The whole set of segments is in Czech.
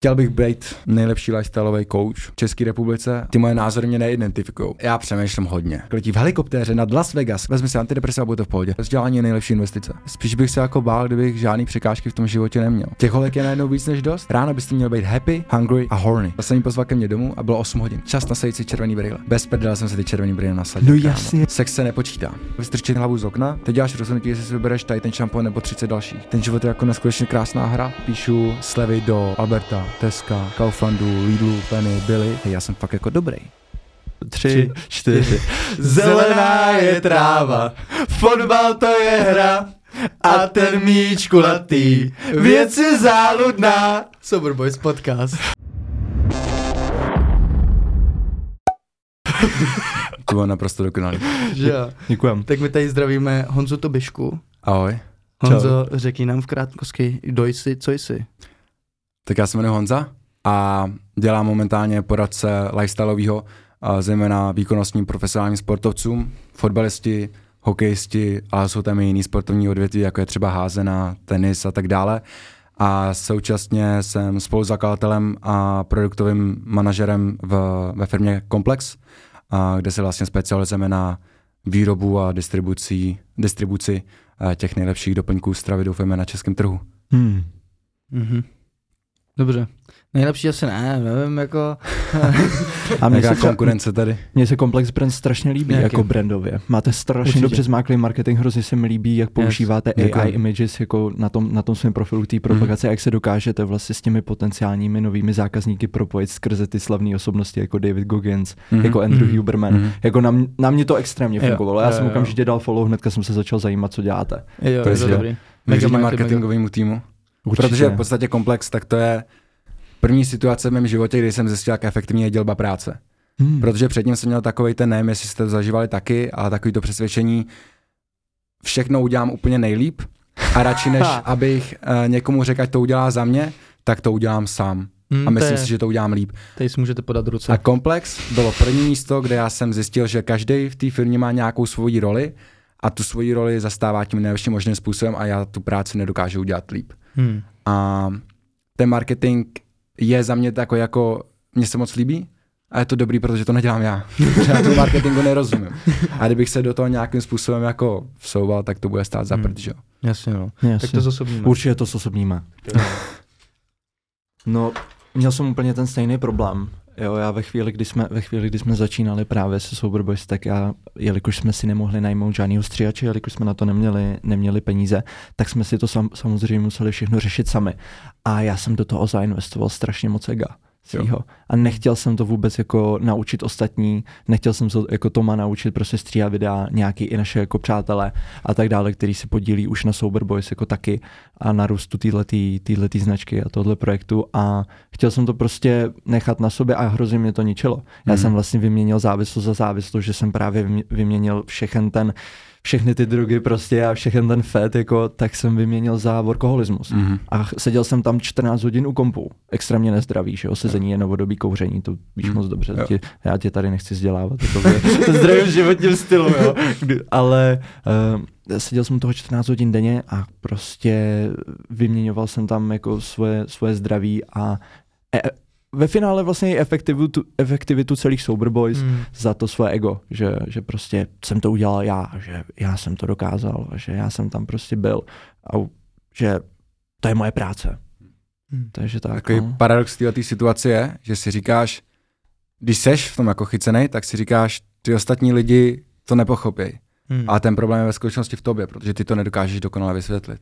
Chtěl bych být nejlepší lifestyleový coach v České republice. Ty moje názory mě neidentifikují. Já přemýšlím hodně. Letí v helikoptéře nad Las Vegas, vezmi si antidepresiva, bude to v pohodě. Vzdělání je nejlepší investice. Spíš bych se jako bál, kdybych žádný překážky v tom životě neměl. Těch holek je najednou víc než dost. Ráno byste měl být happy, hungry a horny. Jsem jí pozval ke mně domů a bylo 8 hodin. Čas nasadit si červený brýle. Bez prdela jsem si ty červený brýle nasadil. No jasně. Sex se nepočítá. Vystrčit hlavu z okna, teď děláš rozhodnutí, jestli si vybereš tady ten šampon nebo 30 dalších. Ten život je jako neskutečně krásná hra. Píšu slevy do Alberta, Teska, Kauflandu, Lidlu, Penny, Billy. Já jsem fakt jako dobrý. Tři, čtyři. Zelená je tráva, fotbal to je hra a ten míč kulatý, věc je záludná. Sober Boys podcast. To bylo naprosto dokonalý. Že jo. Děkujem. Tak my tady zdravíme Honzu Tobišku. Ahoj. Honzo, řekni nám v krátkosti, kdo jsi, co jsi. Tak já se jmenuji Honza a dělám momentálně poradce lifestyleového, zejména výkonnostním profesionálním sportovcům, fotbalisti, hokejisti, ale jsou tam i jiný sportovní odvětví, jako je třeba házená, tenis a tak dále. A současně jsem spoluzakladatelem a produktovým manažerem v, ve firmě Komplex, a kde se vlastně specializujeme na výrobu a distribuci, distribuci těch nejlepších doplňků stravy, doufujeme, na českém trhu. Hmm. Mhm. Dobře. Nejlepší asi ne, nevím, jako... A mně Jaká se, konkurence tady? mně se Complex Brand strašně líbí Jaký? jako brandově. Máte strašně Určitě. dobře zmáklý marketing, hrozně se mi líbí, jak používáte děkuji. AI images jako na tom, na tom svém profilu té propagace, Mhm. jak se dokážete vlastně s těmi potenciálními novými zákazníky propojit skrze ty slavné osobnosti jako David Goggins, Mhm. jako Andrew Mhm. Huberman. Mhm. Jako na, mě- na mě to extrémně Jo, fungovalo. Já jo, jsem jo. okamžitě dal follow, hnedka jsem se začal zajímat, co děláte. Jo, To je je to dobrý. Mega marketingovému týmu. Určitě. Protože v podstatě komplex, tak to je první situace v mém životě, kdy jsem zjistil, jak efektivní je dělba práce. Hmm. Protože předtím jsem měl takový ten, nevím, jestli jste to zažívali taky, ale takový to přesvědčení, všechno udělám úplně nejlíp a radši než abych uh, někomu řekl, ať to udělá za mě, tak to udělám sám. Hmm, A myslím je, si, že to udělám líp. Tady si můžete podat ruce. A komplex bylo první místo, kde já jsem zjistil, že každý v té firmě má nějakou svoji roli a tu svoji roli zastává tím nejlepším možným způsobem a já tu práci nedokážu udělat líp. Hmm. A ten marketing je za mě takový jako, mně se moc líbí a je to dobrý, protože to nedělám já. Protože já tomu marketingu nerozumím. A kdybych se do toho nějakým způsobem jako vsouval, tak to bude stát za Hmm. prd, že jo. Jasně, no. Jasně. Tak to zosobníme. Určitě to s osobníma. No, měl jsem úplně ten stejný problém. Jo, já ve chvíli, kdy jsme, ve chvíli, kdy jsme začínali právě se Sober Boys, tak já, jelikož jsme si nemohli najmout žádného stříhače, jelikož jsme na to neměli, neměli peníze, tak jsme si to sam, samozřejmě museli všechno řešit sami. A já jsem do toho zainvestoval strašně moc ega svýho. A nechtěl jsem to vůbec jako naučit ostatní, nechtěl jsem se jako Toma naučit prostě stříhat videa, nějaký i naše jako přátelé a tak dále, který se podílí už na Sober Boys jako taky a na růstu této značky a tohle projektu a chtěl jsem to prostě nechat na sobě a hrozně mě to ničilo. Já Mhm. jsem vlastně vyměnil závislost za závislost, že jsem právě vymě- vyměnil všechen ten všechny ty drogy prostě a všechen ten fat, jako, tak jsem vyměnil za workoholismus. Mhm. A seděl jsem tam 14 hodin u kompu. Extrémně nezdravý, že jo? Sezení je novodobí kouření, to víš Mm. moc dobře. Jo. Tě, já tě tady nechci vzdělávat, jako zdravým životním stylu, jo? Ale uh, seděl jsem toho 14 hodin denně a prostě vyměňoval jsem tam jako svoje, svoje zdraví a e, ve finále vlastně i efektivitu, efektivitu celých Sober Boys Hmm. za to své ego, že, že prostě jsem to udělal já, že já jsem to dokázal, že já jsem tam prostě byl a že to je moje práce. Hmm. Takže tak, Takový no. paradox této situace je, že si říkáš, když seš v tom jako chycenej, tak si říkáš, ty ostatní lidi to nepochopí. Hmm. A ten problém je ve skutečnosti v tobě, protože ty to nedokážeš dokonale vysvětlit.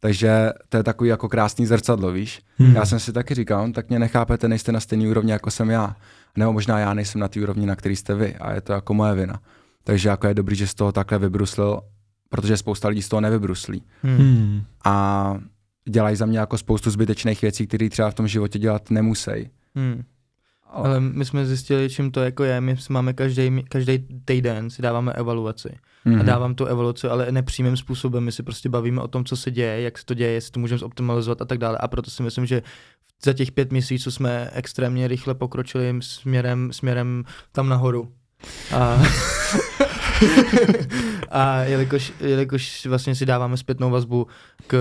Takže to je takový jako krásný zrcadlo, víš. Hmm. Já jsem si taky říkal, "No, tak mě nechápete, nejste na stejné úrovni, jako jsem já. Nebo možná já nejsem na té úrovni, na který jste vy a je to jako moje vina. Takže jako je dobrý, že z toho takhle vybruslil, protože spousta lidí z toho nevybruslí. Hmm. A dělají za mě jako spoustu zbytečných věcí, které třeba v tom životě dělat nemusí. Hmm. Ale... Ale my jsme zjistili, čím to jako je. My máme každý, každý týden si dáváme evaluaci. Mhm. A dávám tu evoluci, ale nepřímým způsobem. My si prostě bavíme o tom, co se děje, jak se to děje, jestli to můžeme zoptimalizovat a tak dále. A proto si myslím, že za těch pět měsíců jsme extrémně rychle pokročili směrem, směrem tam nahoru. A, a jelikož, jelikož vlastně si dáváme zpětnou vazbu k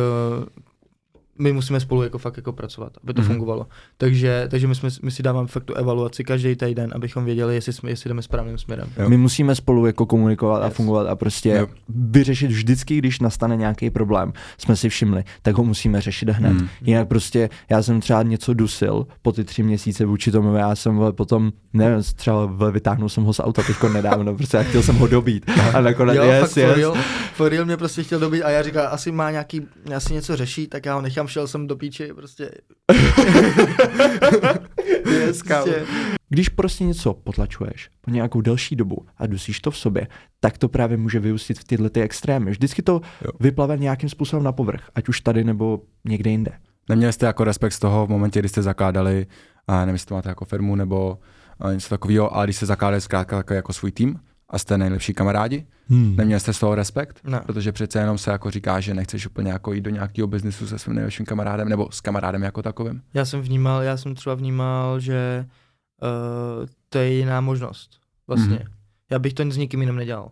my musíme spolu jako fakt jako pracovat, aby to Mhm. mm-hmm. fungovalo. Takže, takže my, jsme, my si dáváme fakt tu evaluaci každý týden, abychom věděli, jestli, jsme, jestli jdeme správným směrem. Jo. My musíme spolu jako komunikovat a Yes. fungovat a prostě Jo. vyřešit vždycky, když nastane nějaký problém, jsme si všimli, tak ho musíme řešit hned. Hmm. Jinak prostě já jsem třeba něco dusil po ty tři měsíce vůči tomu, já jsem potom, nevím, třeba vytáhnul jsem ho z auta teďko nedávno, prostě já chtěl jsem ho dobít. A nakonec, Jo, yes, fakt yes. for real, for real mě prostě chtěl dobít a já říkal, asi má nějaký, asi něco řeší, tak já ho nechám, šel jsem do píči, prostě. Yes, prostě Když prostě něco potlačuješ po nějakou delší dobu a dusíš to v sobě, tak to právě může vyústit v tyhle ty extrémy. Vždycky to Jo. vyplave nějakým způsobem na povrch, ať už tady nebo někde jinde. Neměli jste jako respekt z toho v momentě, kdy jste zakládali, a nevím, jestli to máte jako firmu nebo něco takového, ale když jste zakládali zkrátka jako svůj tým a jste nejlepší kamarádi, Hmm. neměli jste z toho respekt? Ne. Protože přece jenom se jako říká, že nechceš úplně jako jít do nějakého biznisu se svým nejlepším kamarádem nebo s kamarádem jako takovým. já jsem vnímal, já jsem třeba vnímal, že uh, to je jiná možnost, vlastně. Mhm. Já bych to s nikým jiným nedělal.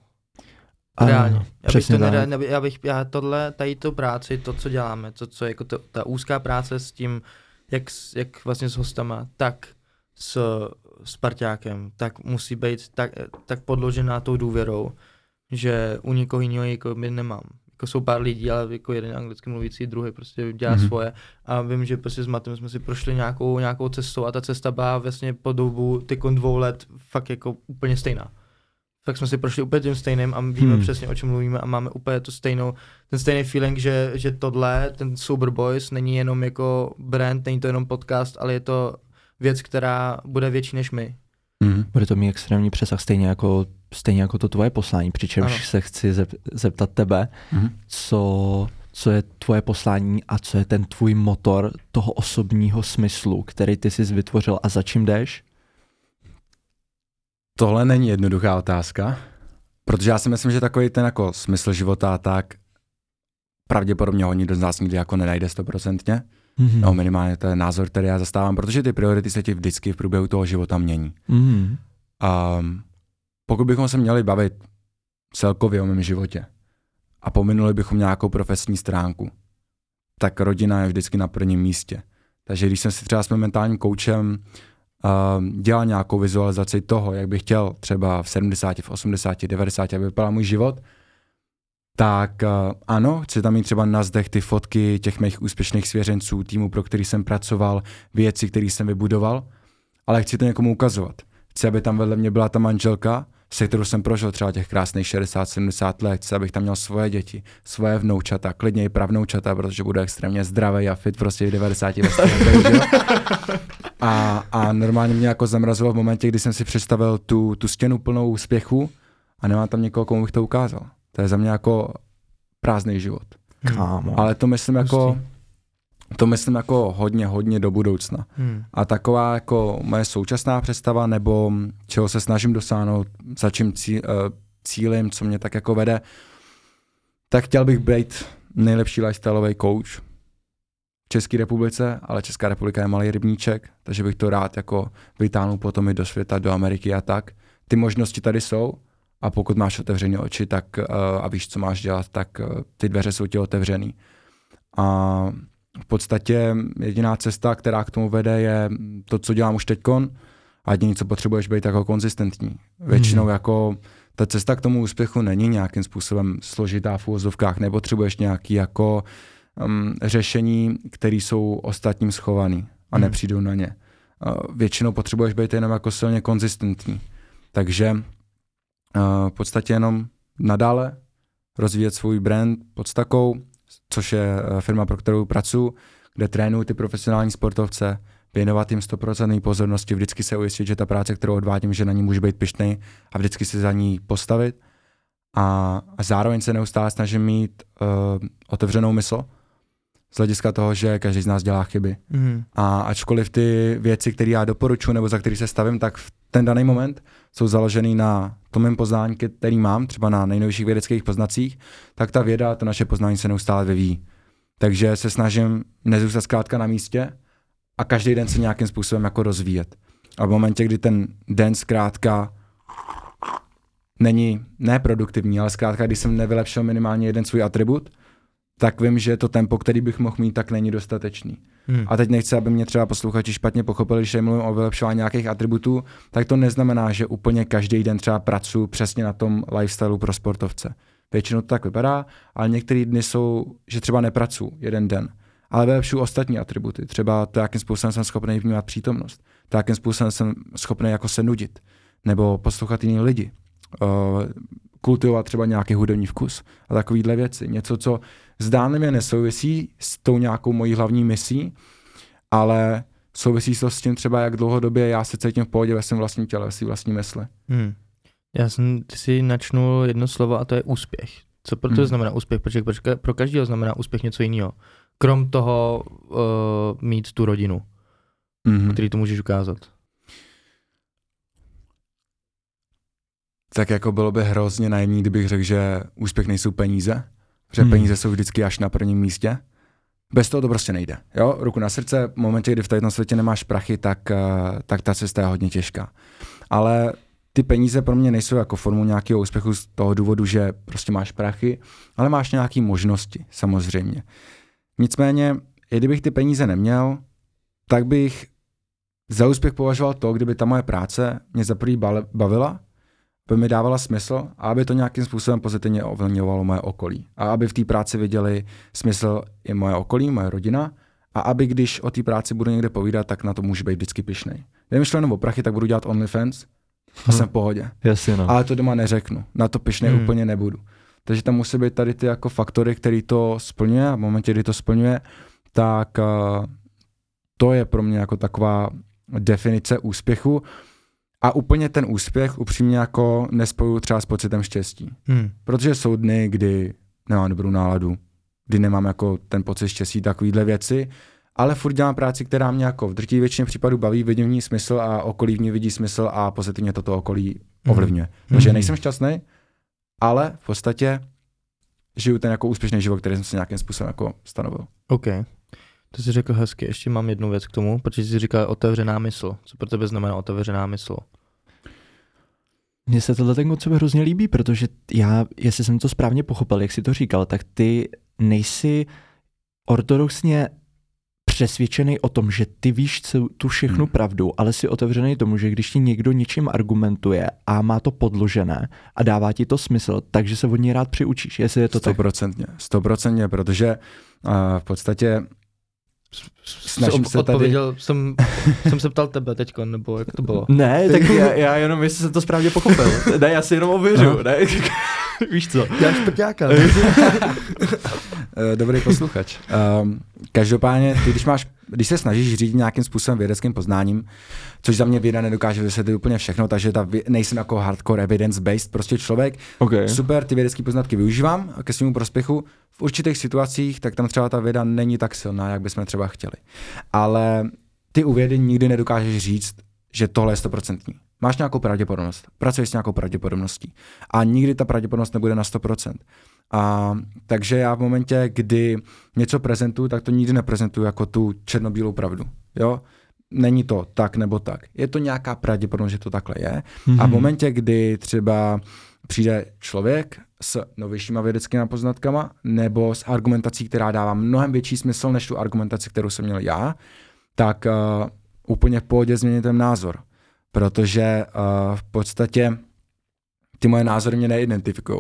Ano, Reálně. Já bych, to nedal, já bych, já tohle, tady tu práci, to, co děláme, to, co jako to, ta úzká práce s tím, jak, jak vlastně s hostama, tak s Spartákem, tak musí být tak, tak podložená tou důvěrou, že u nikoho jiného jako my nemám. Jako jsou pár lidí, ale jako jeden anglicky mluvící, druhý prostě dělá Mhm. mm-hmm. svoje. A vím, že prostě s Matem jsme si prošli nějakou, nějakou cestou a ta cesta byla vlastně po dobu ty dvou let fakt jako úplně stejná. Tak jsme si prošli úplně tím stejným a víme Hmm. přesně, o čem mluvíme a máme úplně tu stejnou, ten stejný feeling, že, že tohle, ten Sober Boys, není jenom jako brand, není to jenom podcast, ale je to věc, která bude větší než my. Mhm. Bude to mít extrémní přesah stejně jako, stejně jako to tvoje poslání, přičemž Ano. se chci zep, zeptat tebe, Mhm. co, co je tvoje poslání a co je ten tvůj motor toho osobního smyslu, který ty jsi vytvořil a za čím jdeš? Tohle není jednoduchá otázka, protože já si myslím, že takový ten jako smysl života tak pravděpodobně ho nikdo z nás nikdy jako nenajde stoprocentně. Mm-hmm. No minimálně to je názor, který já zastávám, protože ty priority se ti vždycky v průběhu toho života mění. Mm-hmm. A pokud bychom se měli bavit celkově o mém životě a pominuli bychom nějakou profesní stránku, tak rodina je vždycky na prvním místě. Takže když jsem si třeba s mým mentálním koučem uh, dělal nějakou vizualizaci toho, jak bych chtěl třeba v 70, v 80, 90, aby vypadal můj život, tak uh, ano, chci tam mít třeba na zdech ty fotky těch mých úspěšných svěřenců, týmu, pro který jsem pracoval, věci, které jsem vybudoval, ale chci to někomu ukazovat. Chci, aby tam vedle mě byla ta manželka, se kterou jsem prožil třeba těch krásných 60-70 let, chci, abych tam měl svoje děti, svoje vnoučata, klidně i pravnoučata, protože budu extrémně zdravý a fit prostě v 90 letech. a, a normálně mě jako zamrazilo v momentě, kdy jsem si představil tu, tu stěnu plnou úspěchu a nemám tam někoho, komu bych to ukázal. To je za mě jako prázdný život. Kámo. Ale to myslím jako, to myslím jako hodně, hodně do budoucna. Hmm. A taková jako moje současná představa, nebo čeho se snažím dosáhnout, za čím cí, uh, cílím, co mě tak jako vede, tak chtěl bych být nejlepší lifestyleový coach v České republice, ale Česká republika je malý rybníček, takže bych to rád jako vytáhnul potom i do světa, do Ameriky a tak. Ty možnosti tady jsou a pokud máš otevřené oči tak, uh, a víš, co máš dělat, tak uh, ty dveře jsou ti otevřený. A v podstatě jediná cesta, která k tomu vede, je to, co dělám už teďkon a jediné, co potřebuješ být jako konzistentní. Většinou Mhm. jako ta cesta k tomu úspěchu není nějakým způsobem složitá v úvozovkách, nepotřebuješ nějaký jako um, řešení, které jsou ostatním schovaný a Mhm. nepřijdou na ně. Uh, většinou potřebuješ být jenom jako silně konzistentní. Takže v podstatě jenom nadále rozvíjet svůj brand pod stakou, což je eh, firma, pro kterou pracuji, kde trénuju ty profesionální sportovce, věnovat jim 100% pozornosti, vždycky se ujistit, že ta práce, kterou odvádím, že na ní může být pišnej a vždycky se za ní postavit. A, a zároveň se neustále snažím mít uh, otevřenou mysl z hlediska toho, že každý z nás dělá chyby. Hmm. A ačkoliv ty věci, které já doporučuji nebo za které se stavím, tak v ten daný moment jsou založený na tom mém poznání, který mám, třeba na nejnovějších vědeckých poznacích, tak ta věda, to naše poznání se neustále vyvíjí. Takže se snažím nezůstat zkrátka na místě a každý den se nějakým způsobem jako rozvíjet. A v momentě, kdy ten den zkrátka není neproduktivní, ale zkrátka, když jsem nevylepšil minimálně jeden svůj atribut, tak vím, že to tempo, který bych mohl mít, tak není dostatečný. Hmm. A teď nechci, aby mě třeba posluchači špatně pochopili, když mluvím o vylepšování nějakých atributů, tak to neznamená, že úplně každý den třeba pracuji přesně na tom lifestyleu pro sportovce. Většinou to tak vypadá, ale některé dny jsou, že třeba nepracuji jeden den, ale vylepšuju ostatní atributy. Třeba to, jakým způsobem jsem schopný vnímat přítomnost, to, jakým způsobem jsem schopný jako se nudit, nebo poslouchat jiný lidi, uh, kultivovat třeba nějaký hudební vkus a takovéhle věci. Něco, co zdánlivě nesouvisí s tou nějakou mojí hlavní misí, ale souvisí to s tím třeba, jak dlouhodobě já se cítím v pohodě ve svém vlastním těle, ve svém vlastní mysli. Hmm. Já jsem si načnul jedno slovo a to je úspěch. Co pro to Hmm. znamená úspěch? Protože pro- každého znamená úspěch něco jiného. Krom toho uh, mít tu rodinu, Mm-hmm. který to můžeš ukázat. Tak jako bylo by hrozně naivní, kdybych řekl, že úspěch nejsou peníze, že Hmm. peníze jsou vždycky až na prvním místě. Bez toho to prostě nejde. Jo? Ruku na srdce, v momentě, kdy v tom světě nemáš prachy, tak, eh, tak ta cesta je hodně těžká. Ale ty peníze pro mě nejsou jako formou nějakého úspěchu z toho důvodu, že prostě máš prachy, ale máš nějaké možnosti, samozřejmě. Nicméně, i kdybych ty peníze neměl, tak bych za úspěch považoval to, kdyby ta moje práce mě za prvý bavila, by mi dávala smysl a aby to nějakým způsobem pozitivně ovlivňovalo moje okolí. A aby v té práci viděli smysl i moje okolí, moje rodina a aby když o té práci budu někde povídat, tak na to můžu být vždycky pišnej. Kdyby šlo jenom o prachy, tak budu dělat OnlyFans a jsem v pohodě. Jasně, no. Ale to doma neřeknu. Na to pišnej hmm. úplně nebudu. Takže tam musí být tady ty jako faktory, který to splňuje a v momentě, kdy to splňuje, tak uh, to je pro mě jako taková definice úspěchu. A úplně ten úspěch upřímně jako nespojuju třeba s pocitem štěstí. Hmm. Protože jsou dny, kdy nemám dobrou náladu, kdy nemám jako ten pocit štěstí, takovýhle věci, ale furt dělám práci, která mě jako v drtivé většině případů baví, vidím v ní smysl a okolí v ní vidí smysl a pozitivně toto okolí ovlivňuje. Takže Mhm. nejsem šťastný, ale v podstatě žiju ten jako úspěšný život, který jsem si nějakým způsobem jako stanovil. OK. To jsi řekl hezky. Ještě mám jednu věc k tomu, protože jsi říkal otevřená mysl. Co pro tebe znamená otevřená mysl? Mně se tohle ten koncept hrozně líbí, protože já, jestli jsem to správně pochopil, jak jsi to říkal, tak ty nejsi ortodoxně přesvědčený o tom, že ty víš celou tu všechnu Hmm. pravdu, ale jsi otevřený tomu, že když ti někdo něčím argumentuje a má to podložené a dává ti to smysl, takže se od něj rád přiučíš, jestli je to tak. Stoprocentně, stoprocentně, protože uh, v podstatě Snažím se tady- odpověděl, jsem, jsem se ptal tebe teďko, nebo jak to bylo? Ne, tak já, já jenom, jestli jsem to správně pochopil. Ne, já si jenom ověřu, ne? Víš co? Já šprťáka. Eh, dobrý posluchač. Um, každopádně, ty, když, máš, když se snažíš řídit nějakým způsobem vědeckým poznáním, což za mě věda nedokáže vysvětlit úplně všechno, takže ta, nejsem jako hardcore evidence-based prostě člověk. Okay. Super, ty vědecké poznatky využívám ke svému prospěchu. V určitých situacích, tak tam třeba ta věda není tak silná, jak bychom třeba chtěli. Ale ty u vědy nikdy nedokážeš říct, že tohle je stoprocentní. Máš nějakou pravděpodobnost, pracuješ s nějakou pravděpodobností a nikdy ta pravděpodobnost nebude na 100%. A, takže já v momentě, kdy něco prezentuju, tak to nikdy neprezentuju jako tu černobílou pravdu. Jo? Není to tak nebo tak. Je to nějaká pravděpodobnost, že to takhle je. Mhm. A v momentě, kdy třeba přijde člověk s novějšíma vědeckými poznatkama nebo s argumentací, která dává mnohem větší smysl než tu argumentaci, kterou jsem měl já, tak uh, úplně v pohodě změním ten názor. Protože uh, v podstatě ty moje názory mě neidentifikují.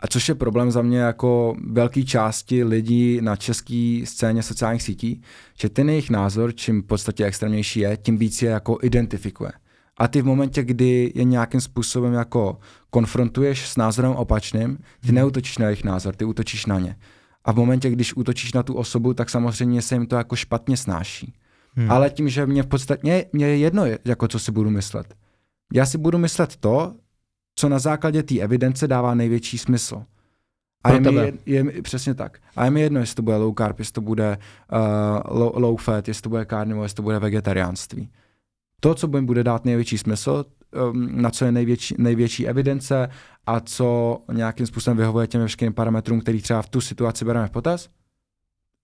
A což je problém za mě jako velké části lidí na české scéně sociálních sítí, že ten jejich názor, čím v podstatě extrémnější je, tím víc je jako identifikuje. A ty v momentě, kdy je nějakým způsobem jako konfrontuješ s názorem opačným, ty neútočíš na jejich názor, ty útočíš na ně. A v momentě, když útočíš na tu osobu, tak samozřejmě se jim to jako špatně snáší. Hmm. Ale tím, že mě v podstatě, mě, mě je jedno, jako co si budu myslet. Já si budu myslet to, co na základě té evidence dává největší smysl. A je mi, je, je, přesně tak. A je mi jedno, jestli to bude low carb, jestli to bude uh, low, low fat, jestli to bude carnivore, jestli to bude vegetariánství. To, co mi bude dát největší smysl, um, na co je největší, největší evidence a co nějakým způsobem vyhovuje těm veškerým parametrům, který třeba v tu situaci bereme v potaz,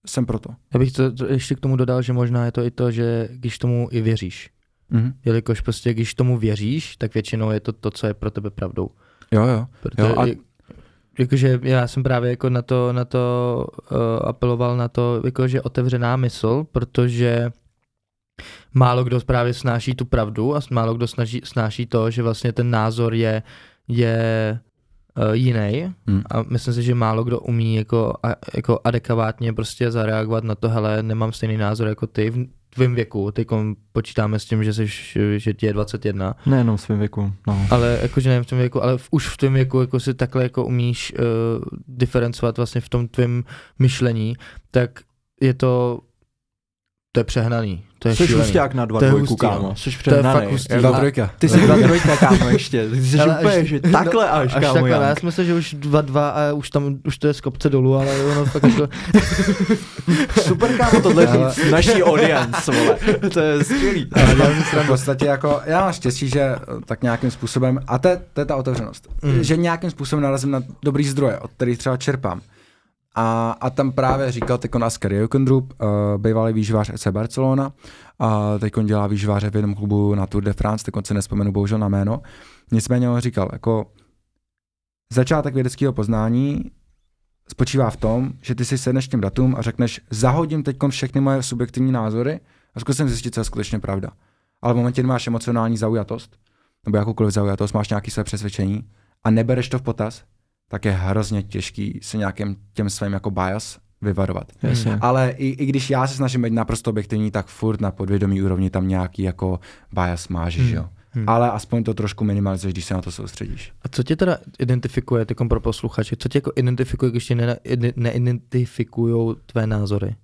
jsem proto. Já bych to, to ještě k tomu dodal, že možná je to i to, že když tomu i věříš. Mhm. Jelikož prostě, když tomu věříš, tak většinou je to to, co je pro tebe pravdou. Jo, jo. Protože Jo, a- jakože já jsem právě jako na to, na to uh, apeloval na to, jakože otevřená mysl, protože málo kdo právě snáší tu pravdu a málo kdo snaží, snáší to, že vlastně ten názor je, je uh, jiný hmm. a myslím si, že málo kdo umí jako, a, jako adekvátně prostě zareagovat na to, hele, nemám stejný názor jako ty tvém věku, teď počítáme s tím, že jsi, že ti je 21. Nejenom v svém věku, no. Ale jakože ne v tom věku, ale v, už v tom věku jako si takhle jako umíš uh, diferencovat vlastně v tom tvém myšlení, tak je to to je přehnaný. To je Jsi šílený. husták na dva To je dvojku, hustý, kámo. no. Jsi To je přehnaný. fakt hustý. Dva trojka. Ty jsi dva trojka, kámo, ještě. Ty jsi Ale úplně, až- že takhle až, Až kámo, takhle, ne? já jsem myslel, že už 2-2 a už tam, už to je z kopce dolů, ale ono fakt jako, Super, kámo, tohle říct naší audience, vole. To je skvělý. Ale myslím v podstatě jako, já mám štěstí, že eh, tak nějakým způsobem, a to je, to je ta otevřenost, Mm. mm. že nějakým způsobem narazím na dobrý zdroje, od kterých třeba čerpám. A, a tam právě říkal teď nás Kerry Jokendrup, uh, bývalý výživář EC Barcelona, a teď on dělá výživáře v jednom klubu na Tour de France, teď se nespomenu bohužel na jméno. Nicméně on říkal, jako začátek vědeckého poznání spočívá v tom, že ty si sedneš tím datum a řekneš, zahodím teď všechny moje subjektivní názory a zkusím zjistit, co je skutečně pravda. Ale v momentě, kdy máš emocionální zaujatost, nebo jakoukoliv zaujatost, máš nějaké své přesvědčení a nebereš to v potaz, tak je hrozně těžký se nějakým těm svým jako bias vyvarovat. Jasně. Ale i, i když já se snažím být naprosto objektivní, tak furt na podvědomí úrovni tam nějaký jako bias máš, Hmm. že jo. Hmm. Ale aspoň to trošku minimalizuješ, když se na to soustředíš. A co tě teda identifikuje, teď pro posluchače, co tě jako identifikuje, když tě ne, neidentifikují tvé názory?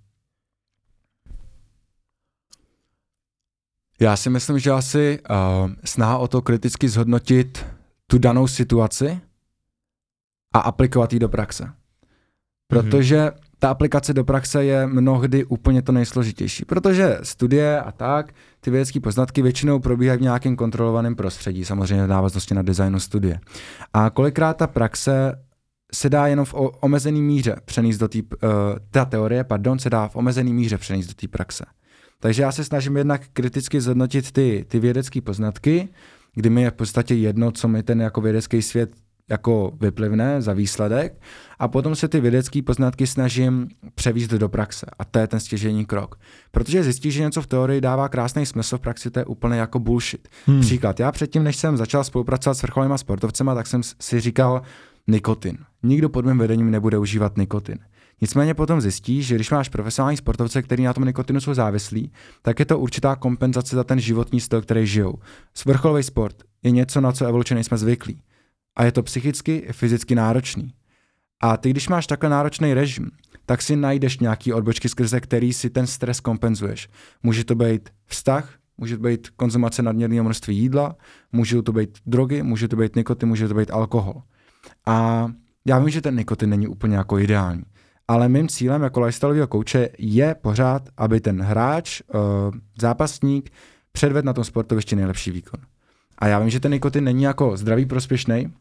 Já si myslím, že asi uh, snaha o to kriticky zhodnotit tu danou situaci a aplikovat ji do praxe. Protože ta aplikace do praxe je mnohdy úplně to nejsložitější. Protože studie a tak, ty vědecké poznatky většinou probíhají v nějakém kontrolovaném prostředí, samozřejmě v návaznosti na designu studie. A kolikrát ta praxe se dá jenom v omezený míře přenést do té, uh, ta teorie, pardon, se dá v omezený míře přenést do té praxe. Takže já se snažím jednak kriticky zhodnotit ty, ty vědecké poznatky, kdy mi je v podstatě jedno, co mi ten jako vědecký svět jako vyplivne za výsledek a potom se ty vědecké poznatky snažím převíst do praxe a to je ten stěžení krok. Protože zjistíš, že něco v teorii dává krásný smysl, v praxi to je úplně jako bullshit. Hmm. Příklad, já předtím, než jsem začal spolupracovat s vrcholnýma sportovcema, tak jsem si říkal nikotin. Nikdo pod mým vedením nebude užívat nikotin. Nicméně potom zjistíš, že když máš profesionální sportovce, který na tom nikotinu jsou závislí, tak je to určitá kompenzace za ten životní styl, který žijou. Vrcholový sport je něco, na co evolučně nejsme zvyklí. A je to psychicky fyzicky náročný. A ty, když máš takhle náročný režim, tak si najdeš nějaký odbočky, skrze který si ten stres kompenzuješ. Může to být vztah, může to být konzumace nadměrného množství jídla, můžou to být drogy, může to být nikotin, může to být alkohol. A já vím, že ten nikotin není úplně jako ideální, ale mým cílem jako lifestyleového kouče je pořád, aby ten hráč, uh, zápasník předvedl na tom sportovišti nejlepší výkon. A já vím, že ten nikotin není jako zdravý prospěšný,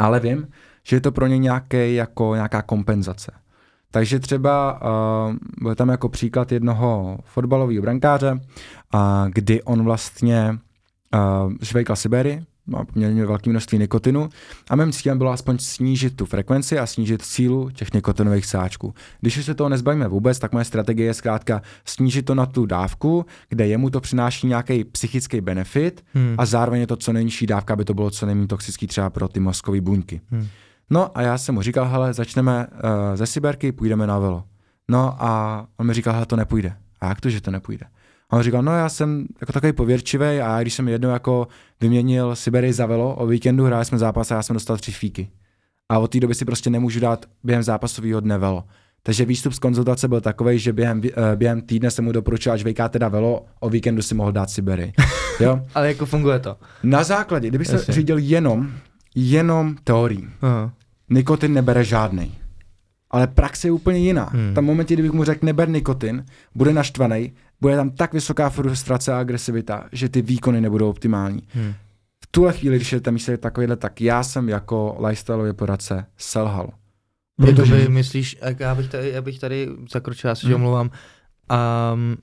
ale vím, že je to pro ně nějaké, jako nějaká kompenzace. Takže třeba uh, byl tam jako příklad jednoho fotbalového brankáře, uh, kdy on vlastně uh, žvejkal Siberii, má poměrně velké množství nikotinu a mým cílem bylo aspoň snížit tu frekvenci a snížit sílu těch nikotinových sáčků. Když už se toho nezbavíme vůbec, tak moje strategie je zkrátka snížit to na tu dávku, kde jemu to přináší nějaký psychický benefit Hmm. a zároveň je to co nejnižší dávka, aby to bylo co nejméně toxický třeba pro ty mozkové buňky. Hmm. No a já jsem mu říkal, hele, začneme uh, ze Siberky, půjdeme na velo. No a on mi říkal, hele, to nepůjde. A jak to, že to nepůjde? A on říkal, no já jsem jako takový pověrčivý a když jsem jednou jako vyměnil Siberii za velo, o víkendu hráli jsme zápas a já jsem dostal tři fíky. A od té doby si prostě nemůžu dát během zápasového dne velo. Takže výstup z konzultace byl takový, že během, eh, během týdne jsem mu doporučil, až vejká teda velo, o víkendu si mohl dát Siberii. Jo? Ale jako funguje to. Na základě, kdybych se Jasně. řídil jenom, jenom teorií, Aha. nikotin nebere žádný. Ale praxe je úplně jiná. Hmm. Tam v momentě, kdybych mu řekl neber nikotin, bude naštvaný, bude tam tak vysoká frustrace a agresivita, že ty výkony nebudou optimální. Hmm. V tuhle chvíli, když je ten výsledek takovýhle, tak já jsem jako lifestyleový poradce selhal. Protože Jakoby myslíš, jak já bych tady, já bych tady zakročil, já se Hmm. omlouvám, um,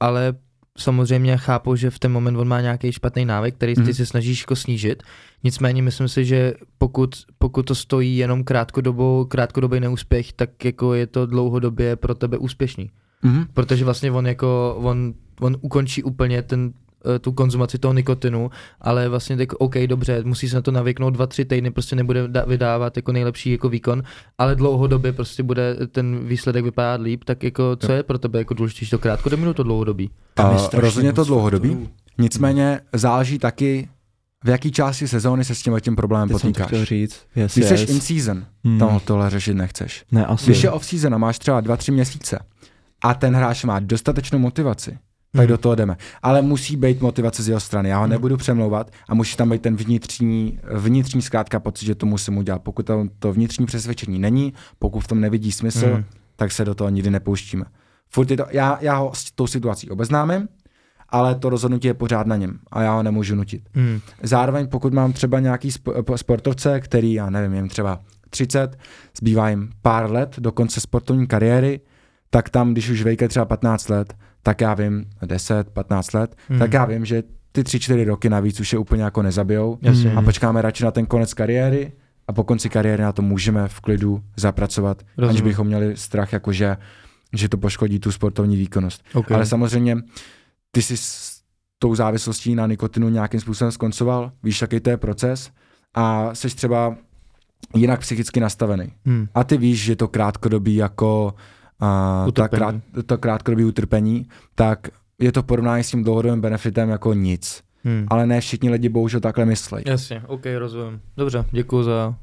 ale samozřejmě chápu, že v ten moment on má nějaký špatný návyk, který ty Mhm. si snažíš jako snížit. Nicméně myslím si, že pokud, pokud to stojí jenom krátkodobou, krátkodobý neúspěch, tak jako je to dlouhodobě pro tebe úspěšný. Mhm. Protože vlastně on jako, on, on ukončí úplně ten, eh, tu konzumaci toho nikotinu, ale vlastně tak OK, dobře, musí se na to navyknout dva, tři týdny, prostě nebude da- vydávat jako nejlepší jako výkon, ale dlouhodobě prostě bude ten výsledek vypadat líp, tak jako co je pro tebe jako důležitější, to krátkodobí nebo to dlouhodobí? A strašně rozhodně to dlouhodobí. faktorů. Nicméně záleží taky, v jaký části sezóny se s tím tím problémem Teď jsem to potýkáš. chtěl říct. Yes, Když yes. jsi in season, Hmm. tam tohle řešit nechceš. Ne, asi. Když je off season a máš třeba 2-3 měsíce a ten hráč má dostatečnou motivaci, tak Hmm. do toho jdeme. Ale musí být motivace z jeho strany. Já ho Hmm. nebudu přemlouvat a musí tam být ten vnitřní, vnitřní zkrátka pocit, že to musím udělat. Pokud to, to vnitřní přesvědčení není, pokud v tom nevidí smysl, Hmm. tak se do toho nikdy nepouštíme. Furt je to, já, já ho s tou situací obeznámím, ale to rozhodnutí je pořád na něm a já ho nemůžu nutit. Hmm. Zároveň pokud mám třeba nějaký sp- p- sportovce, který, já nevím, jim třeba 30, zbývá jim pár let do konce sportovní kariéry, tak tam, když už vejke třeba 15 let, tak já vím, 10, 15 let, Hmm. tak já vím, že ty 3-4 roky navíc už je úplně jako nezabijou Jasně. Hmm. a počkáme radši na ten konec kariéry a po konci kariéry na to můžeme v klidu zapracovat, Rozumím. aniž bychom měli strach, jakože že to poškodí tu sportovní výkonnost. Okay. Ale samozřejmě ty jsi s tou závislostí na nikotinu nějakým způsobem skoncoval, víš, jaký to je proces a jsi třeba jinak psychicky nastavený. hmm. A ty víš, že to krátkodobí jako uh, ta Utrpení. krát, to krátkodobí utrpení, tak je to porovnání s tím dlouhodobým benefitem jako nic. Hmm. Ale ne všichni lidi bohužel takhle myslejí. Jasně, OK, rozumím. Dobře, děkuji za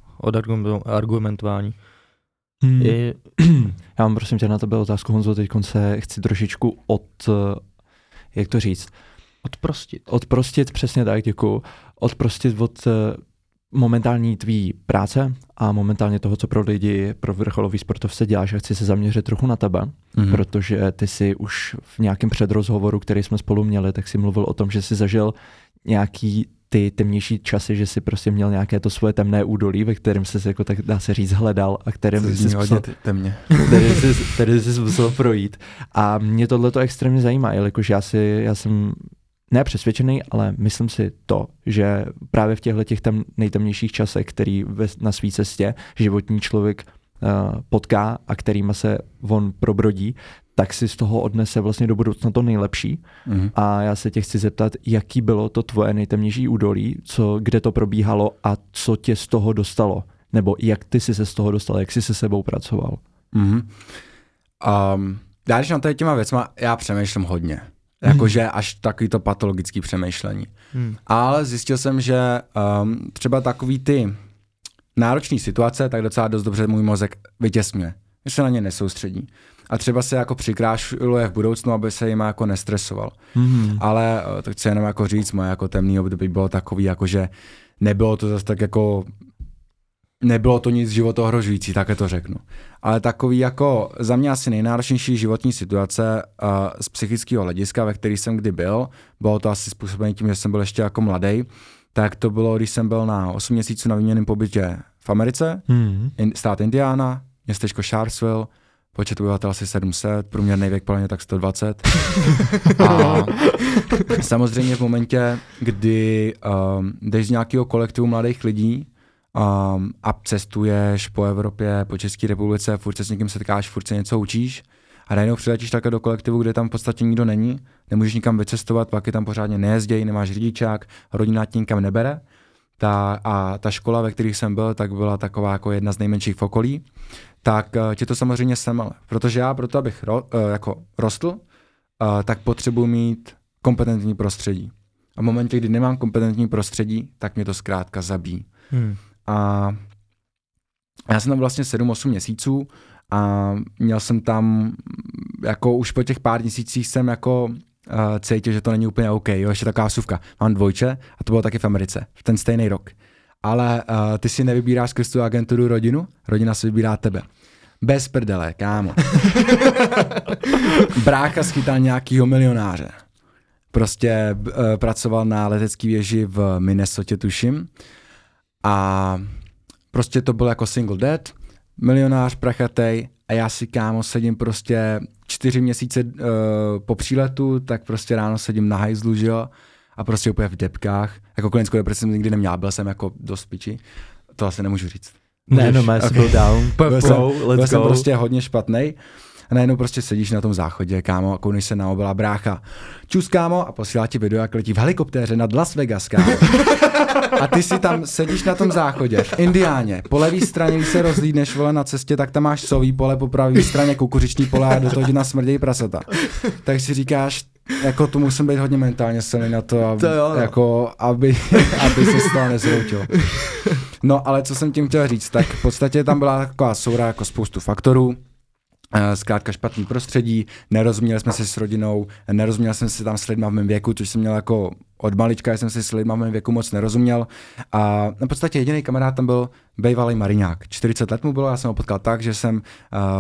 odargumentování. Hmm. Je, Já mám prosím tě na tebe otázku, Honzo, teď se chci trošičku od, eh, jak to říct, odprostit. odprostit, přesně tak, děkuju, odprostit od eh, momentální tvý práce a momentálně toho, co pro lidi, pro vrcholový sportovce děláš a chci se zaměřit trochu na tebe, Mhm. protože ty si už v nějakém předrozhovoru, který jsme spolu měli, tak si mluvil o tom, že jsi zažil nějaký ty temnější časy, že si prostě měl nějaké to svoje temné údolí, ve kterém jsi jako tak dá se říct hledal a kterým jsi musel, te- temně. který jsi, který jsi musel projít. A mě tohle to extrémně zajímá, jelikož já si, já jsem ne přesvědčený, ale myslím si to, že právě v těchto těch tam nejtemnějších časech, který ve, na své cestě životní člověk uh, potká a kterýma se on probrodí, tak si z toho odnese vlastně do budoucna to nejlepší. Mhm. A já se tě chci zeptat, jaký bylo to tvoje nejtemnější údolí, co, kde to probíhalo a co tě z toho dostalo? Nebo jak ty jsi se z toho dostal, jak jsi se sebou pracoval? Mhm. Um, já když na tady těma věcma, já přemýšlím hodně. Jakože až takový to patologický přemýšlení. Hmm. Ale zjistil jsem, že um, třeba takový ty náročné situace, tak docela dost dobře můj mozek vytěsňuje. Že se na ně nesoustředí. A třeba se jako přikrášluje v budoucnu, aby se jim jako nestresoval. Mm. Ale eh, to chci jenom jako říct, moje jako temný období bylo takový, jako že nebylo to zase tak jako nebylo to nic životohrožující, také to řeknu. Ale takový jako za mě asi nejnáročnější životní situace uh, z psychického hlediska, ve který jsem kdy byl, bylo to asi způsobené tím, že jsem byl ještě jako mladý, tak to bylo, když jsem byl na 8 měsíců na výměném pobytě v Americe, Mm. in, stát Indiana, městečko Sharpsville, počet obyvatel asi 700, průměrný věk plně tak 120. A samozřejmě v momentě, kdy um, jdeš z nějakého kolektivu mladých lidí um, a cestuješ po Evropě, po České republice, furt se s někým setkáš, furt se něco učíš a najednou přiletíš takhle do kolektivu, kde tam v podstatě nikdo není, nemůžeš nikam vycestovat, pak je tam pořádně nejezdějí, nemáš řidičák, rodina tě nikam nebere. Ta, a ta škola, ve kterých jsem byl, tak byla taková jako jedna z nejmenších v okolí, tak uh, tě to samozřejmě semele. Protože já proto, abych ro, uh, jako rostl, uh, tak potřebuji mít kompetentní prostředí. A v momentě, kdy nemám kompetentní prostředí, tak mě to zkrátka zabíjí. Hmm. A já jsem tam vlastně 7-8 měsíců a měl jsem tam, jako už po těch pár měsících jsem jako uh, cítil, že to není úplně OK. Jo, ještě taková suvka. Mám dvojče a to bylo taky v Americe, v ten stejný rok. Ale uh, ty si nevybíráš skrz tu agenturu rodinu, rodina si vybírá tebe. Bez prdele, kámo. Brácha schytal nějakýho milionáře. Prostě uh, pracoval na letecké věži v Minnesota, tuším. A prostě to byl jako single dad, milionář prachatej a já si kámo sedím prostě čtyři měsíce uh, po příletu, tak prostě ráno sedím na hajzlu, že jo, a prostě úplně v depkách. Jako klinickou depresi jsem nikdy neměl, byl jsem jako dost piči. To asi nemůžu říct. Ne, no, okay. down. byl jsem, let's byl jsem prostě hodně špatný. A najednou prostě sedíš na tom záchodě, kámo, a kouneš se na obela brácha. Čus, kámo, a posílá ti video, jak letí v helikoptéře nad Las Vegas, kámo. A ty si tam sedíš na tom záchodě, v Indiáně. Po levé straně, když se rozlídneš vole na cestě, tak tam máš sový pole, po pravé straně kukuřiční pole a do toho na smrdějí prasata. Tak si říkáš, jako tu musím být hodně mentálně silný na to, aby, to jo, no. jako, aby, aby se z toho nezroutil. No ale co jsem tím chtěl říct, tak v podstatě tam byla taková soura jako spoustu faktorů, zkrátka špatný prostředí, nerozuměli jsme se s rodinou, nerozuměl jsem se tam s lidmi v mém věku, což jsem měl jako od malička, jsem si s lidmi v mém věku moc nerozuměl. A v podstatě jediný kamarád tam byl bývalý mariňák. 40 let mu bylo, já jsem ho potkal tak, že jsem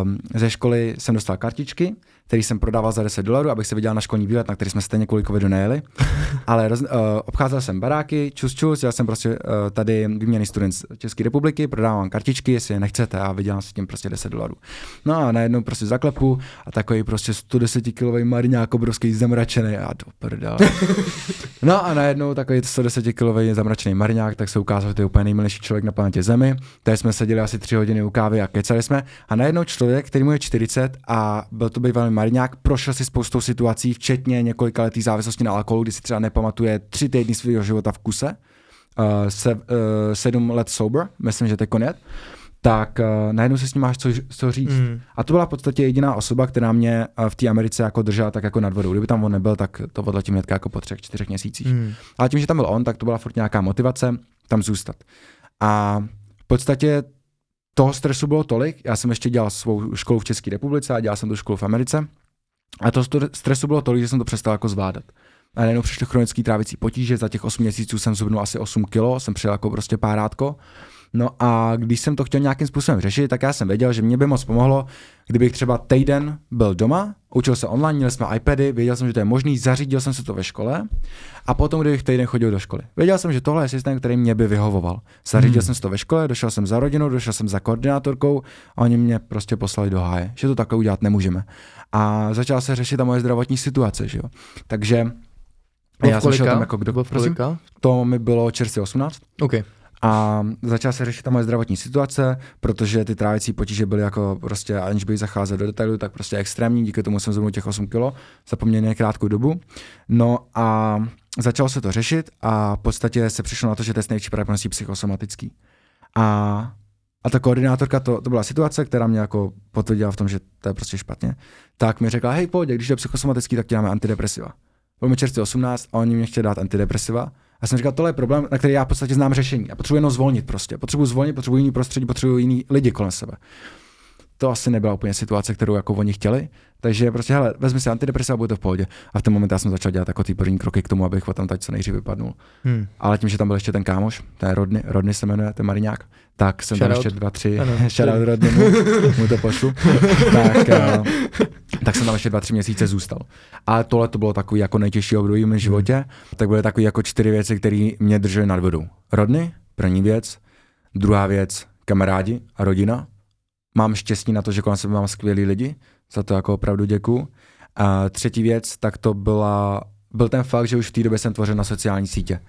um, ze školy jsem dostal kartičky, který jsem prodával za 10 dolarů, abych se viděl na školní výlet, na který jsme stejně kvůli covidu nejeli. Ale roz, uh, obcházel jsem baráky, čus čus, já jsem prostě uh, tady výměný student z České republiky, prodávám kartičky, jestli je nechcete a vydělám si tím prostě 10 dolarů. No a najednou prostě zaklepu a takový prostě 110 kilový mariňák obrovský zamračený a do prdele. No a najednou takový 110 kilový zamračený mariňák, tak se ukázal, že to je úplně nejmilejší člověk na planetě Zemi. Tady jsme seděli asi 3 hodiny u kávy a kecali jsme. A najednou člověk, který mu je 40 a byl to bývalý Mariňák prošel si spoustou situací, včetně několika letý závislosti na alkoholu, kdy si třeba nepamatuje tři týdny svého života v kuse, uh, se, uh, sedm let sober, myslím, že to je konec, tak uh, najednou se s ním máš co, co říct. Mm. A to byla v podstatě jediná osoba, která mě uh, v té Americe jako držela tak jako nad vodou. Kdyby tam on nebyl, tak to odletím hned jako po třech, čtyřech měsících. Mm. Ale tím, že tam byl on, tak to byla furt nějaká motivace tam zůstat. A v podstatě toho stresu bylo tolik, já jsem ještě dělal svou školu v České republice a dělal jsem tu školu v Americe. A to stresu bylo tolik, že jsem to přestal jako zvládat. A najednou přišly chronické trávicí potíže, za těch 8 měsíců jsem zhubnul asi 8 kilo, jsem přijel jako prostě párátko. No a když jsem to chtěl nějakým způsobem řešit, tak já jsem věděl, že mě by moc pomohlo, kdybych třeba týden byl doma, učil se online, měl jsme iPady, věděl jsem, že to je možný, zařídil jsem se to ve škole a potom, kdybych týden chodil do školy. Věděl jsem, že tohle je systém, který mě by vyhovoval. Zařídil hmm. jsem si to ve škole, došel jsem za rodinou, došel jsem za koordinátorkou a oni mě prostě poslali do háje, že to takhle udělat nemůžeme. A začal se řešit ta moje zdravotní situace, že jo. Takže já jsem šel tam jako kdo, prosím, to mi bylo čerstvě 18. Okay. A začala se řešit ta moje zdravotní situace, protože ty trávicí potíže byly jako prostě, aniž bych zacházel do detailu, tak prostě extrémní, díky tomu jsem zhrnul těch 8 kilo za poměrně krátkou dobu. No a začalo se to řešit a v podstatě se přišlo na to, že je největší pravděpodobností psychosomatický. A a ta koordinátorka, to, to byla situace, která mě jako potvrdila v tom, že to je prostě špatně, tak mi řekla, hej, pojď, když je psychosomatický, tak ti dáme antidepresiva. Byl mi čerstvě 18 a oni mě chtěli dát antidepresiva já jsem říkal, tohle je problém, na který já v podstatě znám řešení. Já potřebuji jenom zvolnit prostě. Potřebuji zvolnit, potřebuji jiný prostředí, potřebuji jiný lidi kolem sebe. To asi nebyla úplně situace, kterou jako oni chtěli. Takže prostě, hele, vezmi si antidepresiva a bude to v pohodě. A v ten moment já jsem začal dělat jako ty první kroky k tomu, abych tam teď co nejdřív vypadnul. Hmm. Ale tím, že tam byl ještě ten kámoš, ten Rodny, Rodny se jmenuje, ten Mariňák, tak jsem tam ještě dva, tři, shoutout Rodny, mu, mu to pošlu, tak, uh, tak jsem tam ještě dva, tři měsíce zůstal. A tohle to bylo takový jako nejtěžší období v mém životě, hmm. tak byly takové jako čtyři věci, které mě držely nad vodou. Rodny, první věc, druhá věc, kamarádi a rodina. Mám štěstí na to, že kolem sebe mám skvělí lidi, za to jako opravdu děkuju. A třetí věc, tak to byla, byl ten fakt, že už v té době jsem tvořil na sociální sítě.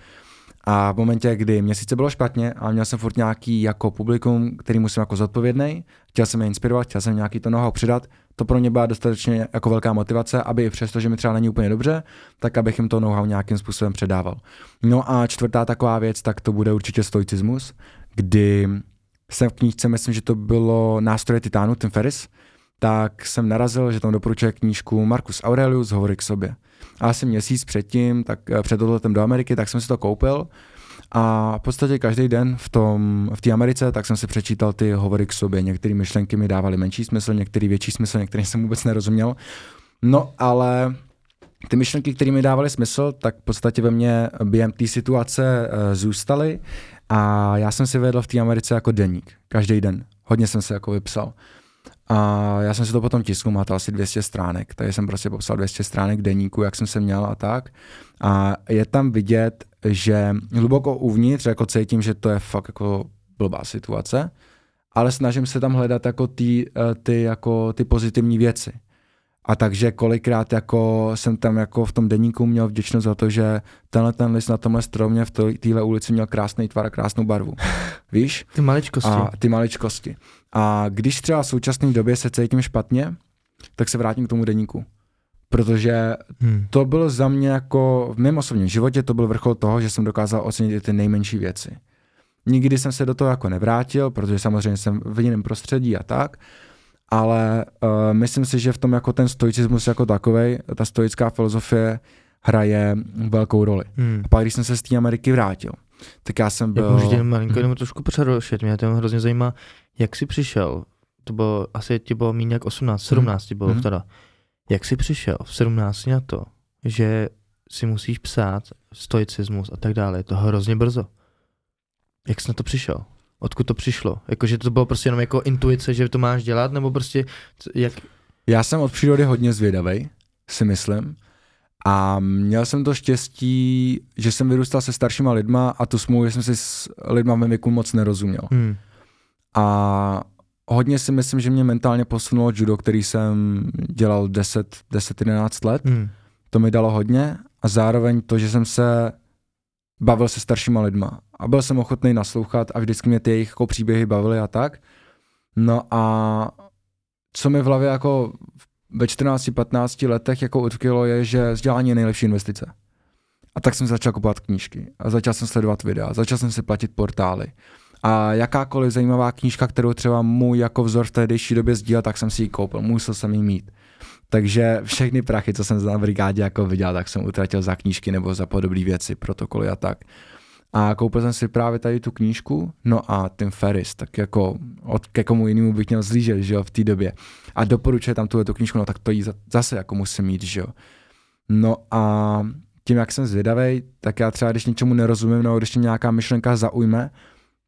A v momentě, kdy mě sice bylo špatně, ale měl jsem furt nějaký jako publikum, který musím jako zodpovědný, chtěl jsem je inspirovat, chtěl jsem nějaký to know přidat, to pro mě byla dostatečně jako velká motivace, aby i přesto, že mi třeba není úplně dobře, tak abych jim to know nějakým způsobem předával. No a čtvrtá taková věc, tak to bude určitě stoicismus, kdy jsem v knížce, myslím, že to bylo Nástroje titánu, Tim Ferris, tak jsem narazil, že tam doporučuje knížku Marcus Aurelius Hovory k sobě. A asi měsíc předtím, tak eh, před odletem do Ameriky, tak jsem si to koupil a v podstatě každý den v tom, v té Americe, tak jsem si přečítal ty hovory k sobě. Některé myšlenky mi dávaly menší smysl, některé větší smysl, některé jsem vůbec nerozuměl. No ale ty myšlenky, které mi dávaly smysl, tak v podstatě ve mně během té situace uh, zůstaly a já jsem si vedl v té Americe jako deník, každý den. Hodně jsem se jako vypsal. A já jsem si to potom tiskl, má to asi 200 stránek, takže jsem prostě popsal 200 stránek deníku, jak jsem se měl a tak. A je tam vidět, že hluboko uvnitř jako cítím, že to je fakt jako blbá situace, ale snažím se tam hledat jako ty, eh, ty, jako ty pozitivní věci. A takže kolikrát jako jsem tam jako v tom denníku měl vděčnost za to, že tenhle ten list na tomhle stromě v téhle ulici měl krásný tvar a krásnou barvu. Víš? Ty maličkosti. A ty maličkosti. A když třeba v současné době se cítím špatně, tak se vrátím k tomu denníku. Protože Hmm. to byl za mě jako v mém osobním životě, to byl vrchol toho, že jsem dokázal ocenit i ty nejmenší věci. Nikdy jsem se do toho jako nevrátil, protože samozřejmě jsem v jiném prostředí a tak, ale uh, myslím si, že v tom jako ten stoicismus jako takovej, ta stoická filozofie hraje velkou roli. Hmm. A pak, když jsem se z té Ameriky vrátil, tak já jsem Jak byl... můžu tě malinko jenom trošku přerušit, mě to hrozně zajímá, jak jsi přišel, to bylo, asi ti bylo méně jak 18, 17 ti bylo Mhm. teda, jak jsi přišel v 17 na to, že si musíš psát stoicismus a tak dále, je to hrozně brzo. Jak jsi na to přišel? Odkud to přišlo? Jakože to bylo prostě jenom jako intuice, že to máš dělat, nebo prostě jak, Já jsem od přírody hodně zvědavý, si myslím. A měl jsem to štěstí, že jsem vyrůstal se staršíma lidma a tu smlouvu jsem si s lidma ve věku moc nerozuměl. hmm. A hodně si myslím, že mě mentálně posunulo judo, který jsem dělal 10, 10-11 let. Hmm. To mi dalo hodně a zároveň to, že jsem se bavil se staršíma lidma a byl jsem ochotný naslouchat a vždycky mě ty jejich jako příběhy bavily a tak. No a co mi v hlavě jako ve 14-15 letech jako utkvělo je, že vzdělání je nejlepší investice. A tak jsem začal kupovat knížky a začal jsem sledovat videa, začal jsem si platit portály. A jakákoliv zajímavá knížka, kterou třeba můj jako vzor v tehdejší době sdílel, tak jsem si ji koupil, musel jsem ji mít. Takže všechny prachy, co jsem na brigádě jako viděl, tak jsem utratil za knížky nebo za podobné věci, protokoly a tak. A koupil jsem si právě tady tu knížku, no a Tim Ferris, tak jako od ke komu jinému bych měl zlížet, že jo, v té době. A doporučuje tam tuhle tu knížku, no tak to jí za- zase jako musím mít, že jo. No a tím, jak jsem zvědavý, tak já třeba, když něčemu nerozumím, nebo když mě nějaká myšlenka zaujme,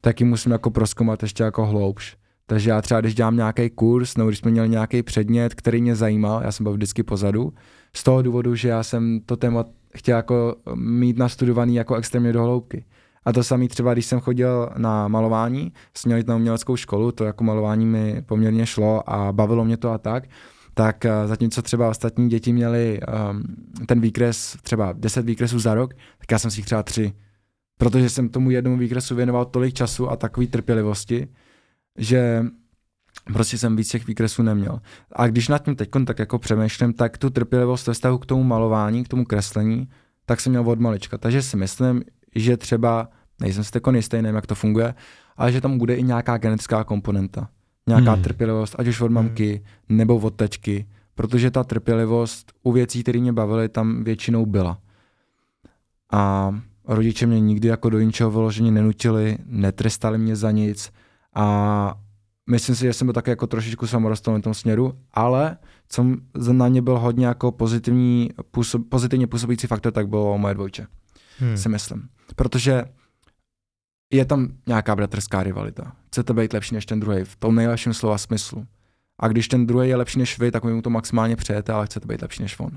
tak ji musím jako proskoumat ještě jako hloubš. Takže já třeba, když dělám nějaký kurz, nebo když jsme měli nějaký předmět, který mě zajímal, já jsem byl vždycky pozadu, z toho důvodu, že já jsem to téma chtěl jako mít nastudovaný jako extrémně do hloubky. A to samé třeba, když jsem chodil na malování, jsme měli tam uměleckou školu, to jako malování mi poměrně šlo a bavilo mě to a tak, tak eh, zatímco třeba ostatní děti měli um, ten výkres, třeba 10 výkresů za rok, tak já jsem si jich třeba tři. Protože jsem tomu jednomu výkresu věnoval tolik času a takové trpělivosti, že prostě jsem víc těch výkresů neměl. A když nad tím teď tak jako přemýšlím, tak tu trpělivost ve vztahu k tomu malování, k tomu kreslení, tak jsem měl od malička. Takže si myslím, že třeba, nejsem si teď jistý, nevím, jak to funguje, ale že tam bude i nějaká genetická komponenta. Nějaká Hmm. trpělivost, ať už od mamky nebo od tečky, protože ta trpělivost u věcí, které mě bavily, tam většinou byla. A rodiče mě nikdy jako do ničeho vyloženě nenutili, netrestali mě za nic a myslím si, že jsem byl také jako trošičku samorostlný v tom směru, ale co za- na mě byl hodně jako pozitivní, působ, pozitivně působící faktor, tak bylo moje dvojče, Hmm. si myslím. Protože je tam nějaká bratrská rivalita. Chcete být lepší než ten druhý v tom nejlepším slova smyslu. A když ten druhý je lepší než vy, tak vy mu to maximálně přejete, ale chcete být lepší než on.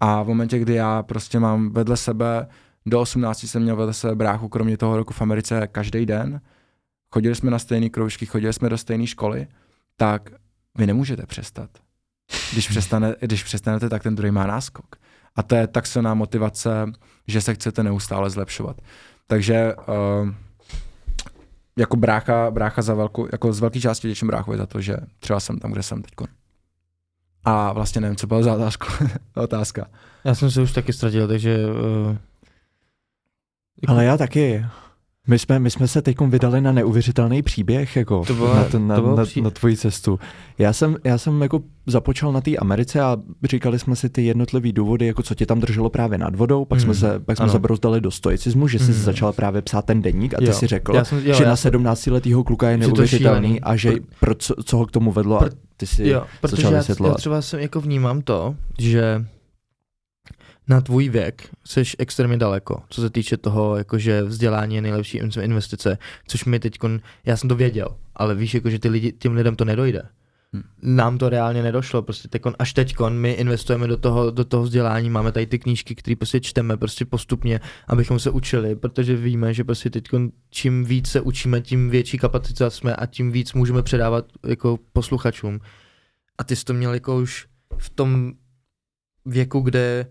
A v momentě, kdy já prostě mám vedle sebe, do 18 jsem měl vedle sebe bráchu, kromě toho roku v Americe každý den, chodili jsme na stejné kroužky, chodili jsme do stejné školy, tak vy nemůžete přestat. Když, přestane, když přestanete, tak ten druhý má náskok. A to je tak silná motivace, že se chcete neustále zlepšovat. Takže uh, jako brácha, brácha za velkou, jako z velké části děčím bráchovi za to, že třeba jsem tam, kde jsem teď. A vlastně nevím, co byla za otázku. otázka. Já jsem se už taky ztratil, takže... Uh, Ale já taky. My jsme, my jsme se teď vydali na neuvěřitelný příběh jako To bylo- na, ten, na, to bylo na, pří- na tvoji cestu. Já jsem, já jsem jako započal na té Americe a říkali jsme si ty jednotlivé důvody, jako co tě tam drželo právě nad vodou, pak jsme Hmm, se, pak jsme ano. zabrozdali do stoicismu, že jsi Hmm. začal právě psát ten deník a ty Jo. si řekl, já jsem, jo, že já na jsem- 17-letýho kluka je to neuvěřitelný a že Pr- pro co, co ho k tomu vedlo a ty si Jo, protože začal já, já vysvětlovat. třeba jsem jako vnímám to, že na tvůj věk jsi extrémně daleko, co se týče toho, jakože vzdělání je nejlepší in- investice, což mi teď, já jsem to věděl, ale víš, jako, že ty lidi, těm lidem to nedojde. Hm. Nám to reálně nedošlo, prostě tekon, až teď my investujeme do toho, do toho vzdělání, máme tady ty knížky, které prostě čteme prostě postupně, abychom se učili, protože víme, že prostě teď čím víc se učíme, tím větší kapacita jsme a tím víc můžeme předávat jako posluchačům. A ty jsi to měl jako už v tom věku, kde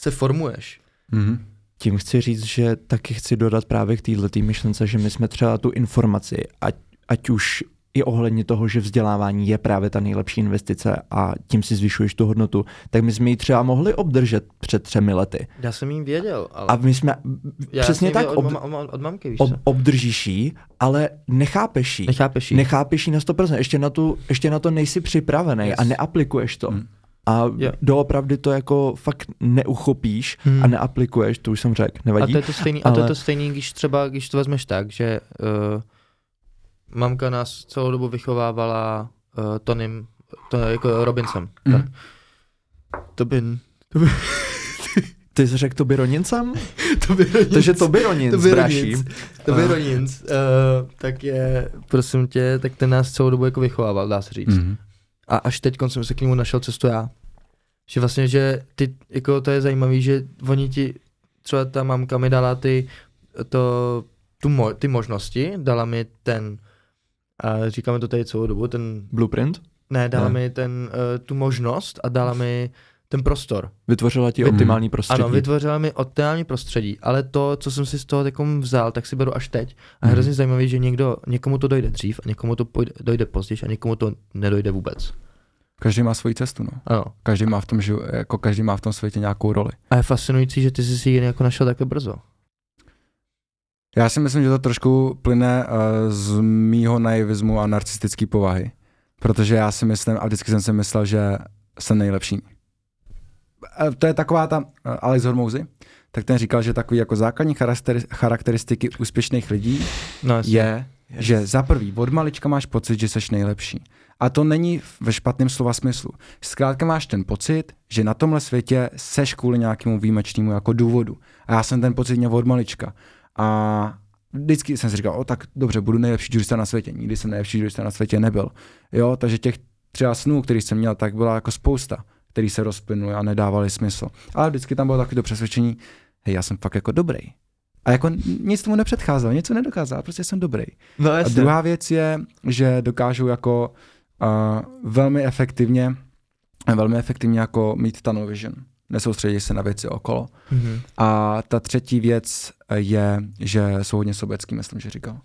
se formuješ. Mm-hmm. Tím chci říct, že taky chci dodat právě k této myšlence, že my jsme třeba tu informaci, ať, ať už i ohledně toho, že vzdělávání je právě ta nejlepší investice a tím si zvyšuješ tu hodnotu, tak my jsme ji třeba mohli obdržet před třemi lety. Já jsem jim věděl, ale... A my jsme, Já přesně jsem tak, od, ob, od, mamky, víš ob, obdržíš ji, ale nechápeš ji. Nechápeš ji. Nechápeš ji na 100%, ještě na, tu, ještě na to nejsi připravený Yes. a neaplikuješ to. Mm. A Jo. doopravdy to jako fakt neuchopíš Hmm. a neaplikuješ, to už jsem řekl, A nevadí. to je to stejný, a to je ale- to stejný, když třeba, když to vezmeš tak, že uh, mamka nás celou dobu vychovávala uh, Tonym, to jako Robinsem. Mhm. Tak. To by, to by, Ty jsi řekl to by Ronincem? to by Takže to by Roninc, to by. Roninc, to by A. Roninc, uh, tak je, prosím tě, tak ten nás celou dobu jako vychovával, dá se říct. Mm-hmm. A až teď jsem se k němu našel cestu já. Že vlastně, že ty, jako to je zajímavé, že oni ti, třeba ta mamka mi dala ty, to, tu mo, ty možnosti, dala mi ten, a říkáme to tady celou dobu, ten, Blueprint? ne, dala Ne. mi ten, uh, tu možnost a dala mi ten prostor. Vytvořila ti Mhm. optimální prostředí. Ano, vytvořila mi optimální prostředí, ale to, co jsem si z toho takom vzal, tak si beru až teď. A Mhm. hrozně zajímavé, že někdo, někomu to dojde dřív a někomu to pojde, dojde později a někomu to nedojde vůbec. Každý má svoji cestu, no. Ano. Každý má v tom, živ- jako každý má v tom světě nějakou roli. A je fascinující, že ty jsi si ji jako našel takhle brzo. Já si myslím, že to trošku plyne uh, z mýho naivismu a narcistické povahy. Protože já si myslím, a vždycky jsem si myslel, že jsem nejlepší. Eh, To je taková ta uh, Alex Hormouzy, tak ten říkal, že takový jako základní charakteri- charakteristiky úspěšných lidí No, jasně. je, že za prvý od malička máš pocit, že jsi nejlepší. A to není ve špatném slova smyslu. Zkrátka máš ten pocit, že na tomhle světě seš kvůli nějakému výjimečnému jako důvodu. A já jsem ten pocit měl od malička. A vždycky jsem si říkal, o tak dobře, budu nejlepší jurista na světě. Nikdy jsem nejlepší jurista na světě nebyl. Jo, takže těch třeba snů, který jsem měl, tak byla jako spousta, který se rozplynuly a nedávaly smysl. Ale vždycky tam bylo takové to přesvědčení, hej, já jsem fakt jako dobrý. A jako nic tomu nepředcházelo, něco nedokázal, prostě jsem dobrý. No A druhá věc je, že dokážou jako uh, velmi efektivně, velmi efektivně jako mít tunnel vision. Nesoustředí se na věci okolo. Mhm. A ta třetí věc je, že jsou hodně sobecký, myslím, že říkal.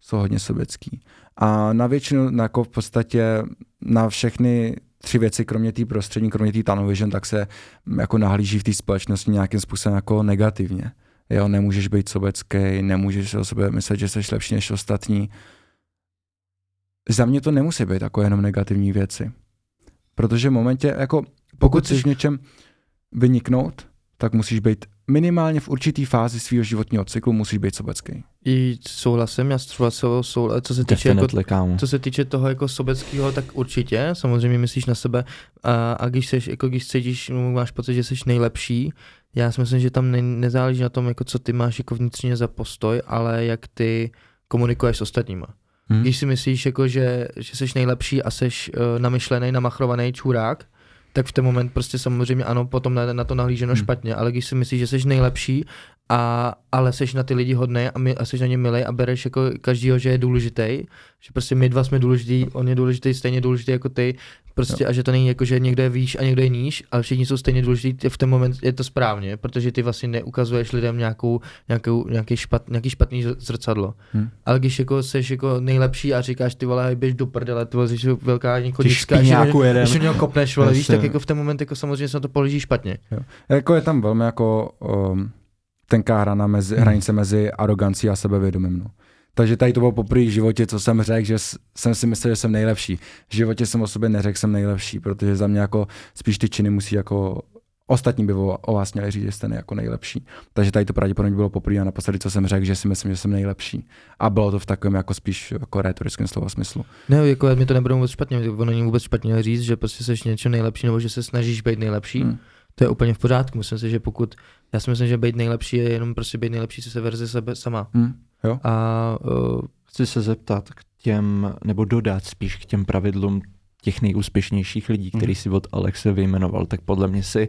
Jsou hodně sobecký. A na většinu, jako v podstatě na všechny tři věci, kromě té prostřední, kromě té tunnel vision, tak se mm, jako nahlíží v té společnosti nějakým způsobem jako negativně. Jo, nemůžeš být sobecký, nemůžeš o sobě myslet, že jsi lepší než ostatní. Za mě to nemusí být jako jenom negativní věci. Protože v momentě, jako pokud chceš v něčem vyniknout, tak musíš být minimálně v určitý fázi svého životního cyklu musíš být sobecký. I souhlasím, já třeba sou, sou, co se týče jako, Definitely, kámo. co se týče toho jako sobeckého, tak určitě, samozřejmě myslíš na sebe a, a když seš, jako když cítíš, máš pocit, že jsi nejlepší, já si myslím, že tam ne, nezáleží na tom, jako co ty máš jako vnitřně za postoj, ale jak ty komunikuješ s ostatníma. Hm? Když si myslíš, jako, že, že jsi nejlepší a jsi uh, namyšlený, namachrovaný čurák, tak v ten moment prostě samozřejmě ano, potom na, na to nahlíženo Hmm. špatně, ale když si myslíš, že jsi nejlepší, a, ale jsi na ty lidi hodný a, my, a jsi na ně milej a bereš jako každýho, že je důležitý, že prostě my dva jsme důležitý, on je důležitý, stejně důležitý jako ty, prostě a že to není jako, že někdo je výš a někdo je níž, ale všichni jsou stejně důležitý, v ten moment je to správně, protože ty vlastně neukazuješ lidem nějakou, nějakou, nějaký, špat, nějaký špatný zr- zrcadlo. Hm. Ale když jako jsi jako nejlepší a říkáš ty vole, běž do prdele, ty vole, jsi velká špíňáku jeden. když něho kopneš, vole, víš, tak jako v ten moment jako samozřejmě se na to položí špatně. Jako je tam velmi jako um, tenká hrana mezi, Hmm. hranice mezi arogancí a sebevědomím. No. Takže tady to bylo poprvé v životě, co jsem řekl, že jsem si myslel, že jsem nejlepší. V životě jsem o sobě neřekl, jsem nejlepší, protože za mě jako spíš ty činy musí jako ostatní by o, vás měli říct, že jste jako nejlepší. Takže tady to pravděpodobně bylo poprvé a naposledy, co jsem řekl, že si myslím, že jsem nejlepší. A bylo to v takovém jako spíš jako retorickém slova smyslu. Ne, jako mi to nebude vůbec špatně, ono není vůbec špatně říct, že prostě jsi něco nejlepší nebo že se snažíš být nejlepší. Hmm. To je úplně v pořádku. Myslím si, že pokud, já si myslím, že být nejlepší je jenom prostě být nejlepší se verze sebe sama. Hmm. Jo? A uh, Chci se zeptat k těm, nebo dodat spíš k těm pravidlům těch nejúspěšnějších lidí, který Mhm. si od Alexe vyjmenoval, tak podle mě si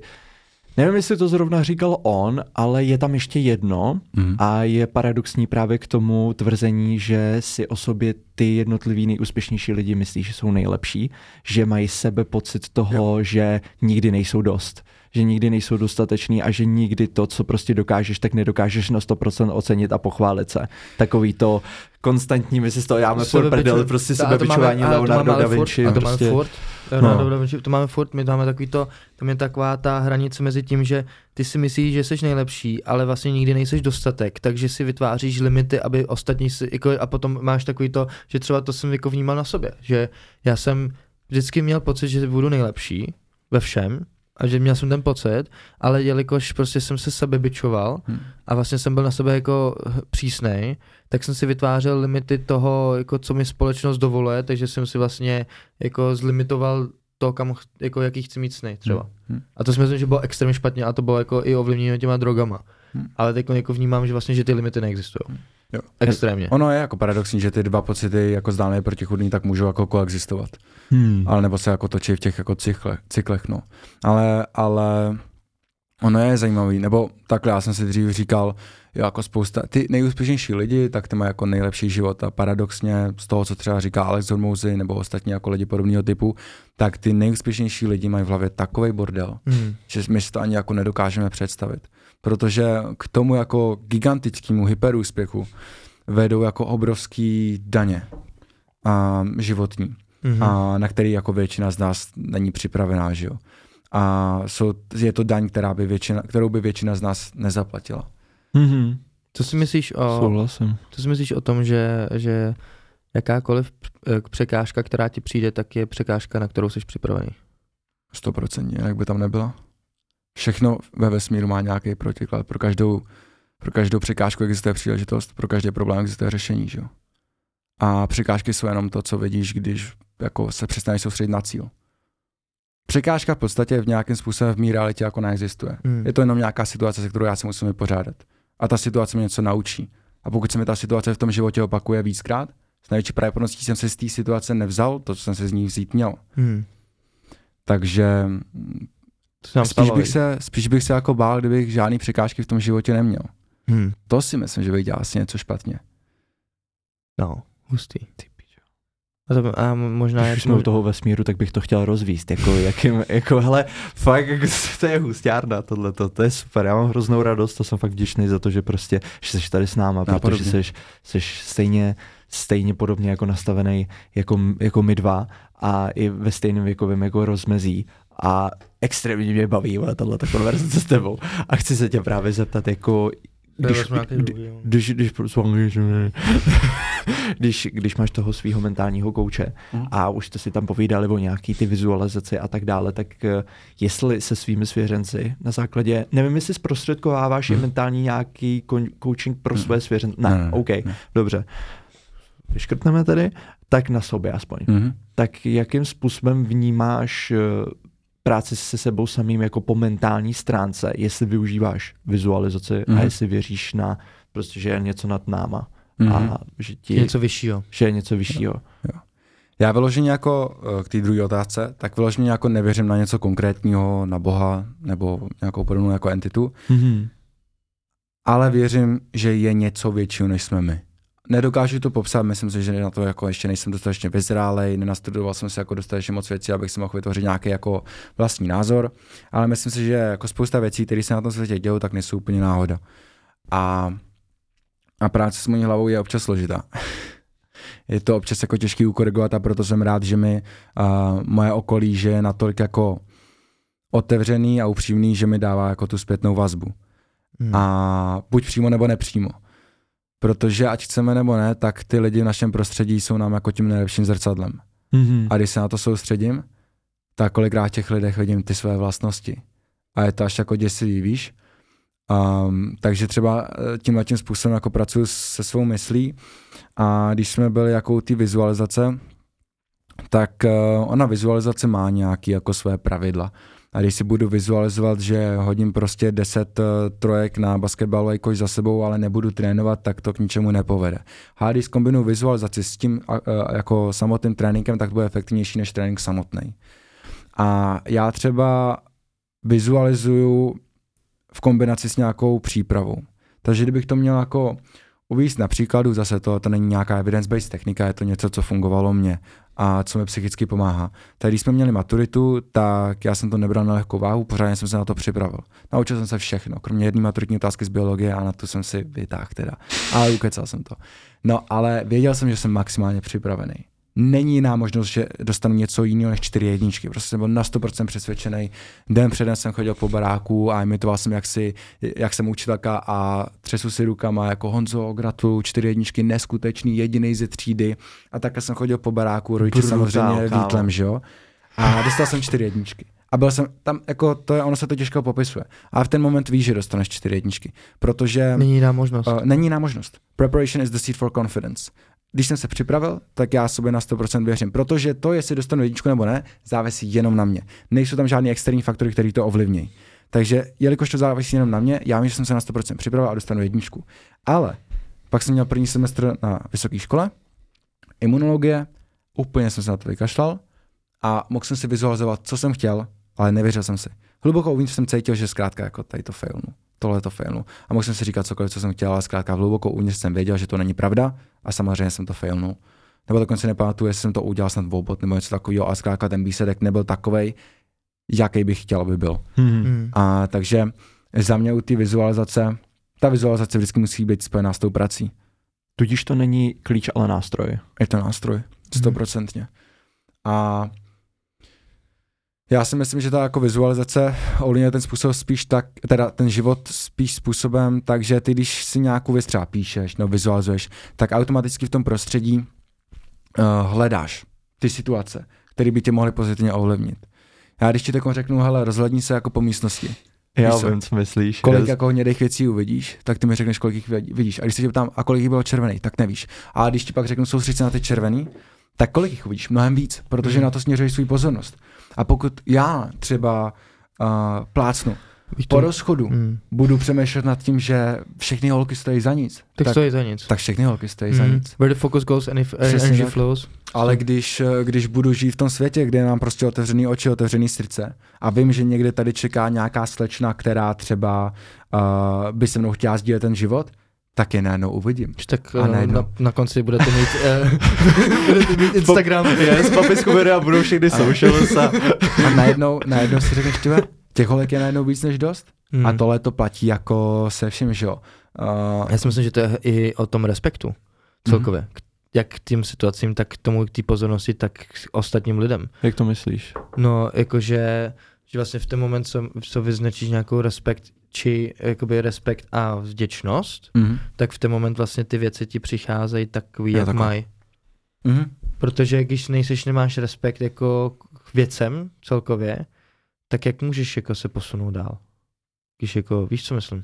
Nevím, jestli to zrovna říkal on, ale je tam ještě jedno Mhm. a je paradoxní právě k tomu tvrzení, že si o sobě ty jednotliví nejúspěšnější lidi myslí, že jsou nejlepší, že mají sebe pocit toho, jo. že nikdy nejsou dost že nikdy nejsou dostateční a že nikdy to, co prostě dokážeš, tak nedokážeš na 100% ocenit a pochválit se. Takový to konstantní, my si z toho děláme furt prdel, prostě sebebičování Leonardo da Vinci. A to prostě. máme furt, Leonardo da Vinci, to máme furt, my máme takový to, tam je taková ta hranice mezi tím, že ty si myslíš, že jsi nejlepší, ale vlastně nikdy nejseš dostatek, takže si vytváříš limity, aby ostatní si, jako, a potom máš takový to, že třeba to jsem jako vnímal na sobě, že já jsem vždycky měl pocit, že budu nejlepší ve všem, a že měl jsem ten pocit, ale jelikož prostě jsem se sebe bičoval hmm. a vlastně jsem byl na sebe jako přísnej, tak jsem si vytvářel limity toho, jako co mi společnost dovoluje, takže jsem si vlastně jako zlimitoval to, kam, jako jaký chci mít sny třeba. Hmm. A to si myslím, že bylo extrémně špatně a to bylo jako i ovlivněno těma drogama. Hmm. Ale teď jako vnímám, že vlastně, že ty limity neexistují. Jo. Extrémně. Ono je jako paradoxní, že ty dva pocity jako zdálně protichudný, tak můžou jako koexistovat. Hmm. Ale nebo se jako točí v těch jako cyklech, cyklech no. Ale, ale ono je zajímavý, nebo takhle já jsem si dřív říkal, jo, jako spousta, ty nejúspěšnější lidi, tak ty mají jako nejlepší život a paradoxně z toho, co třeba říká Alex Hormouzy nebo ostatní jako lidi podobného typu, tak ty nejúspěšnější lidi mají v hlavě takový bordel, hmm. že my si to ani jako nedokážeme představit. Protože k tomu jako gigantickému hyperúspěchu vedou jako obrovský daně a životní, mm-hmm. a na který jako většina z nás není připravená, že jo. A jsou, je to daň, která by většina, kterou by většina z nás nezaplatila. Mm-hmm. Co si myslíš o, Souhlasím. Co si myslíš o tom, že, že jakákoliv překážka, která ti přijde, tak je překážka, na kterou jsi připravený? Stoprocentně, jak by tam nebyla. Všechno ve vesmíru má nějaký protiklad. Pro každou, pro každou překážku existuje příležitost, pro každý problém existuje řešení. Že? A překážky jsou jenom to, co vidíš, když jako se přestaneš soustředit na cíl. Překážka v podstatě v nějakém způsobem v mý realitě jako neexistuje. Hmm. Je to jenom nějaká situace, se kterou já se musím vypořádat. A ta situace mě něco naučí. A pokud se mi ta situace v tom životě opakuje víckrát, s největší pravděpodobností jsem se z té situace nevzal to, co jsem se z ní vzít měl. Hmm. Takže spíš, bych se, spíš bych se jako bál, kdybych žádný překážky v tom životě neměl. Hmm. To si myslím, že bych dělal asi něco špatně. No, hustý. Ty a, to, a možná Když jsme u toho vesmíru, tak bych to chtěl rozvíst, jako jakým, jako hele, fakt, jako, to je hustárna tohle, to je super, já mám hroznou radost, to jsem fakt vděčný za to, že prostě, že jsi tady s náma, no, protože jsi, jsi stejně, stejně podobně jako nastavený jako, jako my dva a i ve stejném věkovém jako rozmezí a extrémně mě baví tahle konverzace s tebou. A chci se tě právě zeptat, jako když, když, když, když, když máš toho svého mentálního kouče mm. a už jste si tam povídali o nějaký ty vizualizace a tak dále, tak eh, jestli se svými svěřenci na základě, nevím, jestli zprostředkováváš mm. mentální nějaký coaching pro mm. své svěřence, ne, ne, ne, OK, ne. dobře, vyškrtneme tedy, tak na sobě aspoň. Mm. Tak jakým způsobem vnímáš eh, práci se sebou samým jako po mentální stránce, jestli využíváš vizualizaci mm-hmm. a mhm. jestli věříš na prostě, že je něco nad náma mm-hmm. a mhm. že ti... Něco vyššího. Že je něco vyššího. Jo. Jo. Já vyloženě jako eh, k té druhé otázce, tak vyloženě jako nevěřím na něco konkrétního, na Boha nebo nějakou podobnou jako entitu, mm-hmm. ale věřím, že je něco většího, než jsme my nedokážu to popsat, myslím si, že na to jako ještě nejsem dostatečně vyzrálej, nenastudoval jsem si jako dostatečně moc věcí, abych si mohl vytvořit nějaký jako vlastní názor, ale myslím si, že jako spousta věcí, které se na tom světě dějou, tak nejsou úplně náhoda. A, a práce s mojí hlavou je občas složitá. je to občas jako těžký ukorigovat a proto jsem rád, že mi uh, moje okolí, že je natolik jako otevřený a upřímný, že mi dává jako tu zpětnou vazbu. Hmm. A buď přímo nebo nepřímo. Protože ať chceme nebo ne, tak ty lidi v našem prostředí jsou nám jako tím nejlepším zrcadlem. Mm-hmm. A když se na to soustředím, tak kolikrát v těch lidech vidím ty své vlastnosti. A je to až jako děsivý, víš? Um, takže třeba eh, tímhle tím způsobem jako pracuji se svou myslí a když jsme byli jako ty vizualizace, tak uh, ona vizualizace má nějaké jako své pravidla. A když si budu vizualizovat, že hodím prostě 10 uh, eh, trojek na basketbalový koš za sebou, ale nebudu trénovat, tak to k ničemu nepovede. A když kombinuju vizualizaci s tím uh, jako samotným tréninkem, tak to bude efektivnější než trénink samotný. A já třeba vizualizuju v kombinaci s nějakou přípravou. Takže kdybych to měl jako uvíct na příkladu, zase to, to není nějaká evidence-based technika, je to něco, co fungovalo mně a co mi psychicky pomáhá. Tak když jsme měli maturitu, tak já jsem to nebral na lehkou váhu, pořádně jsem se na to připravil. Naučil jsem se všechno, kromě jedné maturitní otázky z biologie a na tu jsem si vytáhl teda. Ale ukecal jsem to. No ale věděl jsem, že jsem maximálně připravený není jiná možnost, že dostanu něco jiného než čtyři jedničky. Prostě jsem byl na 100% přesvědčený. Den předem jsem chodil po baráku a imitoval jsem, jak, si, jak jsem učitelka a třesu si rukama jako Honzo, gratuluju, čtyři jedničky, neskutečný, jediný ze třídy. A takhle jsem chodil po baráku, rodiče Brutál, samozřejmě kámo. vítlem, že jo. A dostal jsem čtyři jedničky. A byl jsem tam, jako to je, ono se to těžko popisuje. A v ten moment víš, že dostaneš čtyři jedničky, protože... Není jiná možnost. Uh, není jiná možnost. Preparation is the seed for confidence když jsem se připravil, tak já sobě na 100% věřím, protože to, jestli dostanu jedničku nebo ne, závisí jenom na mě. Nejsou tam žádný externí faktory, které to ovlivní. Takže jelikož to závisí jenom na mě, já vím, že jsem se na 100% připravil a dostanu jedničku. Ale pak jsem měl první semestr na vysoké škole, imunologie, úplně jsem se na to vykašlal a mohl jsem si vizualizovat, co jsem chtěl, ale nevěřil jsem si. Hluboko uvnitř jsem cítil, že zkrátka jako tady to failnu tohle to failnu. A mohl jsem si říkat cokoliv, co jsem chtěl, ale zkrátka hluboko uvnitř jsem věděl, že to není pravda a samozřejmě jsem to failnul. Nebo dokonce nepamatuju, jestli jsem to udělal snad v obot nebo něco takového a zkrátka ten výsledek nebyl takový, jaký bych chtěl, aby byl. Hmm. A takže za mě u té vizualizace, ta vizualizace vždycky musí být spojená s tou prací. Tudíž to není klíč, ale nástroj. Je to nástroj, stoprocentně. Hmm. A já si myslím, že ta jako vizualizace ovlivňuje ten způsob spíš tak, teda ten život spíš způsobem, takže ty, když si nějakou věc třeba píšeš, no vizualizuješ, tak automaticky v tom prostředí uh, hledáš ty situace, které by tě mohly pozitivně ovlivnit. Já když ti teď řeknu, hele, rozhledni se jako po místnosti. Já vím, co myslíš. Kolik jako hnědých věcí uvidíš, tak ty mi řekneš, kolik jich vidíš. A když se tě ptám, a kolik jich bylo červený, tak nevíš. A když ti pak řeknu, soustředit se na ty červený, tak kolik jich uvidíš? Mnohem víc, protože mm. na to směřuješ svůj pozornost. A pokud já třeba uh, plácnu po rozchodu mm. budu přemýšlet nad tím, že všechny holky stojí za nic. Tak, tak stojí za nic. Tak všechny holky stojí mm. za nic. Where the focus goes, any, energy flows. Ale když, když budu žít v tom světě, kde mám prostě otevřený oči, otevřený srdce a vím, že někde tady čeká nějaká slečna, která třeba uh, by se mnou chtěla sdílet ten život, tak je najednou uvidím. Tak a najednou. Na, na konci budete mít, uh, budete mít Instagram. yes, papi a budou všechny socials. A, a najednou, najednou si řekneš, tyhle, těch holek je najednou víc než dost. Hmm. A tohle to platí jako se vším, že jo. Uh, Já si myslím, že to je i o tom respektu celkově. Hmm. Jak k tím situacím, tak k tomu, k té pozornosti, tak k ostatním lidem. Jak to myslíš? No, jakože že vlastně v ten moment, co, co vyznačíš nějakou respekt, či jakoby respekt a vděčnost, mm-hmm. tak v ten moment vlastně ty věci ti přicházejí takový, Já jak mají. Mm-hmm. Protože když nejseš, nemáš respekt jako k věcem celkově, tak jak můžeš jako se posunout dál? Když jako, víš, co myslím?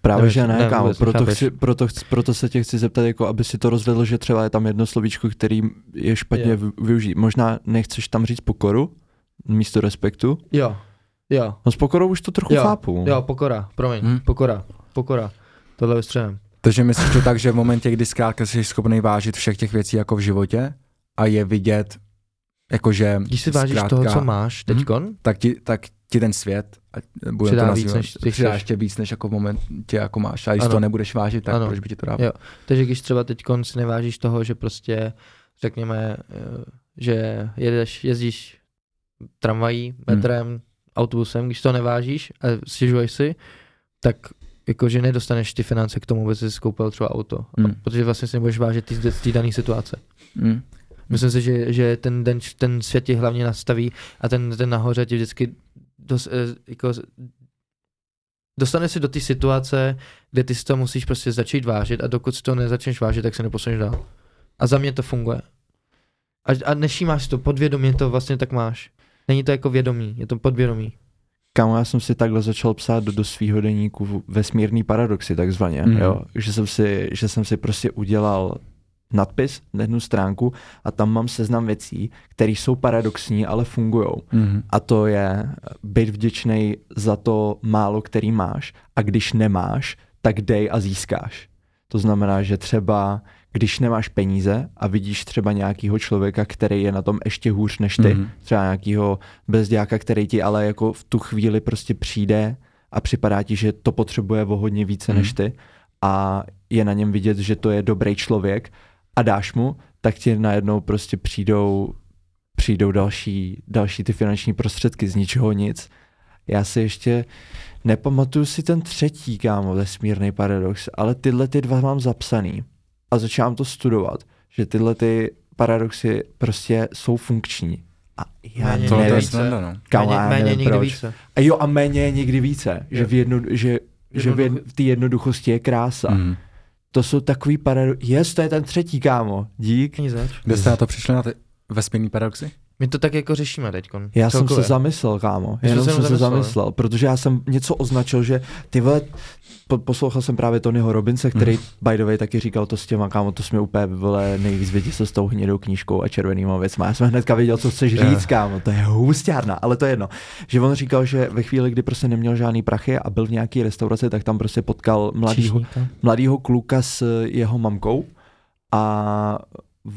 Právě, Nevíš, že ne, ne kámo, proto, chci, proto, chci, proto se tě chci zeptat, jako aby si to rozvedl, že třeba je tam jedno slovíčko, který je špatně je. využít. Možná nechceš tam říct pokoru místo respektu? Jo, Jo. No s pokorou už to trochu jo. chápu. Jo, pokora, promiň, hmm. pokora, pokora. Tohle vystřelím. Takže myslíš to tak, že v momentě, kdy zkrátka jsi schopný vážit všech těch věcí jako v životě a je vidět, jakože Když si vážíš zkrátka, toho, co máš mhm. teďkon, hmm, tak, ti, tak ti ten svět, bude to víc, než přidá ještě víc, než jako v momentě, jako máš. A když ano. to nebudeš vážit, tak ano. proč by ti to dával? Jo. Takže když třeba teď si nevážíš toho, že prostě, řekněme, eh, že jedeš, jezdíš tramvají, hmm. metrem, hmm autobusem, když to nevážíš a stěžuješ si, tak jakože nedostaneš ty finance k tomu, aby jsi koupil třeba auto. Mm. Protože vlastně si nebudeš vážit ty, ty dané situace. Mm. Myslím si, že, že ten, den, ten svět ti hlavně nastaví a ten, ten nahoře ti vždycky dos, eh, jako, dostane si do té situace, kde ty si to musíš prostě začít vážit a dokud si to nezačneš vážit, tak se neposuneš dál. A za mě to funguje. A, a nešímáš to, podvědomě to vlastně tak máš. Není to jako vědomí, je to podvědomí. Kámo, já jsem si takhle začal psát do, do svého deníku vesmírný paradoxy, takzvaně, mm. jo? Že, jsem si, že jsem si prostě udělal nadpis na jednu stránku a tam mám seznam věcí, které jsou paradoxní, ale fungují. Mm. A to je být vděčný za to málo, který máš a když nemáš, tak dej a získáš. To znamená, že třeba když nemáš peníze a vidíš třeba nějakého člověka, který je na tom ještě hůř než ty, mm-hmm. třeba nějakého bezděláka, který ti ale jako v tu chvíli prostě přijde a připadá ti, že to potřebuje o hodně více Mhm. než ty a je na něm vidět, že to je dobrý člověk a dáš mu, tak ti najednou prostě přijdou, přijdou další, další ty finanční prostředky z ničeho nic. Já si ještě nepamatuju si ten třetí, kámo, vesmírný paradox, ale tyhle ty dva mám zapsaný a začínám to studovat, že tyhle ty paradoxy prostě jsou funkční. A já Méně To, to je nevím, no. méně, méně nevím nikdy proč. více. A jo, a méně je nikdy více, že v, jedno, že, že v, Jednoducho- v té jednoduchosti je krása. Mm. To jsou takový paradoxy. Yes, to je ten třetí, kámo. Dík. Kde jste na to přišli na ty vesmírný paradoxy? My to tak jako řešíme teď. Já jsem se zamyslel, kámo. se jsem se zamyslel? zamyslel, protože já jsem něco označil, že ty vole, po, poslouchal jsem právě Tonyho Robinse, který Mhm. by the way taky říkal to s těma, kámo, to jsme úplně vole nejvíc věděli se s tou hnědou knížkou a červenýma věcma. Já jsem hnedka věděl, co chceš říct, kámo, to je hustárna, ale to je jedno. Že on říkal, že ve chvíli, kdy prostě neměl žádný prachy a byl v nějaký restauraci, tak tam prostě potkal mladýho, mladýho kluka s jeho mamkou a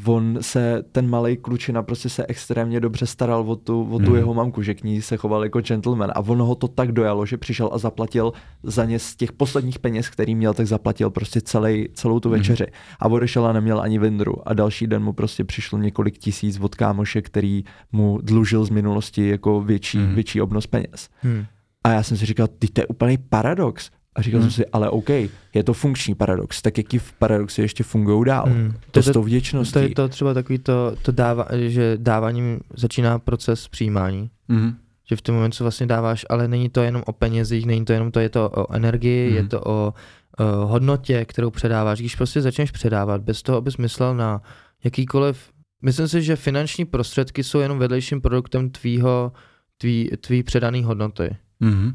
on se, ten malý klučina prostě se extrémně dobře staral o tu, o tu Mhm. jeho mamku, že k ní se choval jako gentleman a ono ho to tak dojalo, že přišel a zaplatil za ně z těch posledních peněz, který měl, tak zaplatil prostě celý, celou tu Mhm. večeři a odešel a neměl ani vindru a další den mu prostě přišlo několik tisíc od kámoše, který mu dlužil z minulosti jako větší, Mhm. větší obnos peněz. Hmm. A já jsem si říkal, ty to je úplný paradox. A říkal Hmm. jsem si, ale OK, je to funkční paradox, tak jaký v paradoxy ještě fungují dál? Hmm. To To, s tou to, vděčností. to je to třeba takový to, to dává, že dáváním začíná proces přijímání. Mm. Že v tom momentu co vlastně dáváš, ale není to jenom o penězích, není to jenom to, je to o energii, Mhm. je to o, o hodnotě, kterou předáváš. Když prostě začneš předávat, bez toho, abys myslel na jakýkoliv, myslím si, že finanční prostředky jsou jenom vedlejším produktem tvýho, tvý, tvý předaný hodnoty. Mm.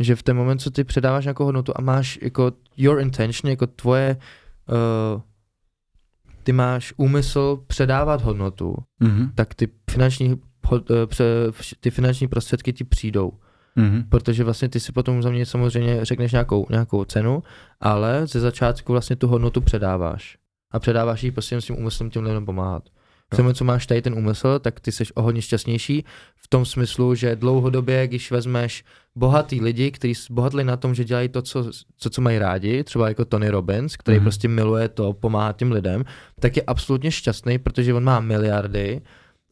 Že v ten moment, co ty předáváš nějakou hodnotu a máš jako your intention, jako tvoje, uh, ty máš úmysl předávat hodnotu, Mm. tak ty finanční, eh, ty finanční prostředky ti přijdou. Mm. Protože vlastně ty si potom za mě samozřejmě řekneš nějakou, nějakou cenu, ale ze začátku vlastně tu hodnotu předáváš. A předáváš ji prostě s tím úmyslem těm lidem pomáhat. V tom, co máš tady ten úmysl, tak ty jsi o hodně šťastnější v tom smyslu, že dlouhodobě, když vezmeš bohatý lidi, kteří bohatli na tom, že dělají to, co, co, co mají rádi, třeba jako Tony Robbins, který Mhm. mm-hmm. prostě miluje to, pomáhat těm lidem, tak je absolutně šťastný, protože on má miliardy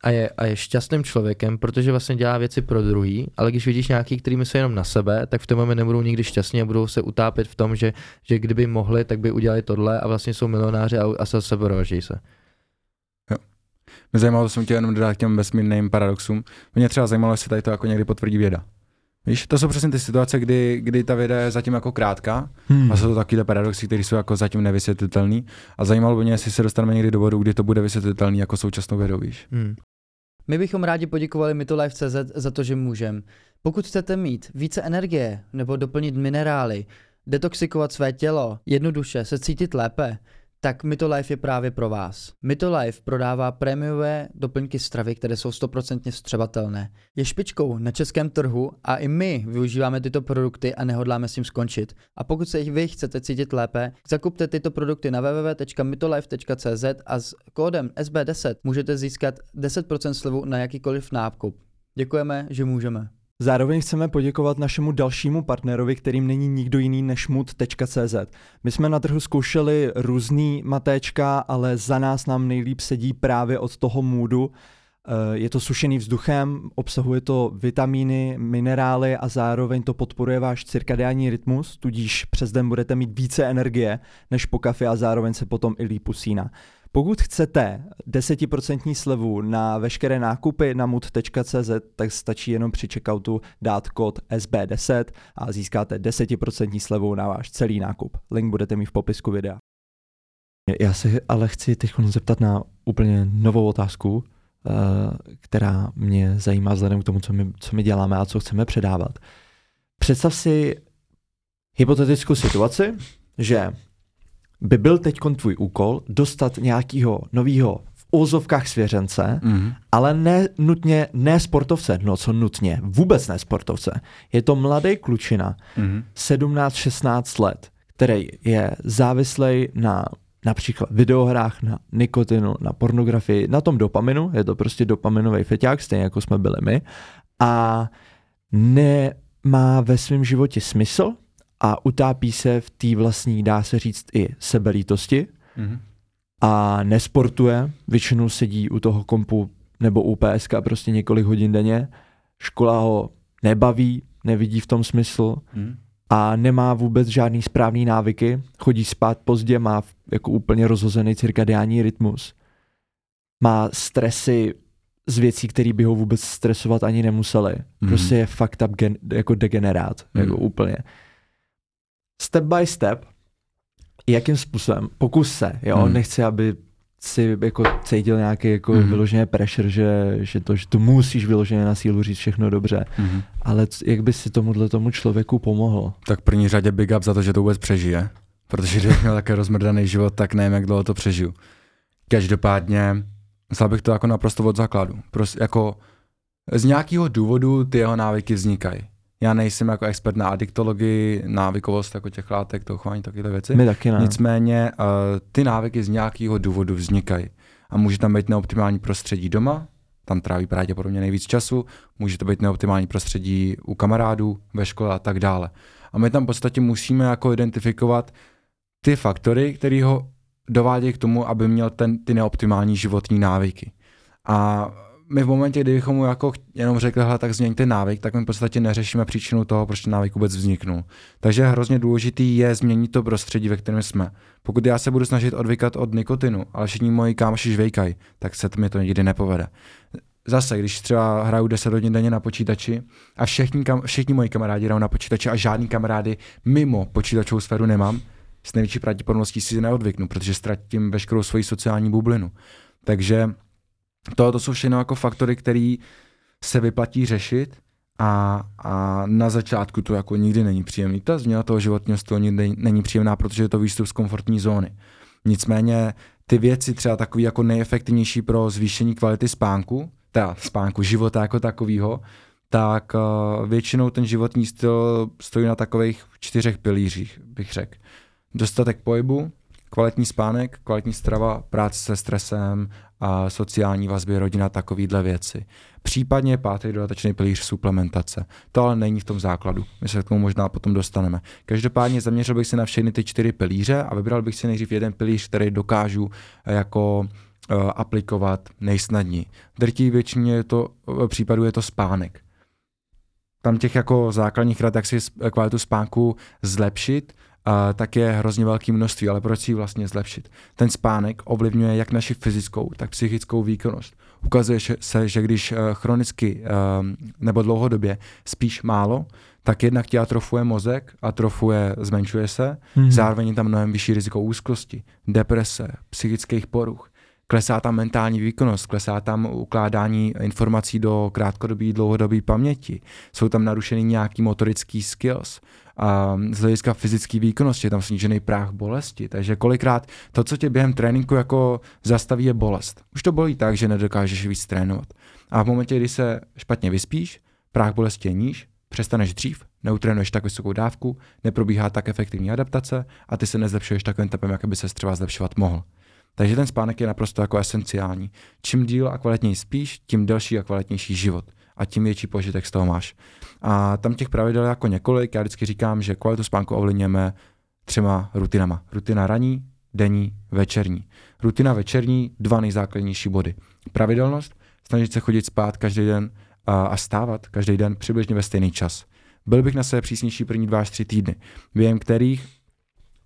a je, a je šťastným člověkem, protože vlastně dělá věci pro druhý, ale když vidíš nějaký, který myslí jenom na sebe, tak v tom moment nebudou nikdy šťastní a budou se utápět v tom, že, že kdyby mohli, tak by udělali tohle a vlastně jsou milionáři a, a se seboroží se. Mě zajímalo, to jsem chtěl jenom dodat k těm vesmírným paradoxům. Mě třeba zajímalo, jestli tady to jako někdy potvrdí věda. Víš, to jsou přesně ty situace, kdy, kdy ta věda je zatím jako krátká Hmm. a jsou to takové paradoxy, které jsou jako zatím nevysvětlitelné. A zajímalo by mě, jestli se dostaneme někdy do bodu, kdy to bude vysvětlitelné jako současnou vědou, víš. Hmm. My bychom rádi poděkovali Mitolife.cz za to, že můžem. Pokud chcete mít více energie nebo doplnit minerály, detoxikovat své tělo, jednoduše se cítit lépe, tak Mitolife je právě pro vás. Mitolife prodává prémiové doplňky stravy, které jsou 100% vstřebatelné. Je špičkou na českém trhu a i my využíváme tyto produkty a nehodláme s tím skončit. A pokud se jich vy chcete cítit lépe, zakupte tyto produkty na www.mitolife.cz a s kódem SB10 můžete získat 10% slevu na jakýkoliv nákup. Děkujeme, že můžeme. Zároveň chceme poděkovat našemu dalšímu partnerovi, kterým není nikdo jiný než mood.cz. My jsme na trhu zkoušeli různý matéčka, ale za nás nám nejlíp sedí právě od toho moodu. Eh, Je to sušený vzduchem, obsahuje to vitamíny, minerály a zároveň to podporuje váš cirkadiální rytmus, tudíž přes den budete mít více energie než po kafi a zároveň se potom i líp usíná. Pokud chcete 10% slevu na veškeré nákupy na mood.cz, tak stačí jenom při checkoutu dát kód SB10 a získáte 10% slevu na váš celý nákup. Link budete mít v popisku videa. Já se ale chci teď zeptat na úplně novou otázku, která mě zajímá vzhledem k tomu, co my, co my děláme a co chceme předávat. Představ si hypotetickou situaci, že by byl teď tvůj úkol dostat nějakého nového v úzovkách svěřence, Mm. ale ne nutně ne sportovce, no co nutně, vůbec ne sportovce. Je to mladý klučina, Mm. 17-16 let, který je závislý na například videohrách, na nikotinu, na pornografii, na tom dopaminu, je to prostě dopaminový feťák, stejně jako jsme byli my, a ne, má ve svém životě smysl a utápí se v té vlastní, dá se říct, i sebelítosti Mhm. a nesportuje, většinou sedí u toho kompu nebo u PSK prostě několik hodin denně, škola ho nebaví, nevidí v tom smysl Mhm. A nemá vůbec žádný správný návyky, chodí spát pozdě, má jako úplně rozhozený cirkadiální rytmus, má stresy z věcí, které by ho vůbec stresovat ani nemuseli. Mhm. Prostě je fucked up gen, jako degenerát, Mhm. jako úplně. Step by step, jakým způsobem, pokus se, jo, Mhm. nechci, aby si jako cítil nějaký jako Mhm. vyloženě pressure, že, že, to, že tu musíš vyloženě na sílu říct všechno dobře, Mhm. ale jak by si tomuhle tomu člověku pomohl? Tak v první řadě big up za to, že to vůbec přežije. Protože kdybych měl také rozmrdaný život, tak nevím, jak dlouho to přežiju. Každopádně, myslel bych to jako naprosto od základu. Prostě jako z nějakého důvodu ty jeho návyky vznikají. Já nejsem jako expert na adiktologii, návykovost jako těch látek, to chování, takové věci. My taky ne. Nicméně uh, ty návyky z nějakého důvodu vznikají. A může tam být neoptimální prostředí doma, tam tráví pravděpodobně nejvíc času, může to být neoptimální prostředí u kamarádů, ve škole a tak dále. A my tam v podstatě musíme jako identifikovat ty faktory, které ho dovádějí k tomu, aby měl ten, ty neoptimální životní návyky. A my v momentě, kdy bychom mu jako jenom řekli, hele, tak změň ten návyk, tak my v podstatě neřešíme příčinu toho, proč ten návyk vůbec vzniknul. Takže hrozně důležitý je změnit to prostředí, ve kterém jsme. Pokud já se budu snažit odvykat od nikotinu, ale všichni moji kámoši žvejkají, tak se mi to nikdy nepovede. Zase, když třeba hraju 10 hodin denně na počítači a všichni, kam, všichni moji kamarádi hrajou na počítači a žádný kamarády mimo počítačovou sféru nemám, s největší pravděpodobností si neodvyknu, protože ztratím veškerou svoji sociální bublinu. Takže to, to jsou všechno jako faktory, které se vyplatí řešit a, a na začátku to jako nikdy není příjemný. Ta změna toho životního stylu nikdy není příjemná, protože je to výstup z komfortní zóny. Nicméně ty věci třeba takový jako nejefektivnější pro zvýšení kvality spánku, teda spánku, života jako takového, tak uh, většinou ten životní styl stojí na takových čtyřech pilířích, bych řekl. Dostatek pohybu, kvalitní spánek, kvalitní strava, práce se stresem, a sociální vazby, rodina, takovýhle věci. Případně pátý dodatečný pilíř suplementace. To ale není v tom základu. My se k tomu možná potom dostaneme. Každopádně zaměřil bych se na všechny ty čtyři pilíře a vybral bych si nejdřív jeden pilíř, který dokážu eh, jako uh, aplikovat nejsnadněji. Drtí většině je to, v případu je to spánek. Tam těch jako základních rad, jak si kvalitu spánku zlepšit, tak je hrozně velké množství, ale proč si ji vlastně zlepšit? Ten spánek ovlivňuje jak naši fyzickou, tak psychickou výkonnost. Ukazuje se, že když uh, chronicky um, nebo dlouhodobě spíš málo, tak jednak ti atrofuje mozek, atrofuje, zmenšuje se, Mhm. zároveň je tam mnohem vyšší riziko úzkosti, deprese, psychických poruch. Klesá tam mentální výkonnost, klesá tam ukládání informací do krátkodobé, dlouhodobé paměti. Jsou tam narušeny nějaký motorický skills. A z hlediska fyzické výkonnosti je tam snížený práh bolesti. Takže kolikrát to, co tě během tréninku jako zastaví, je bolest. Už to bolí tak, že nedokážeš víc trénovat. A v momentě, kdy se špatně vyspíš, práh bolesti je níž, přestaneš dřív, neutrénuješ tak vysokou dávku, neprobíhá tak efektivní adaptace a ty se nezlepšuješ takovým tempem, jak by se třeba zlepšovat mohl. Takže ten spánek je naprosto jako esenciální. Čím díl a kvalitněji spíš, tím delší a kvalitnější život a tím větší požitek z toho máš. A tam těch pravidel jako několik, já vždycky říkám, že kvalitu spánku ovlivňujeme třema rutinama. Rutina raní, denní, večerní. Rutina večerní, dva nejzákladnější body. Pravidelnost, snažit se chodit spát každý den a, a stávat každý den přibližně ve stejný čas. Byl bych na sebe přísnější první dva až tři týdny, během kterých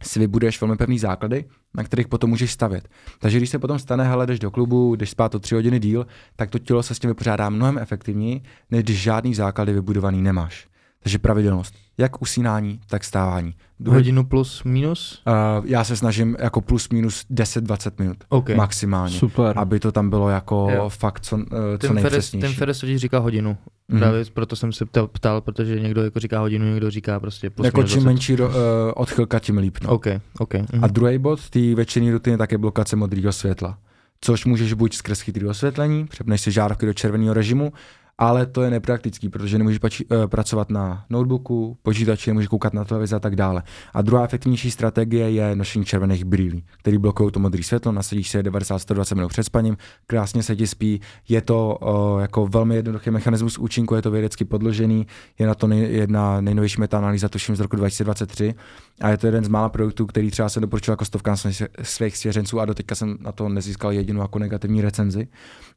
si vybuduješ velmi pevný základy, na kterých potom můžeš stavět. Takže když se potom stane, hele, jdeš do klubu, jdeš spát o tři hodiny díl, tak to tělo se s tím vypořádá mnohem efektivněji, než když žádný základy vybudovaný nemáš. Takže pravidelnost, jak usínání, tak stávání. Druhý- Hodinu plus minus? Uh, já se snažím jako plus minus 10-20 minut OK. maximálně, Super. aby to tam bylo jako Jo. fakt co, uh, co Ten Feres, nejpřesnější. ten Feres totiž říká hodinu. Mhm. Právě proto jsem se ptal, ptal, protože někdo jako říká hodinu, někdo říká prostě plus Jako čím 20. menší ro, uh, odchylka, tím líp. No. OK, OK. Mhm. A druhý bod té večerní rutiny tak je blokace modrého světla. Což můžeš buď skrz chytrý osvětlení, přepneš si žárovky do červeného režimu, ale to je nepraktický, protože nemůžeš pači, uh, pracovat na notebooku, počítači, nemůžeš koukat na televizi a tak dále. A druhá efektivnější strategie je nošení červených brýlí, který blokují to modré světlo, nasadíš si 90-120 minut před spaním, krásně se ti spí, je to uh, jako velmi jednoduchý mechanismus účinku, je to vědecky podložený, je na to nej, jedna nejnovější metaanalýza, tuším z roku 2023 a je to jeden z mála produktů, který třeba se doporučil jako stovkám svých svěřenců a doteďka jsem na to nezískal jedinou jako negativní recenzi.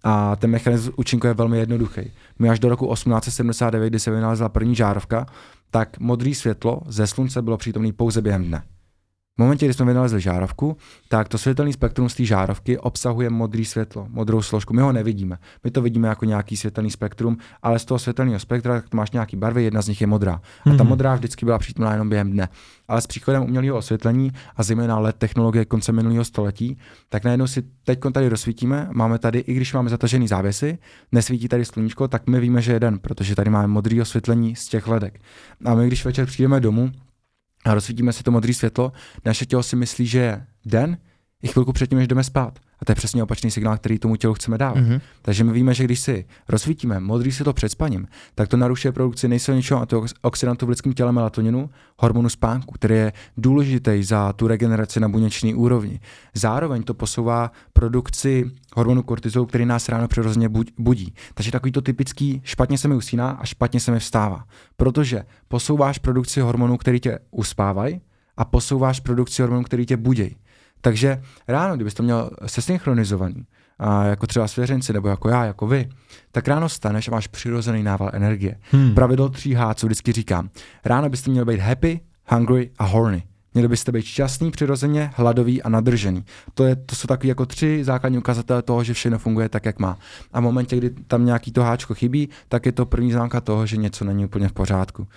A ten mechanismus účinku je velmi jednoduchý. My až do roku 1879, kdy se vynalezla první žárovka, tak modré světlo ze slunce bylo přítomné pouze během dne. V momentě, kdy jsme vynalezli žárovku, tak to světelný spektrum z té žárovky obsahuje modré světlo, modrou složku. My ho nevidíme. My to vidíme jako nějaký světelný spektrum, ale z toho světelného spektra tak máš nějaký barvy, jedna z nich je modrá. A ta mm-hmm. modrá vždycky byla přítomná jenom během dne. Ale s příchodem umělého osvětlení a zejména LED technologie konce minulého století, tak najednou si teď tady rozsvítíme, máme tady, i když máme zatažený závěsy, nesvítí tady sluníčko, tak my víme, že je den, protože tady máme modré osvětlení z těch ledek. A my, když večer přijdeme domů, a rozsvítíme si to modré světlo, naše tělo si myslí, že je den, i chvilku předtím, než jdeme spát. A to je přesně opačný signál, který tomu tělu chceme dávat. Mm-hmm. Takže my víme, že když si rozsvítíme modrý světlo před spaním, tak to narušuje produkci nejsilnějšího antioxidantu v lidském těle melatoninu, hormonu spánku, který je důležitý za tu regeneraci na buněčné úrovni. Zároveň to posouvá produkci hormonu kortizolu, který nás ráno přirozeně budí. Takže takový to typický špatně se mi usíná a špatně se mi vstává. Protože posouváš produkci hormonů, který tě uspávají, a posouváš produkci hormonů, který tě budí. Takže ráno, kdybys to měl sesynchronizovaný, a jako třeba svěřenci, nebo jako já, jako vy, tak ráno staneš a máš přirozený nával energie. Hmm. Pravidlo 3H, co vždycky říkám. Ráno byste měli být happy, hungry a horny. Měli byste být šťastný, přirozeně, hladový a nadržený. To, je, to jsou takové jako tři základní ukazatele toho, že všechno funguje tak, jak má. A v momentě, kdy tam nějaký to háčko chybí, tak je to první známka toho, že něco není úplně v pořádku.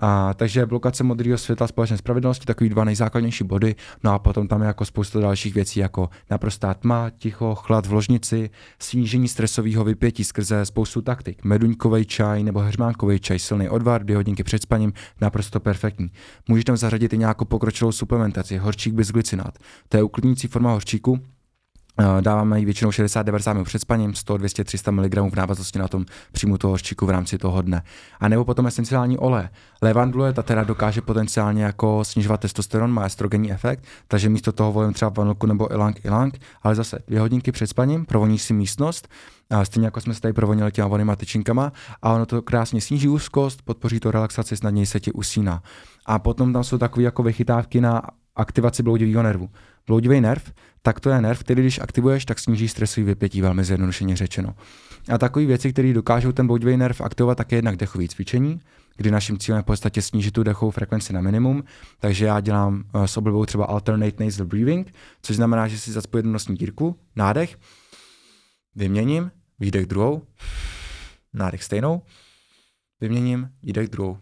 A, takže blokace modrého světla společné spravedlnosti, takový dva nejzákladnější body. No a potom tam je jako spousta dalších věcí, jako naprostá tma, ticho, chlad v ložnici, snížení stresového vypětí skrze spoustu taktik. Meduňkový čaj nebo heřmánkový čaj, silný odvar, dvě hodinky před spaním, naprosto perfektní. Můžeš tam zařadit i nějakou pokročilou suplementaci, horčík glycinát. To je uklidnící forma horčíku, dáváme ji většinou 60-90 minut před spaním, 100, 200, 300 mg v návaznosti na tom příjmu toho ščiku v rámci toho dne. A nebo potom esenciální olej. Levandule ta teda dokáže potenciálně jako snižovat testosteron, má estrogenní efekt, takže místo toho volím třeba vanilku nebo ilang ilang, ale zase dvě hodinky před spaním, provoníš si místnost, a stejně jako jsme se tady provonili těma vonýma tyčinkama a ono to krásně sníží úzkost, podpoří to relaxaci, snadněji se ti usíná. A potom tam jsou takové jako vychytávky na aktivaci bloudivého nervu. Bloudivý nerv, tak to je nerv, který když aktivuješ, tak sníží stresový vypětí, velmi zjednodušeně řečeno. A takové věci, které dokážou ten bloudivý nerv aktivovat, tak je jednak dechový cvičení, kdy naším cílem je v podstatě snížit tu dechovou frekvenci na minimum. Takže já dělám uh, s oblibou třeba alternate nasal breathing, což znamená, že si zacpu jednu nosní dírku, nádech, vyměním, výdech druhou, nádech stejnou, vyměním, výdech druhou,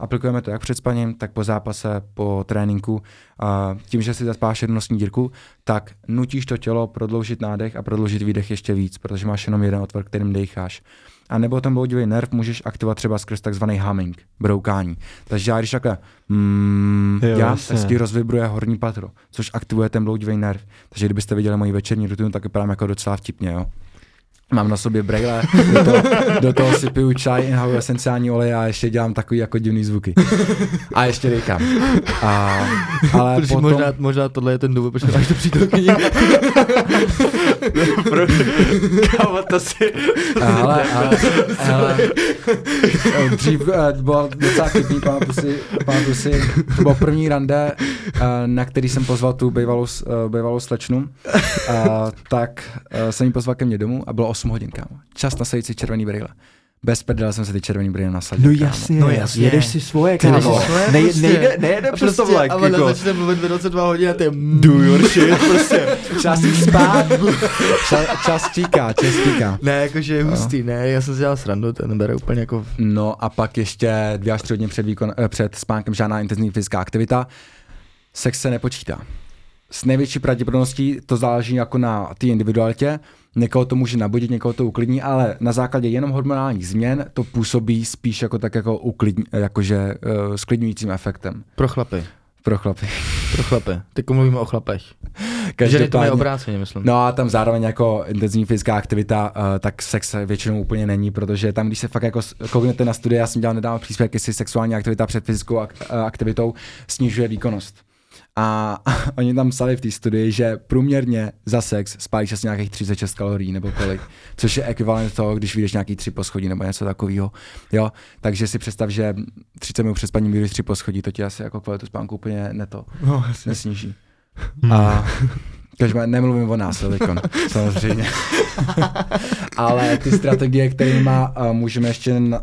Aplikujeme to jak před spaním, tak po zápase, po tréninku. A tím, že si zaspáš jednostní dírku, tak nutíš to tělo prodloužit nádech a prodloužit výdech ještě víc, protože máš jenom jeden otvor, kterým decháš. A nebo ten bloudivý nerv můžeš aktivovat třeba skrz takzvaný humming, broukání. Takže já když takhle mm, jo, já, tak ti rozvibruje horní patro, což aktivuje ten bloudivý nerv. Takže kdybyste viděli moji večerní rutinu, tak vypadám jako docela vtipně, jo. Mám na sobě brejle, do toho, do toho si piju čaj, inhaluji esenciální olej a ještě dělám takový jako divný zvuky. A ještě dýchám. A, ale potom... možná, možná tohle je ten důvod, proč máš to přítelkyni. Kámo, to si... Ale, ale, ale, dřív uh, bylo docela chytný, pamatuju si, pamatuju si, to bylo první rande, uh, na který jsem pozval tu bývalou, bývalou slečnu, tak jsem ji pozval ke mně domů a bylo 8 hodin, kámo. Čas nasadit si červený brýle. Bez prdela jsem se ty červený brýle nasadil. No jasně, no jasně. Jedeš si svoje, kámo. Svoje, Nej, prostě. nejde, nejde přes prostě, to vlak. Ale jako. začne mluvit v 22 hodin a ty do your shit, prostě. Čas jít spát. čas, čas tíká, čas tíká. Ne, jakože je hustý, no. ne, já jsem si dělal srandu, ten bere úplně jako... No a pak ještě dvě až tři hodiny před, výkon, eh, před spánkem žádná intenzivní fyzická aktivita. Sex se nepočítá. S největší pravděpodobností to záleží jako na té individualitě, Někoho to může nabudit, někoho to uklidní, ale na základě jenom hormonálních změn to působí spíš jako tak jako uklidní, jakože uh, sklidňujícím efektem. Pro chlapy. Pro chlapy. Pro chlapy. Teď mluvíme o chlapech. Ženy to mají obráceně, myslím. No a tam zároveň jako intenzivní fyzická aktivita, uh, tak sex většinou úplně není, protože tam, když se fakt jako kouknete na studie, já jsem dělal nedávno příspěvek, jestli sexuální aktivita před fyzickou ak- eh, aktivitou snižuje výkonnost. A oni tam psali v té studii, že průměrně za sex spálíš asi nějakých 36 kalorií nebo kolik, což je ekvivalent toho, když vyjdeš nějaký tři poschodí nebo něco takového. Jo, takže si představ, že 30 minut před spaním vyjdeš tři poschodí, to ti asi jako kvalitu spánku úplně neto, no, nesníží. A Každopádně nemluvím o nás, teďkon, samozřejmě. Ale ty strategie, kterými uh, můžeme ještě uh,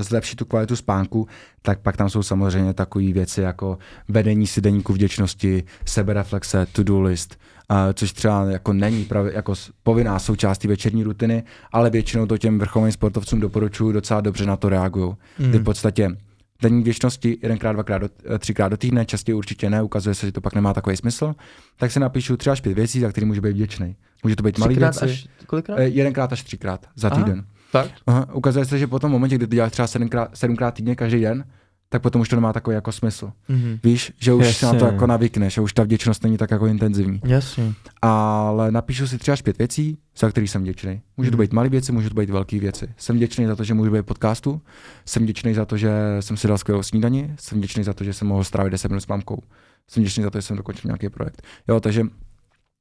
zlepšit tu kvalitu spánku, tak pak tam jsou samozřejmě takové věci jako vedení si deníku vděčnosti, sebereflexe, to-do list, uh, což třeba jako není právě jako povinná součástí večerní rutiny, ale většinou to těm vrcholovým sportovcům doporučuju, docela dobře na to reagují. Mm. v podstatě denní věčnosti jedenkrát, dvakrát, do, eh, třikrát do týdne, častěji určitě ne, ukazuje se, že to pak nemá takový smysl, tak se napíšu tři až pět věcí, za které může být vděčný. Může to být malý věci. Až, kolikrát? Eh, jedenkrát až třikrát za týden. Aha, tak? Aha, ukazuje se, že po tom momentě, kdy ty děláš třeba sedmkrát, sedmkrát týdně každý den, tak potom už to nemá takový jako smysl. Mm-hmm. Víš, že už Jasně. se na to jako navykneš, že už ta vděčnost není tak jako intenzivní. Jasně. Ale napíšu si tři až pět věcí, za který jsem vděčný. Může to mhm. být malé věci, může to být velké věci. Jsem vděčný za to, že můžu být podcastu, jsem vděčný za to, že jsem si dal skvělou snídani, jsem vděčný za to, že jsem mohl strávit 10 minut s mamkou. Jsem vděčný za to, že jsem dokončil nějaký projekt. Jo, takže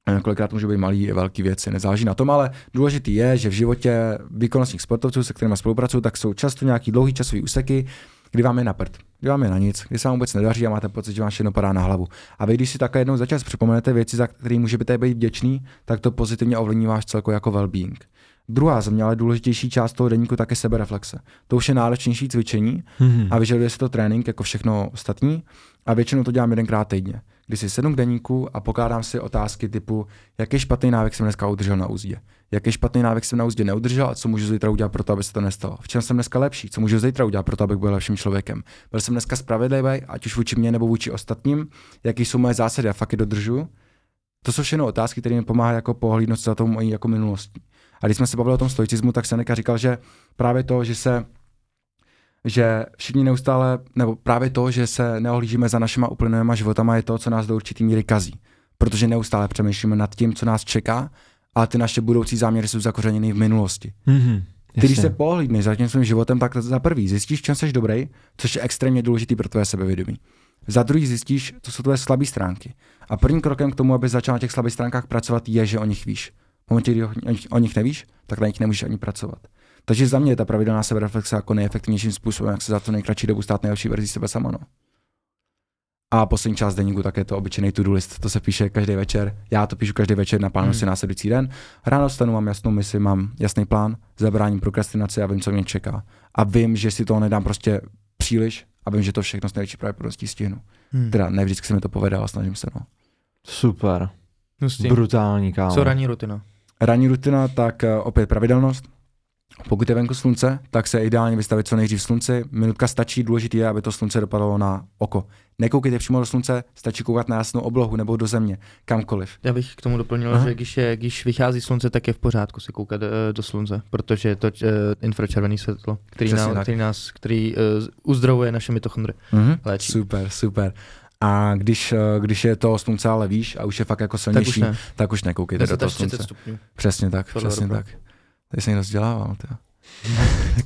eh, kolikrát můžou být malý i velké věci, nezáleží na tom, ale důležitý je, že v životě výkonnostních sportovců, se kterými spolupracuju, tak jsou často nějaký dlouhý časový úseky, kdy vám je na prd, kdy vám je na nic, kdy se vám vůbec nedaří a máte pocit, že vám všechno padá na hlavu. A vy, když si takhle jednou za čas připomenete věci, za které můžete být vděčný, tak to pozitivně ovlivní váš celkový jako well-being. Druhá za mě ale důležitější část toho deníku také sebereflexe. To už je náročnější cvičení mm-hmm. a vyžaduje se to trénink jako všechno ostatní a většinou to dělám jedenkrát týdně. Kdy si sednu k deníku a pokládám si otázky typu, jaký špatný návyk jsem dneska udržel na úzdě, jaký špatný návyk jsem na úzdě neudržel a co můžu zítra udělat pro to, aby se to nestalo. V čem jsem dneska lepší, co můžu zítra udělat pro to, abych byl lepším člověkem. Byl jsem dneska spravedlivý, ať už vůči mě nebo vůči ostatním, jaký jsou moje zásady a fakt je dodržu. To jsou všechno otázky, které mi pomáhají jako pohlídnout za tou mojí jako minulostí. A když jsme se bavili o tom stoicismu, tak Seneca říkal, že právě to, že se že všichni neustále, nebo právě to, že se neohlížíme za našima uplynulýma životama, je to, co nás do určitý míry kazí. Protože neustále přemýšlíme nad tím, co nás čeká, a ty naše budoucí záměry jsou zakořeněny v minulosti. Mm-hmm. Ty, když se pohlídneš za tím svým životem, tak za prvý zjistíš, čem jsi dobrý, což je extrémně důležitý pro tvé sebevědomí. Za druhý zjistíš, co jsou tvé slabé stránky. A prvním krokem k tomu, aby začal na těch slabých stránkách pracovat, je, že o nich víš. V momentě, kdy o nich nevíš, tak na nich nemůžeš ani pracovat. Takže za mě je ta pravidelná sebereflexe jako nejefektivnějším způsobem, jak se za to nejkratší dobu stát nejlepší verzi sebe sama. No. A poslední část deníku tak je to obyčejný to-do list. To se píše každý večer. Já to píšu každý večer, naplánuji hmm. si následující den. Ráno stanu, mám jasnou misi, mám jasný plán, zabráním prokrastinaci a vím, co mě čeká. A vím, že si toho nedám prostě příliš a vím, že to všechno s největší pravděpodobností stihnu. Hmm. Teda ne vždycky se mi to povede, ale snažím se. No. Super. Brutální kámo. Co ranní rutina? Ranní rutina, tak uh, opět pravidelnost. Pokud je venku slunce, tak se ideálně vystavit co nejdřív slunci. Minutka stačí, důležité je, aby to slunce dopadlo na oko. Nekoukejte přímo do slunce, stačí koukat na jasnou oblohu nebo do země, kamkoliv. Já bych k tomu doplnil, Aha. že když, je, když vychází slunce, tak je v pořádku si koukat uh, do slunce, protože je to uh, infračervené světlo, který, nám, který nás, který uh, uzdravuje naše mitochondry. Mhm. Léčí. Super, super. A když, když je to slunce ale víš a už je fakt jako silnější, tak už, ne. tak už nekoukejte do toho slunce. Stupňů. Přesně tak, přesně tak. Tady se někdo vzdělával. Tě.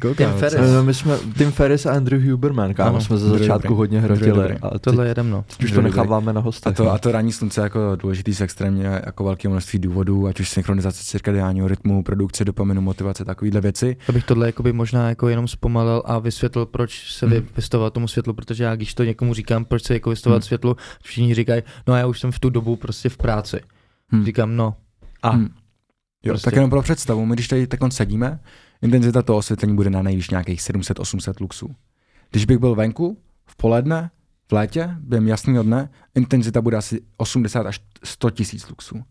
Tim Ferris. No, my jsme, Tim Ferris a Andrew Huberman, kámo, no, jsme ze začátku dobrý, hodně hrotili. Ale tohle jedem, no. Teď už to necháváme na hostech. A to, no. a to ranní slunce jako důležitý z extrémně jako velké množství důvodů, ať už synchronizace cirkadiálního rytmu, produkce dopaminu, motivace, takovýhle věci. Abych tohle jakoby možná jako jenom zpomalil a vysvětlil, proč se hmm. vystavovat tomu světlu, protože já když to někomu říkám, proč se jako vystavovat hmm. světlu, všichni říkají, no já už jsem v tu dobu prostě v práci. Hmm. Říkám, no a hmm. Jo, prostě. tak jenom pro představu, my když tady tak sedíme, intenzita toho osvětlení bude na nejvíc nějakých 700-800 luxů. Když bych byl venku, v poledne, v létě, během jasného dne, intenzita bude asi 80 až 100 tisíc luxů.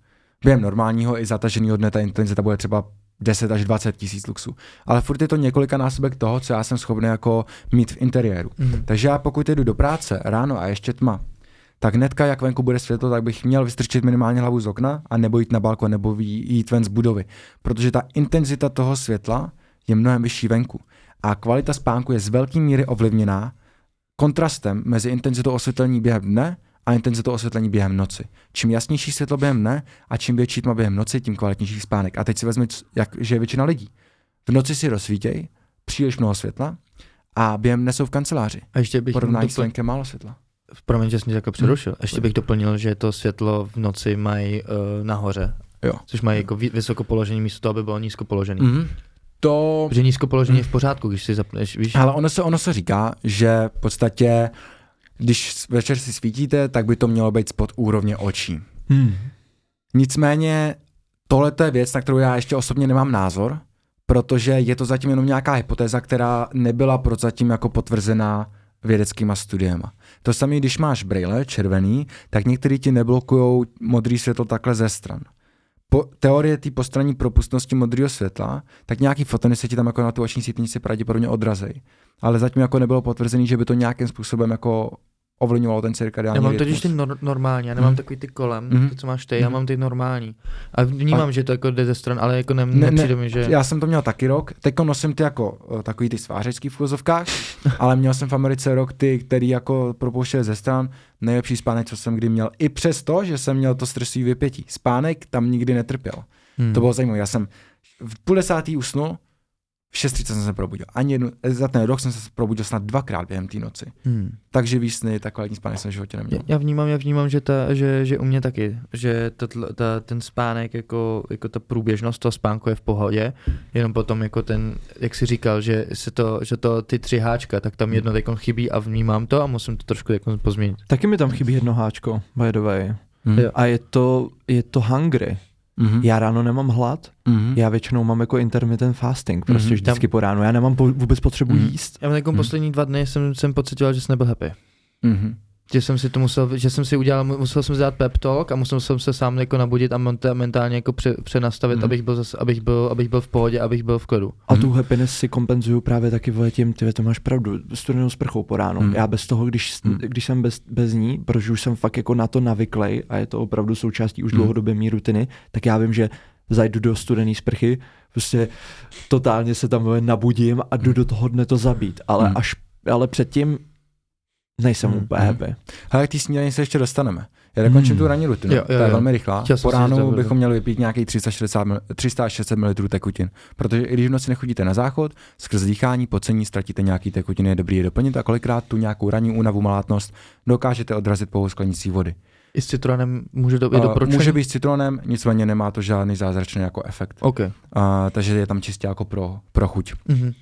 Během normálního i zataženého dne ta intenzita bude třeba 10 až 20 tisíc luxů. Ale furt je to několika násobek toho, co já jsem schopný jako mít v interiéru. Mm. Takže já pokud jdu do práce ráno a ještě tma, tak hnedka, jak venku bude světlo, tak bych měl vystrčit minimálně hlavu z okna a nebo jít na balkon, nebo jít ven z budovy. Protože ta intenzita toho světla je mnohem vyšší venku. A kvalita spánku je z velké míry ovlivněná kontrastem mezi intenzitou osvětlení během dne a intenzitu osvětlení během noci. Čím jasnější světlo během dne a čím větší tma během noci, tím kvalitnější spánek. A teď si vezmi, jak, že je většina lidí. V noci si rozsvítěj, příliš mnoho světla a během dne jsou v kanceláři. A ještě bych Porovnání s dopl- venkem málo světla. Promiň, že jsem tě jako přerušil. Ještě bych doplnil, že to světlo v noci mají uh, nahoře. Jo. Což mají jako vy- vysoko položený místo toho, aby bylo nízko položený. Mm. Mm-hmm. To Protože nízko položený je v pořádku, když si zapneš, víš? Ale ono se, ono se říká, že v podstatě, když večer si svítíte, tak by to mělo být spod úrovně očí. Hmm. Nicméně tohle je věc, na kterou já ještě osobně nemám názor, protože je to zatím jenom nějaká hypotéza, která nebyla prozatím jako potvrzená vědeckýma studiema. To samé, když máš brýle červený, tak některý ti neblokují modrý světlo takhle ze stran. Po, teorie té postranní propustnosti modrého světla, tak nějaký fotony se ti tam jako na tu oční sítnici pravděpodobně odrazej. Ale zatím jako nebylo potvrzený, že by to nějakým způsobem jako ovlivňovalo ten cirkadiální Já mám totiž ty nor- normální, já nemám Mhm. takový ty kolem, Mhm. ty, co máš ty, já Mhm. mám ty normální. A vnímám, že to jako jde ze stran, ale jako ne, Ne, ne, nepřijde mi, že... Já jsem to měl taky rok, teď nosím ty jako uh, takový ty svářecký v chuzovkách, ale měl jsem v Americe rok ty, který jako propouštěl ze stran, nejlepší spánek, co jsem kdy měl, i přesto, že jsem měl to stresový vypětí. Spánek tam nikdy netrpěl. Hmm. To bylo zajímavé, já jsem v půl desátý usnul, 6.30 jsem se probudil. Ani jednu, za ten rok jsem se probudil snad dvakrát během té noci. Hmm. Tak živý sny, tak kvalitní spánek jsem v životě neměl. já vnímám, já vnímám, že, ta, že, že u mě taky, že ta, ta, ten spánek, jako, jako ta průběžnost toho spánku je v pohodě, jenom potom jako ten, jak jsi říkal, že, se to, že to ty tři háčka, tak tam jedno teď chybí a vnímám to a musím to trošku jako pozměnit. Taky mi tam chybí jedno háčko, by the way. Jo. A je to, je to hungry. Mhm. Já ráno nemám hlad, Mhm. já většinou mám jako intermittent fasting, prostě Mhm. vždycky po ránu. Já nemám po, vůbec potřebu Mhm. jíst. Já jako Hmm. poslední dva dny jsem, jsem pocitoval, že jsem nebyl happy. Mhm. Že jsem si to musel, že jsem si udělal, musel jsem si dát pep talk a musel jsem se sám jako nabudit a mentálně jako pře, přenastavit, Mhm. abych, byl zase, abych, byl, abych byl v pohodě, abych byl v klidu. A Mhm. tu happiness si kompenzuju právě taky vole tím, ty to máš pravdu, studenou sprchou po ránu. Mhm. Já bez toho, když, Mhm. když jsem bez, bez ní, protože už jsem fakt jako na to navyklej a je to opravdu součástí už Mhm. dlouhodobě mý rutiny, tak já vím, že zajdu do studené sprchy, prostě totálně se tam nabudím a jdu Mhm. do toho dne to zabít. Ale Mhm. až, ale předtím nejsem Mhm. úplně Mhm. happy. Hele, k té snídaní se ještě dostaneme. Já dokončím Mm. tu ranní rutinu, Jo, jo, to je jo. velmi rychlá. Chtěl Po ránu bychom měli vypít nějakých 360 ml, 360 ml tekutin, protože i když v noci nechodíte na záchod, skrz dýchání, pocení ztratíte nějaký tekutiny, je dobrý je doplnit a kolikrát tu nějakou ranní únavu, malátnost dokážete odrazit pouhou sklenicí vody. I s citronem může to, je A doporučený? může být s citronem, nicméně nemá to žádný zázračný jako efekt. OK. A, takže je tam čistě jako pro, pro chuť. Mhm.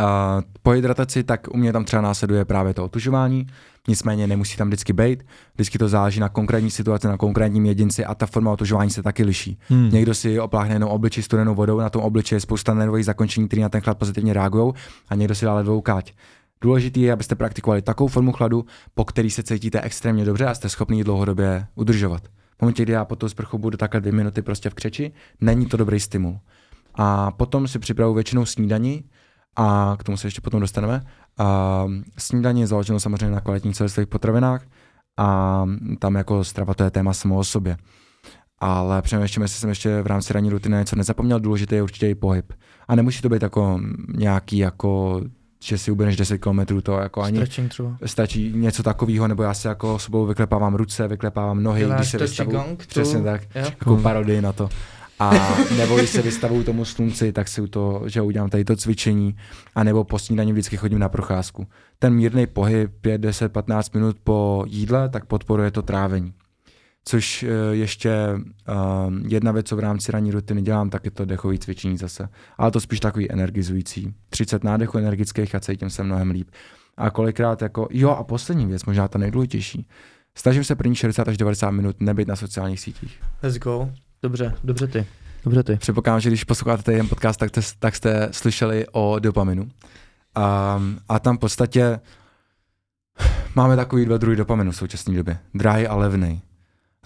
A po hydrataci, tak u mě tam třeba následuje právě to otužování, nicméně nemusí tam vždycky být, vždycky to záleží na konkrétní situaci, na konkrétním jedinci a ta forma otužování se taky liší. Hmm. Někdo si opláchne jenom obličej studenou vodou, na tom obličeji je spousta nervových zakončení, které na ten chlad pozitivně reagují a někdo si dá ledovou káť. Důležité je, abyste praktikovali takovou formu chladu, po který se cítíte extrémně dobře a jste schopni ji dlouhodobě udržovat. V momentě, kdy já po tou sprchu budu takhle dvě minuty prostě v křeči, není to dobrý stimul. A potom si připravu většinou snídani, a k tomu se ještě potom dostaneme. A snídaní je založeno samozřejmě na kvalitních celistvých potravinách a tam jako strava to je téma samo o sobě. Ale přemýšlím, jestli jsem ještě v rámci ranní rutiny něco nezapomněl, důležité je určitě i pohyb. A nemusí to být jako nějaký jako že si uběhneš 10 km, to jako ani Stretching třeba. stačí něco takového, nebo já si jako sebou vyklepávám ruce, vyklepávám nohy, Děláš když se vystavu, gong přesně tak, Jo? jako parodii na to. A nebo když se vystavuju tomu slunci, tak si to, že udělám tady to cvičení, a nebo po snídani vždycky chodím na procházku. Ten mírný pohyb 5, 10, 15 minut po jídle, tak podporuje to trávení. Což eh, ještě uh, jedna věc, co v rámci ranní rutiny dělám, tak je to dechové cvičení zase. Ale to spíš takový energizující. 30 nádechů energických a cítím se mnohem líp. A kolikrát jako, jo a poslední věc, možná ta nejdůležitější. Snažím se první 60 až 90 minut nebyt na sociálních sítích. Let's go. Dobře, dobře ty. Dobře ty. Předpokládám, že když posloucháte ten podcast, tak, te, tak jste slyšeli o dopaminu. A, a tam v podstatě máme takový dva druhy dopaminu v současné době. Drahý a levný.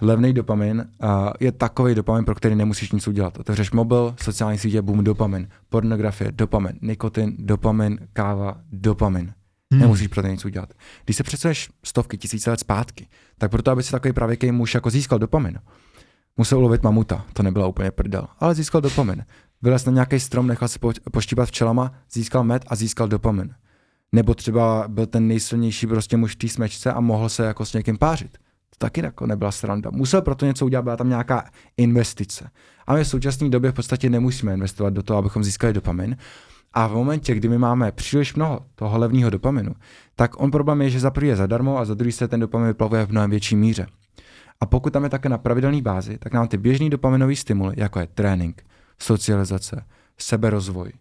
Levný dopamin a je takový dopamin, pro který nemusíš nic udělat. Otevřeš mobil, sociální sítě, boom, dopamin. Pornografie, dopamin. Nikotin, dopamin, káva, dopamin. Hmm. Nemusíš pro to nic udělat. Když se přesuneš stovky, tisíce let zpátky, tak proto, aby si takový pravěký muž jako získal dopamin, musel ulovit mamuta, to nebyla úplně prdel, ale získal dopamin. Vylez na nějaký strom, nechal se po, poštípat včelama, získal med a získal dopamin. Nebo třeba byl ten nejsilnější prostě muž v té smečce a mohl se jako s někým pářit. To taky jako nebyla sranda. Musel proto něco udělat, byla tam nějaká investice. A my v současné době v podstatě nemusíme investovat do toho, abychom získali dopamin. A v momentě, kdy my máme příliš mnoho toho levného dopaminu, tak on problém je, že za prvý je zadarmo a za druhý se ten dopamin vyplavuje v mnohem větší míře. A pokud tam je také na pravidelné bázi, tak nám ty běžný dopaminové stimuly, jako je trénink, socializace, seberozvoj,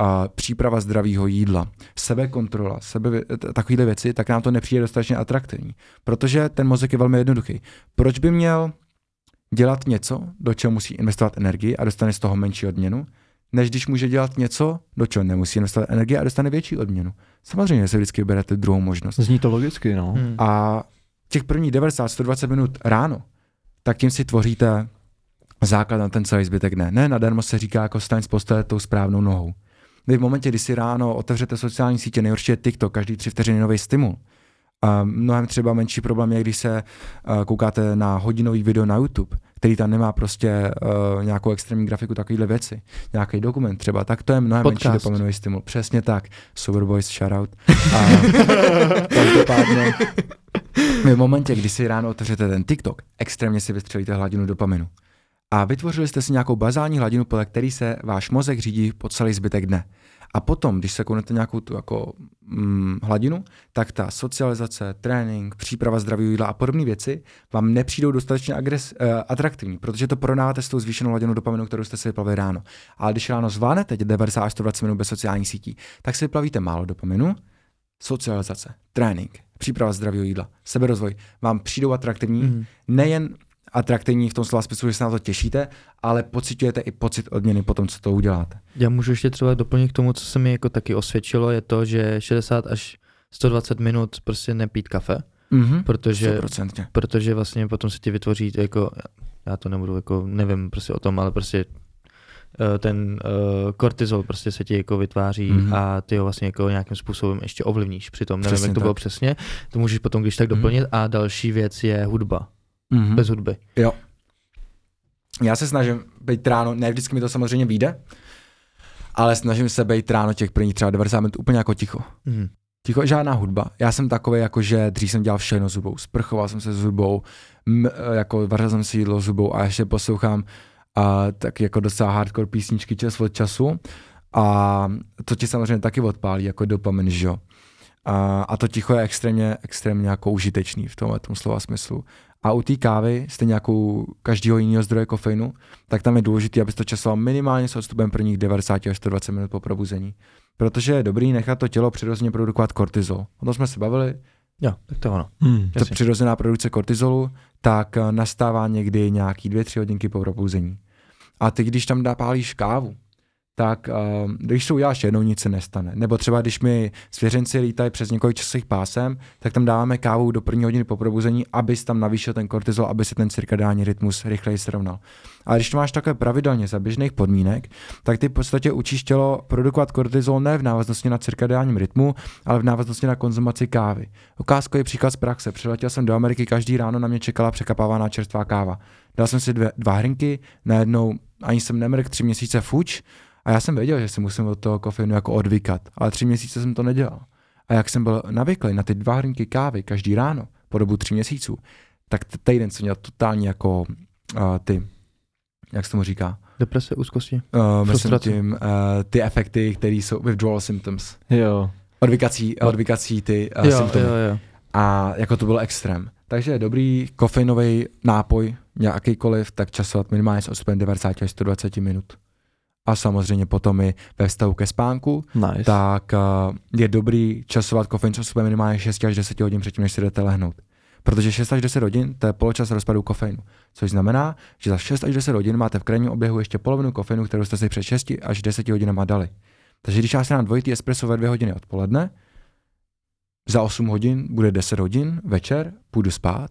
a příprava zdravého jídla, sebekontrola, sebe, takovéhle věci, tak nám to nepřijde dostatečně atraktivní. Protože ten mozek je velmi jednoduchý. Proč by měl dělat něco, do čeho musí investovat energii a dostane z toho menší odměnu, než když může dělat něco, do čeho nemusí investovat energie a dostane větší odměnu. Samozřejmě se vždycky vyberete druhou možnost. Zní to logicky, no. Hmm. A těch prvních 90-120 minut ráno, tak tím si tvoříte základ na ten celý zbytek dne. Ne, nadarmo se říká jako staň z postele tou správnou nohou. Vy v momentě, kdy si ráno otevřete sociální sítě, nejhorší je TikTok, každý tři vteřiny nový stimul. Mnohem třeba menší problém je, když se uh, koukáte na hodinový video na YouTube, který tam nemá prostě uh, nějakou extrémní grafiku, takovýhle věci, nějaký dokument třeba, tak to je mnohem Podcast. menší dopaminový stimul. Přesně tak. Superboys, shoutout. A každopádně v momentě, kdy si ráno otevřete ten TikTok, extrémně si vystřelíte hladinu dopaminu. A vytvořili jste si nějakou bazální hladinu, podle který se váš mozek řídí po celý zbytek dne. A potom, když se konete nějakou tu jako mm, hladinu, tak ta socializace, trénink, příprava zdravého jídla a podobné věci vám nepřijdou dostatečně agres, uh, atraktivní, protože to prodáváte s tou zvýšenou hladinou dopaminu, kterou jste si vyplavili ráno. Ale když ráno zvládnete 90 až 120 minut bez sociálních sítí, tak si vyplavíte málo dopaminu, socializace, trénink, příprava zdravého jídla, seberozvoj vám přijdou atraktivní, Mhm. nejen atraktivní v tom slova smyslu, že se na to těšíte, ale pocitujete i pocit odměny po tom, co to uděláte. Já můžu ještě třeba doplnit k tomu, co se mi jako taky osvědčilo, je to, že 60 až 120 minut prostě nepít kafe, Mhm. protože, 100%. protože vlastně potom se ti vytvoří jako, já to nebudu jako, nevím prostě o tom, ale prostě eh, ten uh, kortizol prostě se ti jako vytváří Mhm. mm-hmm. a ty ho vlastně jako nějakým způsobem ještě ovlivníš přitom, nevím, Přesně jak to bylo tak. přesně, to můžeš potom když tak Mhm. doplnit a další věc je hudba, Mhm. bez hudby. Jo. Já se snažím být ráno, ne vždycky mi to samozřejmě vyjde, ale snažím se být ráno těch prvních třeba 90 minut úplně jako ticho. Mhm. Ticho, žádná hudba. Já jsem takový, jako že dřív jsem dělal všechno s hudbou. Sprchoval jsem se s hudbou, m, jako vařil jsem si jídlo s hudbou a ještě poslouchám a, tak jako docela hardcore písničky čas od času. A to ti samozřejmě taky odpálí jako dopamin, že jo. A, a to ticho je extrémně, extrémně jako užitečný v tomhle tom slova smyslu. A u té kávy, stejně jako u každého jiného zdroje kofeinu, tak tam je důležité, aby to časoval minimálně s odstupem prvních 90 až 120 minut po probuzení. Protože je dobrý nechat to tělo přirozeně produkovat kortizol. O tom jsme se bavili, Jo, tak to ono. Hmm. ta Jasně. přirozená produkce kortizolu, tak eh, nastává někdy nějaký dvě, tři hodinky po probuzení. A ty, když tam dá pálíš kávu, tak uh, když to uděláš jednou, nic se nestane. Nebo třeba když mi svěřenci lítají přes několik časových pásem, tak tam dáváme kávu do první hodiny po probuzení, abys tam navýšil ten kortizol, aby se ten cirkadiální rytmus rychleji srovnal. A když to máš takhle pravidelně za běžných podmínek, tak ty v podstatě učíš tělo produkovat kortizol ne v návaznosti na cirkadiálním rytmu, ale v návaznosti na konzumaci kávy. Ukázkový příklad z praxe. Přiletěl jsem do Ameriky, každý ráno na mě čekala překapávaná čerstvá káva. Dal jsem si dvě, dva hrnky, najednou ani jsem nemrk tři měsíce fuč a já jsem věděl, že si musím od toho kofeinu jako odvykat, ale tři měsíce jsem to nedělal. A jak jsem byl navyklý na ty dva hrnky kávy každý ráno po dobu tří měsíců, tak týden jsem měl totálně jako uh, ty, jak se tomu říká, Deprese, úzkosti. uh, myslím Frustrace. tím, uh, ty efekty, které jsou withdrawal symptoms, Jo. odvykací, odvykací ty uh, jo, symptomy. jo, jo. A jako to byl extrém. Takže dobrý kofeinový nápoj, jakýkoliv, tak časovat minimálně s odstupem 90 až 120 minut. A samozřejmě potom i ve vztahu ke spánku, Nice. tak uh, je dobrý časovat kofein s odstupem minimálně 6 až 10 hodin předtím, než si jdete lehnout. Protože 6 až 10 hodin to je poločas rozpadu kofeinu, což znamená, že za 6 až 10 hodin máte v krajním oběhu ještě polovinu kofeinu, kterou jste si před 6 až 10 hodinama dali. Takže když já si dám dvojitý espresso ve 2 hodiny odpoledne, za 8 hodin bude 10 hodin večer, půjdu spát,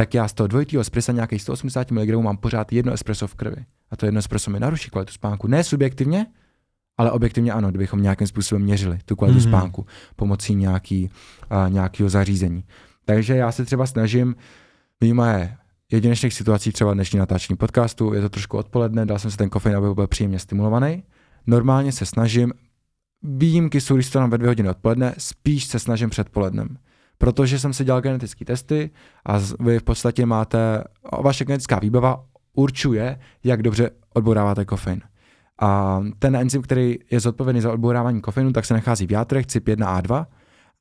tak já z toho dvojitého espressa nějakých 180 mg mám pořád jedno espresso v krvi. A to jedno espresso mi naruší kvalitu spánku. Ne subjektivně, ale objektivně ano, kdybychom nějakým způsobem měřili tu kvalitu Mhm. mm-hmm. spánku pomocí nějaký, uh, nějakého zařízení. Takže já se třeba snažím, výjima jedinečných situací, třeba dnešní natáčení podcastu, je to trošku odpoledne, dal jsem si ten kofein, aby byl příjemně stimulovaný. Normálně se snažím, výjimky jsou, když to nám ve dvě hodiny odpoledne, spíš se snažím předpolednem. Protože jsem si dělal genetické testy a vy v podstatě máte, vaše genetická výbava určuje, jak dobře odbouráváte kofein. A ten enzym, který je zodpovědný za odbourávání kofeinu, tak se nachází v játrech CYP1A2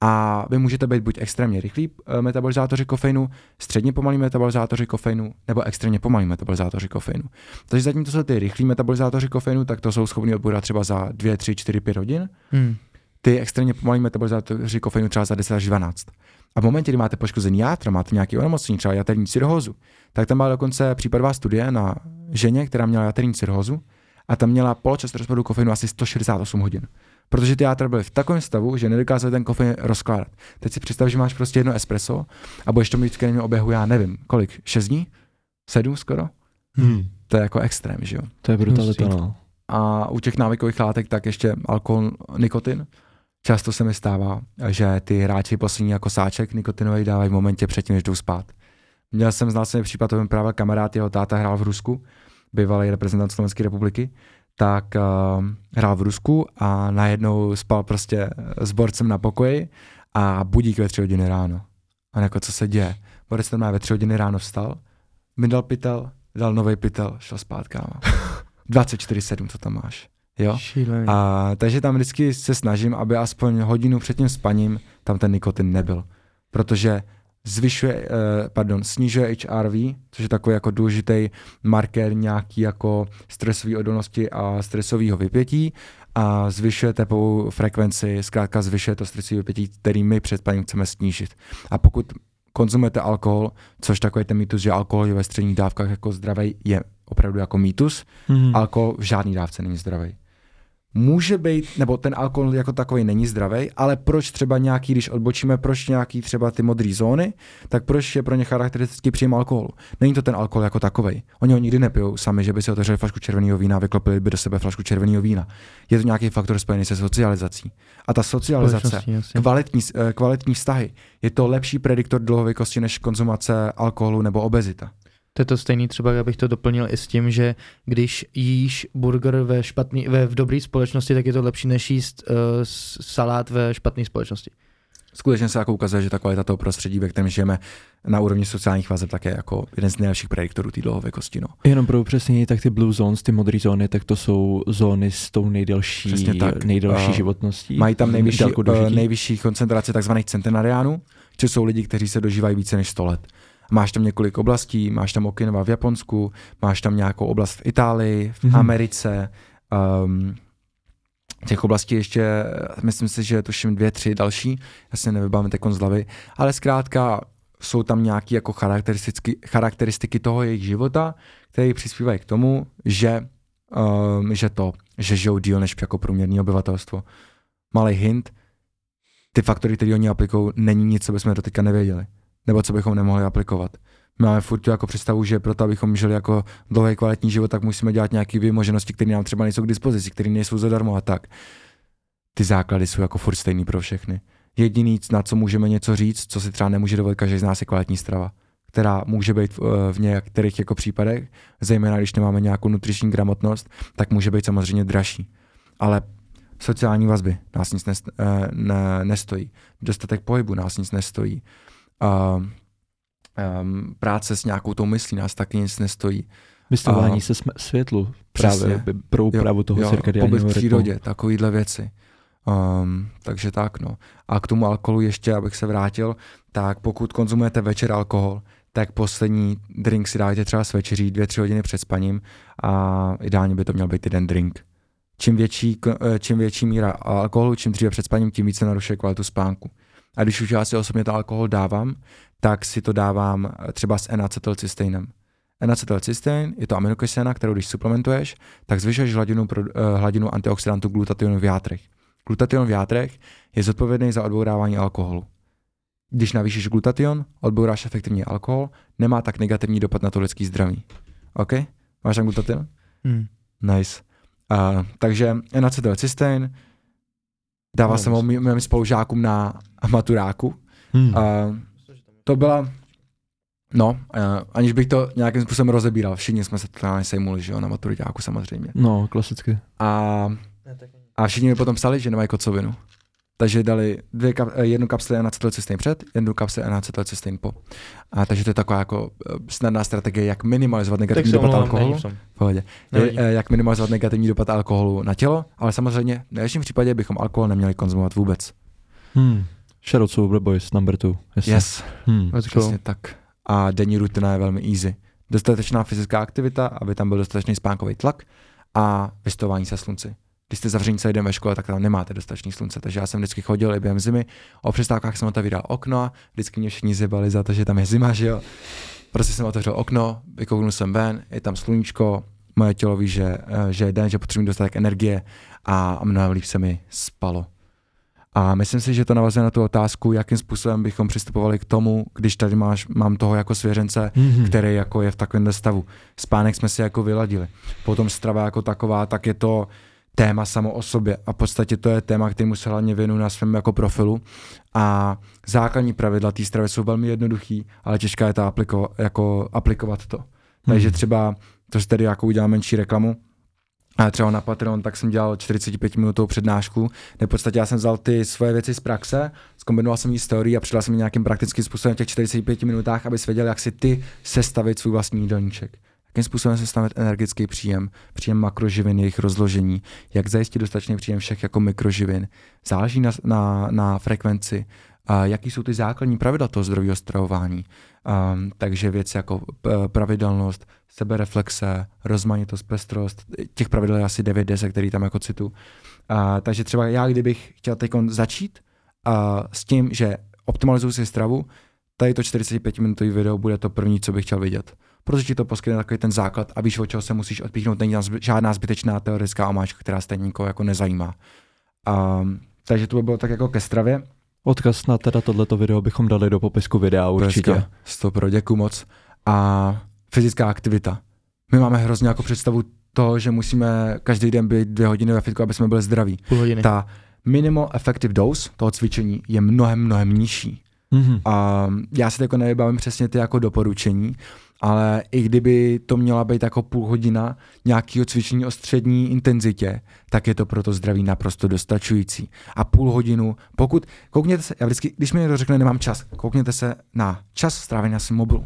a vy můžete být buď extrémně rychlí eh, metabolizátoři kofeinu, středně pomalí metabolizátoři kofeinu nebo extrémně pomalí metabolizátoři kofeinu. Takže zatím to jsou ty rychlí metabolizátoři kofeinu, tak to jsou schopni odbourat třeba za 2, 3, 4, 5 hodin. Hmm. Ty extrémně pomalí metabolizátoři kofeinu třeba za 10 až 12. A v momentě, kdy máte poškozený játra, máte nějaký onemocnění, třeba jaterní cirhózu, tak tam byla dokonce případová studie na ženě, která měla jaterní cirhózu a tam měla poločas rozpadu kofeinu asi 168 hodin. Protože ty játra byly v takovém stavu, že nedokázali ten kofein rozkládat. Teď si představ, že máš prostě jedno espresso a budeš to mít v krevním oběhu, já nevím, kolik, 6 dní? 7 skoro? Hmm. To je jako extrém, že jo? To je brutalita, no. A u těch návykových látek tak ještě alkohol, nikotin. Často se mi stává, že ty hráči poslední jako sáček nikotinový dávají v momentě předtím, než jdou spát. Měl jsem znal jsem případ, to právě kamarád, jeho táta hrál v Rusku, bývalý reprezentant Slovenské republiky, tak uh, hrál v Rusku a najednou spal prostě s borcem na pokoji a budík ve tři hodiny ráno. A jako co se děje? Borec má ve tři hodiny ráno vstal, mi dal pytel, dal nový pytel, šel spát, kámo. 24-7, co tam máš. Jo? Šílený. A, takže tam vždycky se snažím, aby aspoň hodinu před tím spaním tam ten nikotin nebyl. Protože zvyšuje, eh, pardon, snižuje HRV, což je takový jako důležitý marker nějaký jako stresové odolnosti a stresového vypětí a zvyšuje tepovou frekvenci, zkrátka zvyšuje to stresové vypětí, který my před spaním chceme snížit. A pokud konzumujete alkohol, což takový ten mýtus, že alkohol je ve středních dávkách jako zdravý, je opravdu jako mýtus, Hmm. alkohol v žádný dávce není zdravý. Může být, nebo ten alkohol jako takový není zdravý, ale proč třeba nějaký, když odbočíme, proč nějaký třeba ty modré zóny, tak proč je pro ně charakteristický příjem alkoholu? Není to ten alkohol jako takový. Oni ho nikdy nepijou sami, že by si otevřeli flašku červeného vína a vyklopili by do sebe flašku červeného vína. Je to nějaký faktor spojený se socializací. A ta socializace, kvalitní, eh, kvalitní vztahy, je to lepší prediktor dlouhověkosti než konzumace alkoholu nebo obezita. To je to stejný třeba, abych to doplnil i s tím, že když jíš burger ve špatný, ve, v dobré společnosti, tak je to lepší než jíst uh, salát ve špatné společnosti. skutečně se jako ukazuje, že ta kvalita toho prostředí, ve kterém žijeme na úrovni sociálních vazeb, tak je jako jeden z nejlepších prediktorů té dlouhověkosti. No. Jenom pro upřesnění, tak ty blue zones, ty modré zóny, tak to jsou zóny s tou nejdelší, Přesně tak. nejdelší A životností. Mají tam nejvyšší, délku uh, nejvyšší koncentraci tzv. centenariánů, což jsou lidi, kteří se dožívají více než 100 let. Máš tam několik oblastí, máš tam Okinawa v Japonsku, máš tam nějakou oblast v Itálii, v Mhm. Americe, um, těch oblastí ještě, myslím si, že tuším dvě, tři další, já si nevybavím teď z hlavy, ale zkrátka jsou tam nějaké jako charakteristiky, charakteristiky toho jejich života, které přispívají k tomu, že, um, že to, že žijou díl než jako průměrné obyvatelstvo. Malý hint, ty faktory, které oni aplikují, není nic, co bychom doteďka nevěděli, nebo co bychom nemohli aplikovat. Máme furt jako představu, že proto, abychom žili jako dlouhý kvalitní život, tak musíme dělat nějaké vymoženosti, které nám třeba nejsou k dispozici, které nejsou zadarmo a tak. Ty základy jsou jako furt stejný pro všechny. Jediný, na co můžeme něco říct, co si třeba nemůže dovolit každý z nás, je kvalitní strava, která může být v, eh, některých jako případech, zejména když nemáme nějakou nutriční gramotnost, tak může být samozřejmě dražší. Ale sociální vazby nás nic eh, ne, nestojí. Dostatek pohybu nás nic nestojí. Uh, um, práce s nějakou tou myslí nás taky nic nestojí. Vystavování A- se světlu Přesně. právě by- pro úpravu toho pobyt cirkadiálního v rytmu. přírodě, takovýhle věci. Um, takže tak, no. A k tomu alkoholu ještě, abych se vrátil, tak pokud konzumujete večer alkohol, tak poslední drink si dáte třeba s večeří dvě, tři hodiny před spaním a ideálně by to měl být jeden drink. Čím větší, eh, čím větší míra alkoholu, čím dříve před spaním, tím více narušuje kvalitu spánku. A když už já si osobně to alkohol dávám, tak si to dávám eh, třeba s N-acetylcysteinem. N-acetylcystein je to aminokyselina, kterou když suplementuješ, tak zvyšuješ hladinu, pro, uh, hladinu antioxidantu glutationu v játrech. Glutation v játrech je zodpovědný za odbourávání alkoholu. Když navýšíš glutation, odbouráš efektivně alkohol, nemá tak negativní dopad na to lidský zdraví. OK? Máš tam glutation? Hmm. Nice. Uh, takže N-acetylcystein, dával No, jsem ho mý- mým spolužákům na maturáku. Hmm. Uh, to byla, no, uh, aniž bych to nějakým způsobem rozebíral, všichni jsme se totálně sejmuli, že jo, na maturitáku samozřejmě. No, klasicky. A, a všichni mi potom psali, že nemají kocovinu. Takže dali dvě kap, eh, jednu kapsli N-acetylcystein před, jednu kapsli N-acetylcystein po. A, takže to je taková jako eh, snadná strategie, jak minimalizovat negativní dopad alkoholu. V pohodě. Je, eh, jak minimalizovat negativní dopad alkoholu na tělo, ale samozřejmě v nejlepším případě bychom alkohol neměli konzumovat vůbec. Hmm. Out Sober Boys number two. Jasně. Yes, Hmm. Let's přesně go. tak. A denní rutina je velmi easy. Dostatečná fyzická aktivita, aby tam byl dostatečný spánkový tlak a vystování se slunci. Když jste zavření celý den ve škole, tak tam nemáte dostatečný slunce. Takže já jsem vždycky chodil i během zimy. O přestávkách jsem otevíral okno vždycky mě všichni zjebali za to, že tam je zima, že jo. Prostě jsem otevřel okno, vykouknul jsem ven, je tam sluníčko, moje tělo ví, že, eh, že je den, že potřebuji dostatek energie a mnohem líp se mi spalo. A myslím si, že to navazuje na tu otázku, jakým způsobem bychom přistupovali k tomu, když tady máš, mám toho jako svěřence, Mhm. který jako je v takovém stavu. Spánek jsme si jako vyladili. Potom strava jako taková, tak je to téma samo o sobě a v podstatě to je téma, kterému se hlavně věnuju na svém jako profilu a základní pravidla té stravy jsou velmi jednoduchý, ale těžká je to apliko, jako aplikovat to. Takže Hmm. třeba, to si tady jako udělám menší reklamu, a třeba na Patreon, tak jsem dělal 45 minutovou přednášku, kde v podstatě já jsem vzal ty svoje věci z praxe, zkombinoval jsem ji s teorií a přidal jsem ji nějakým praktickým způsobem v těch 45 minutách, aby věděl, jak si ty sestavit svůj vlastní jídelníček. Jakým způsobem sestavit energický příjem, příjem makroživin, jejich rozložení, jak zajistit dostatečný příjem všech jako mikroživin. Záleží na, na, na frekvenci, a jaký jsou ty základní pravidla toho zdravého stravování. Um, takže věci jako pravidelnost, sebereflexe, rozmanitost, pestrost, těch pravidel je asi 9-10, který tam jako citu. Uh, takže třeba já, kdybych chtěl teď začít uh, s tím, že optimalizuju si stravu, tady to 45 minutový video bude to první, co bych chtěl vidět. Protože ti to poskytne takový ten základ a víš, od čeho se musíš odpíchnout, není tam zby- žádná zbytečná teoretická omáčka, která stejně nikoho jako nezajímá. Um, takže to by bylo tak jako ke stravě. Odkaz na teda tohleto video bychom dali do popisku videa určitě. Dneska. Stopro, děkuji moc. A fyzická aktivita. My máme hrozně jako představu toho, že musíme každý den být dvě hodiny ve fitku, aby jsme byli zdraví. Půl hodiny. Ta minimal effective dose toho cvičení je mnohem, mnohem nižší. Mhm. A já si jako nevybavím přesně ty jako doporučení, ale i kdyby to měla být jako půl hodina nějakého cvičení o střední intenzitě, tak je to pro to zdraví naprosto dostačující. A půl hodinu, pokud, koukněte se, já vždycky, když mi někdo řekne, nemám čas, koukněte se na čas strávený na svém mobilu.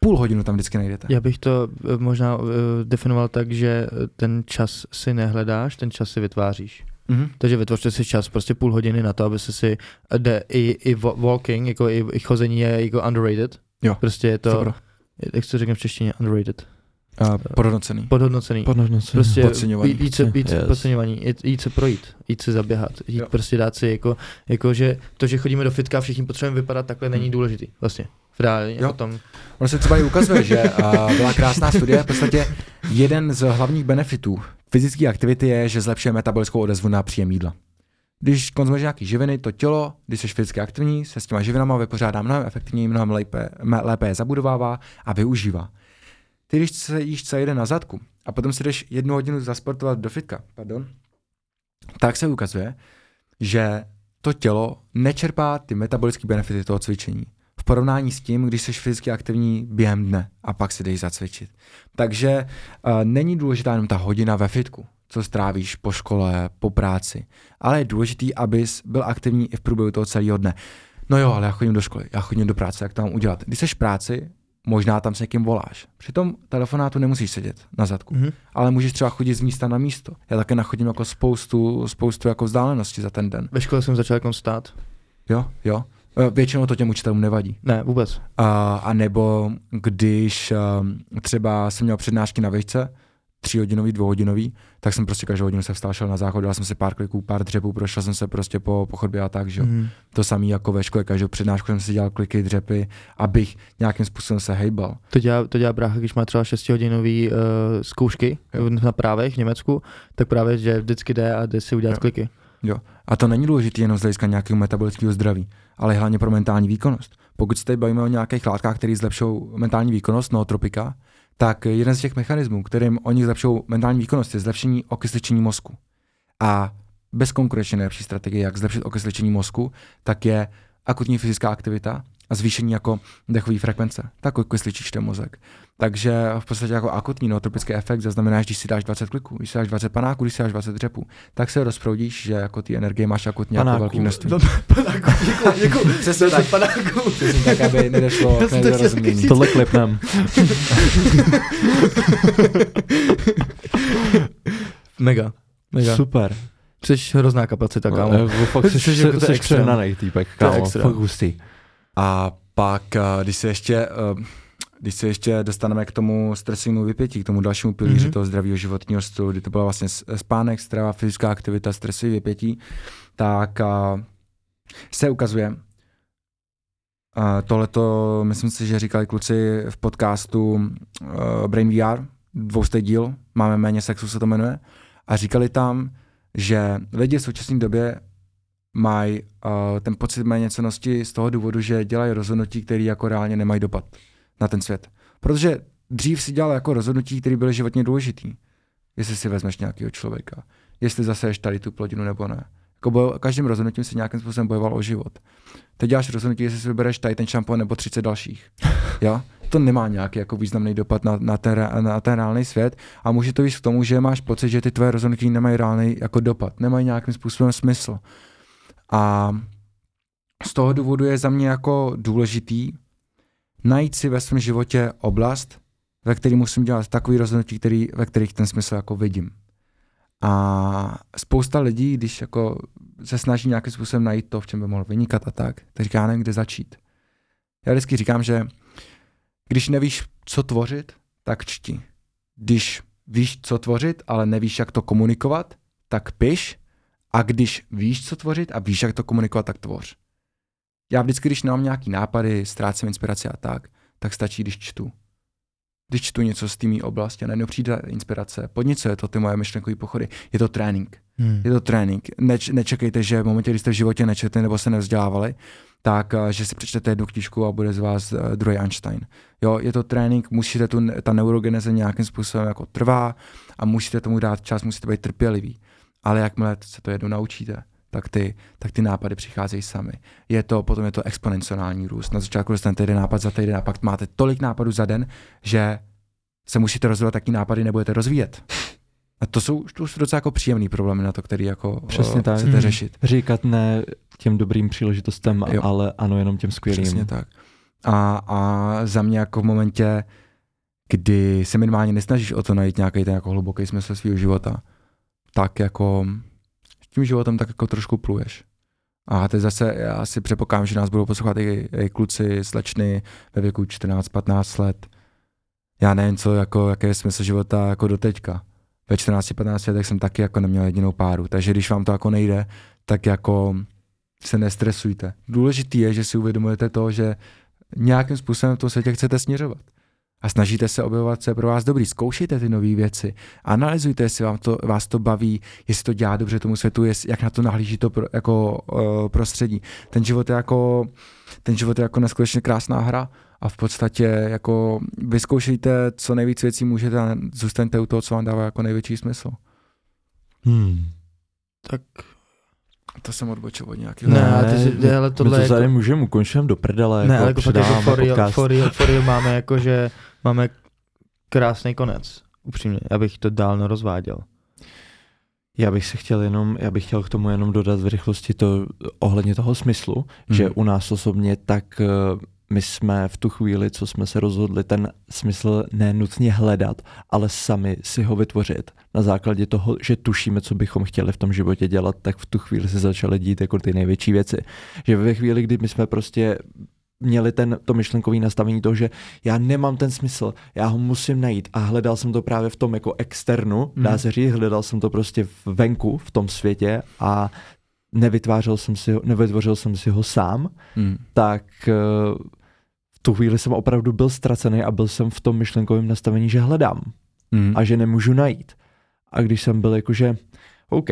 Půl hodinu tam vždycky najdete. Já bych to eh, možná uh, definoval tak, že ten čas si nehledáš, ten čas si vytváříš. Mhm. Takže vytvořte si čas, prostě půl hodiny na to, aby se si, jde i, i wa- walking, jako i, i chození je jako underrated. Jo. Prostě je to, Super. jak se to řekne v češtině, underrated. Uh, podhodnocený. Podhodnocený. Podhodnocení. Prostě Podceňovaný. jít, se, jít, Yes. podceňovaný, jít, jít se projít, jít se zaběhat, jít Jo. prostě dát si jako, jako, že to, že chodíme do fitka a všichni potřebujeme vypadat takhle, není důležitý vlastně. V reálně, Jo. jako tam. Ono se třeba i ukazuje, že uh, byla krásná studie, v podstatě jeden z hlavních benefitů fyzické aktivity je, že zlepšuje metabolickou odezvu na příjem jídla. Když konzumuješ nějaký živiny, to tělo, když jsi fyzicky aktivní, se s těma živinama vypořádá mnohem efektivněji, mnohem lépe, lépe je zabudovává a využívá. Ty, když se jíš celý den na zadku a potom si jdeš jednu hodinu zasportovat do fitka, pardon, tak se ukazuje, že to tělo nečerpá ty metabolické benefity toho cvičení. V porovnání s tím, když jsi fyzicky aktivní během dne a pak si jdeš zacvičit. Takže uh, není důležitá jenom ta hodina ve fitku, co strávíš po škole, po práci, ale je důležitý, abys byl aktivní i v průběhu toho celého dne. No jo, ale já chodím do školy, já chodím do práce, jak to mám udělat? Když jsi v práci, možná tam s někým voláš. Při tom telefonátu nemusíš sedět na zadku, Mhm. ale můžeš třeba chodit z místa na místo. Já také nachodím jako spoustu, spoustu jako vzdálenosti za ten den. Ve škole jsem začal jako stát. Jo, jo. E, Většinou to těm učitelům nevadí. Ne, vůbec. A, a nebo když um, třeba jsem měl přednášky na výšce, tříhodinový, dvouhodinový, tak jsem prostě každou hodinu se vstal, šel na záchod, dal jsem si pár kliků, pár dřepů, prošel jsem se prostě po, po chodbě a tak, že jo. Mhm. To samé jako ve škole, každou přednášku jsem si dělal kliky, dřepy, abych nějakým způsobem se hejbal. To dělá, to dělá brácha, když má třeba 6-hodinový uh, zkoušky Jo. na právech v Německu, tak právě, že vždycky jde a jde si udělat Jo. kliky. Jo. A to není důležité jenom z hlediska nějakého metabolického zdraví, ale hlavně pro mentální výkonnost. Pokud se tady bavíme o nějakých látkách, které zlepšují mentální výkonnost, nootropika, tak jeden z těch mechanismů, kterým oni zlepšují mentální výkonnost, je zlepšení okysličení mozku. A bezkonkurenčně nejlepší strategie, jak zlepšit okysličení mozku, tak je akutní fyzická aktivita a zvýšení jako dechové frekvence, tak jako ten mozek. Takže v podstatě jako akutní nootropický efekt zaznamenáš, když si dáš 20 kliků, když si dáš 20 panáků, když si dáš 20 dřepů, tak se rozproudíš, že jako ty energie máš akutně jako Panáků. velký množství. Panáku, děkuji, děkuji. Přesně tak. Panáku. Přesně tak, aby nedošlo k nedorozumění. Tohle klipnem. Mega. Mega. Super. Jsi hrozná kapacita, kámo. Jako fakt jsi, Jsi jsi, jako to jsi extrém. přehnanej týpek, To je kámo. extrém. Fakt hustý. A pak, eh, když se ještě, eh, když se ještě dostaneme k tomu stresovému vypětí, k tomu dalšímu pilíři Mhm. toho zdravého životního stylu, kdy to byla vlastně spánek, strava, fyzická aktivita, stresové vypětí, tak eh, se ukazuje, uh, tohleto, myslím si, že říkali kluci v podcastu uh, Brain VR, dvoustý díl, máme méně sexu se to jmenuje, a říkali tam, že lidi v současné době mají uh, ten pocit méněcenosti z toho důvodu, že dělají rozhodnutí, které jako reálně nemají dopad na ten svět. Protože dřív si dělal jako rozhodnutí, které byly životně důležitý. Jestli si vezmeš nějakého člověka, jestli zaseješ tady tu plodinu nebo ne. Jako bojo, každým rozhodnutím si nějakým způsobem bojoval o život. Teď děláš rozhodnutí, jestli si vybereš tady ten šampon nebo 30 dalších. Jo? To nemá nějaký jako významný dopad na, na, ten, na ten reálný svět a může to jít k tomu, že máš pocit, že ty tvoje rozhodnutí nemají reálný jako dopad, nemají nějakým způsobem smysl. A z toho důvodu je za mě jako důležitý najít si ve svém životě oblast, ve které musím dělat takový rozhodnutí, který, ve kterých ten smysl jako vidím. A spousta lidí, když jako se snaží nějakým způsobem najít to, v čem by mohl vynikat a tak, tak říká, nevím, kde začít. Já vždycky říkám, že když nevíš, co tvořit, tak čti. Když víš, co tvořit, ale nevíš, jak to komunikovat, tak piš. A když víš, co tvořit a víš, jak to komunikovat, tak tvoř. Já vždycky, když nemám nějaký nápady, ztrácím inspiraci a tak, tak stačí, když čtu. Když čtu něco z té mý oblasti a najednou přijde inspirace, podněcuje to ty moje myšlenkové pochody. Je to trénink. Hmm. Je to trénink. Neč, nečekejte, že v momentě, kdy jste v životě nečetli nebo se nevzdělávali, tak eh, že si přečtete jednu knížku a bude z vás uh, druhý Einstein. Jo, je to trénink, musíte tu, ta neurogeneze nějakým způsobem jako trvá a musíte tomu dát čas, musíte být trpělivý. Ale jakmile se to jednou naučíte, tak ty, tak ty nápady přicházejí sami. Je to, potom je to exponenciální růst. Na začátku dostanete jeden nápad za týden a pak máte tolik nápadů za den, že se musíte rozvíjet, taky nápady nebudete rozvíjet. A to jsou, to jsou docela jako příjemný problémy na to, který jako Přesně eh, tak. chcete Hmm. řešit. Říkat ne těm dobrým příležitostem, Jo. ale ano jenom těm skvělým. Přesně tak. A, a za mě jako v momentě, kdy se minimálně nesnažíš o to najít nějaký ten jako hluboký smysl svého života, tak jako tím životem tak jako trošku pluješ. A teď zase já si předpokládám, že nás budou poslouchat i, i kluci, slečny ve věku 14-15 let. Já nevím, co, jako, jaký je smysl života jako doteďka. Ve 14-15 letech jsem taky jako neměl jedinou páru, takže když vám to jako nejde, tak jako se nestresujte. Důležitý je, že si uvědomujete to, že nějakým způsobem v tom světě chcete směřovat. A snažíte se objevovat, co je pro vás dobrý. Zkoušejte ty nové věci. Analyzujte, jestli vám to, vás to baví, jestli to dělá dobře tomu světu, jestli, jak na to nahlíží to pro, jako uh, prostředí. Ten život je jako, ten život je jako neskutečně krásná hra a v podstatě jako vyzkoušejte, co nejvíc věcí můžete a zůstaňte u toho, co vám dává jako největší smysl. Hmm. Tak To jsem odbočil od nějakého. Ne, ale ty si- ale tohle my to jako- tady můžeme ukončit do prdele. ne, jako ale jako fakt jako for real, for real, for real máme jako, že máme krásný konec. Upřímně, já bych to dál nerozváděl. Já bych se chtěl jenom, já bych chtěl k tomu jenom dodat v rychlosti to ohledně toho smyslu, Mhm. že u nás osobně tak eh, my jsme v tu chvíli, co jsme se rozhodli ten smysl nenutně hledat, ale sami si ho vytvořit. Na základě toho, že tušíme, co bychom chtěli v tom životě dělat, tak v tu chvíli se začaly dít jako ty největší věci. Že ve chvíli, kdy my jsme prostě měli ten, to myšlenkový nastavení toho, že já nemám ten smysl, já ho musím najít a hledal jsem to právě v tom jako externu, dá Mhm. se říct, hledal jsem to prostě venku, v tom světě a nevytvářel jsem si ho, nevytvořil jsem si ho sám, Hmm. tak eh, v tu chvíli jsem opravdu byl ztracený a byl jsem v tom myšlenkovém nastavení, že hledám Hmm. a že nemůžu najít. A když jsem byl jakože, OK,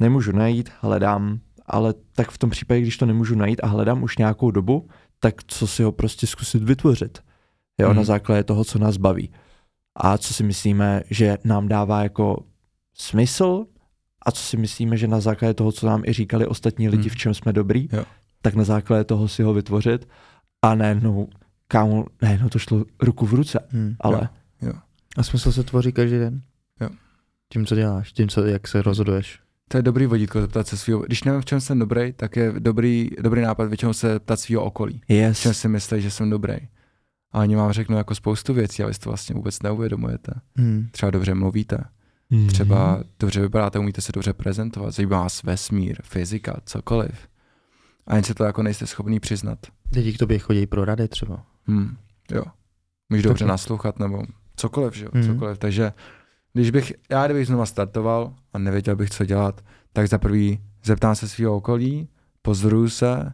nemůžu najít, hledám, ale tak v tom případě, když to nemůžu najít a hledám už nějakou dobu, tak co si ho prostě zkusit vytvořit. Jo, Mhm. na základě toho, co nás baví. A co si myslíme, že nám dává jako smysl a co si myslíme, že na základě toho, co nám i říkali ostatní lidi, Mhm. v čem jsme dobrý, Jo. tak na základě toho si ho vytvořit A najednou, kámo, najednou to šlo ruku v ruce, Hmm. ale A smysl se tvoří každý den? Jo. Tím, co děláš, tím, co, jak se rozhoduješ. To je dobrý vodítko zeptat se svého. Když nevím, v čem jsem dobrý, tak je dobrý, dobrý nápad většinou se ptat svého okolí. V yes. čem si myslí, že jsem dobrý. A oni vám řeknou jako spoustu věcí, ale vy si to vlastně vůbec neuvědomujete. Hmm. Třeba dobře mluvíte, Mhm. třeba dobře vypadáte, umíte se dobře prezentovat, zajímá vás vesmír, fyzika, cokoliv. A jen se to jako nejste schopný přiznat. Lidi k tobě chodí pro rady třeba. Hmm. Jo. Můžeš dobře naslouchat nebo cokoliv, že jo, Mhm. cokoliv. Takže když bych, já kdybych znova startoval a nevěděl bych, co dělat, tak za prvý zeptám se svého okolí, pozoruju se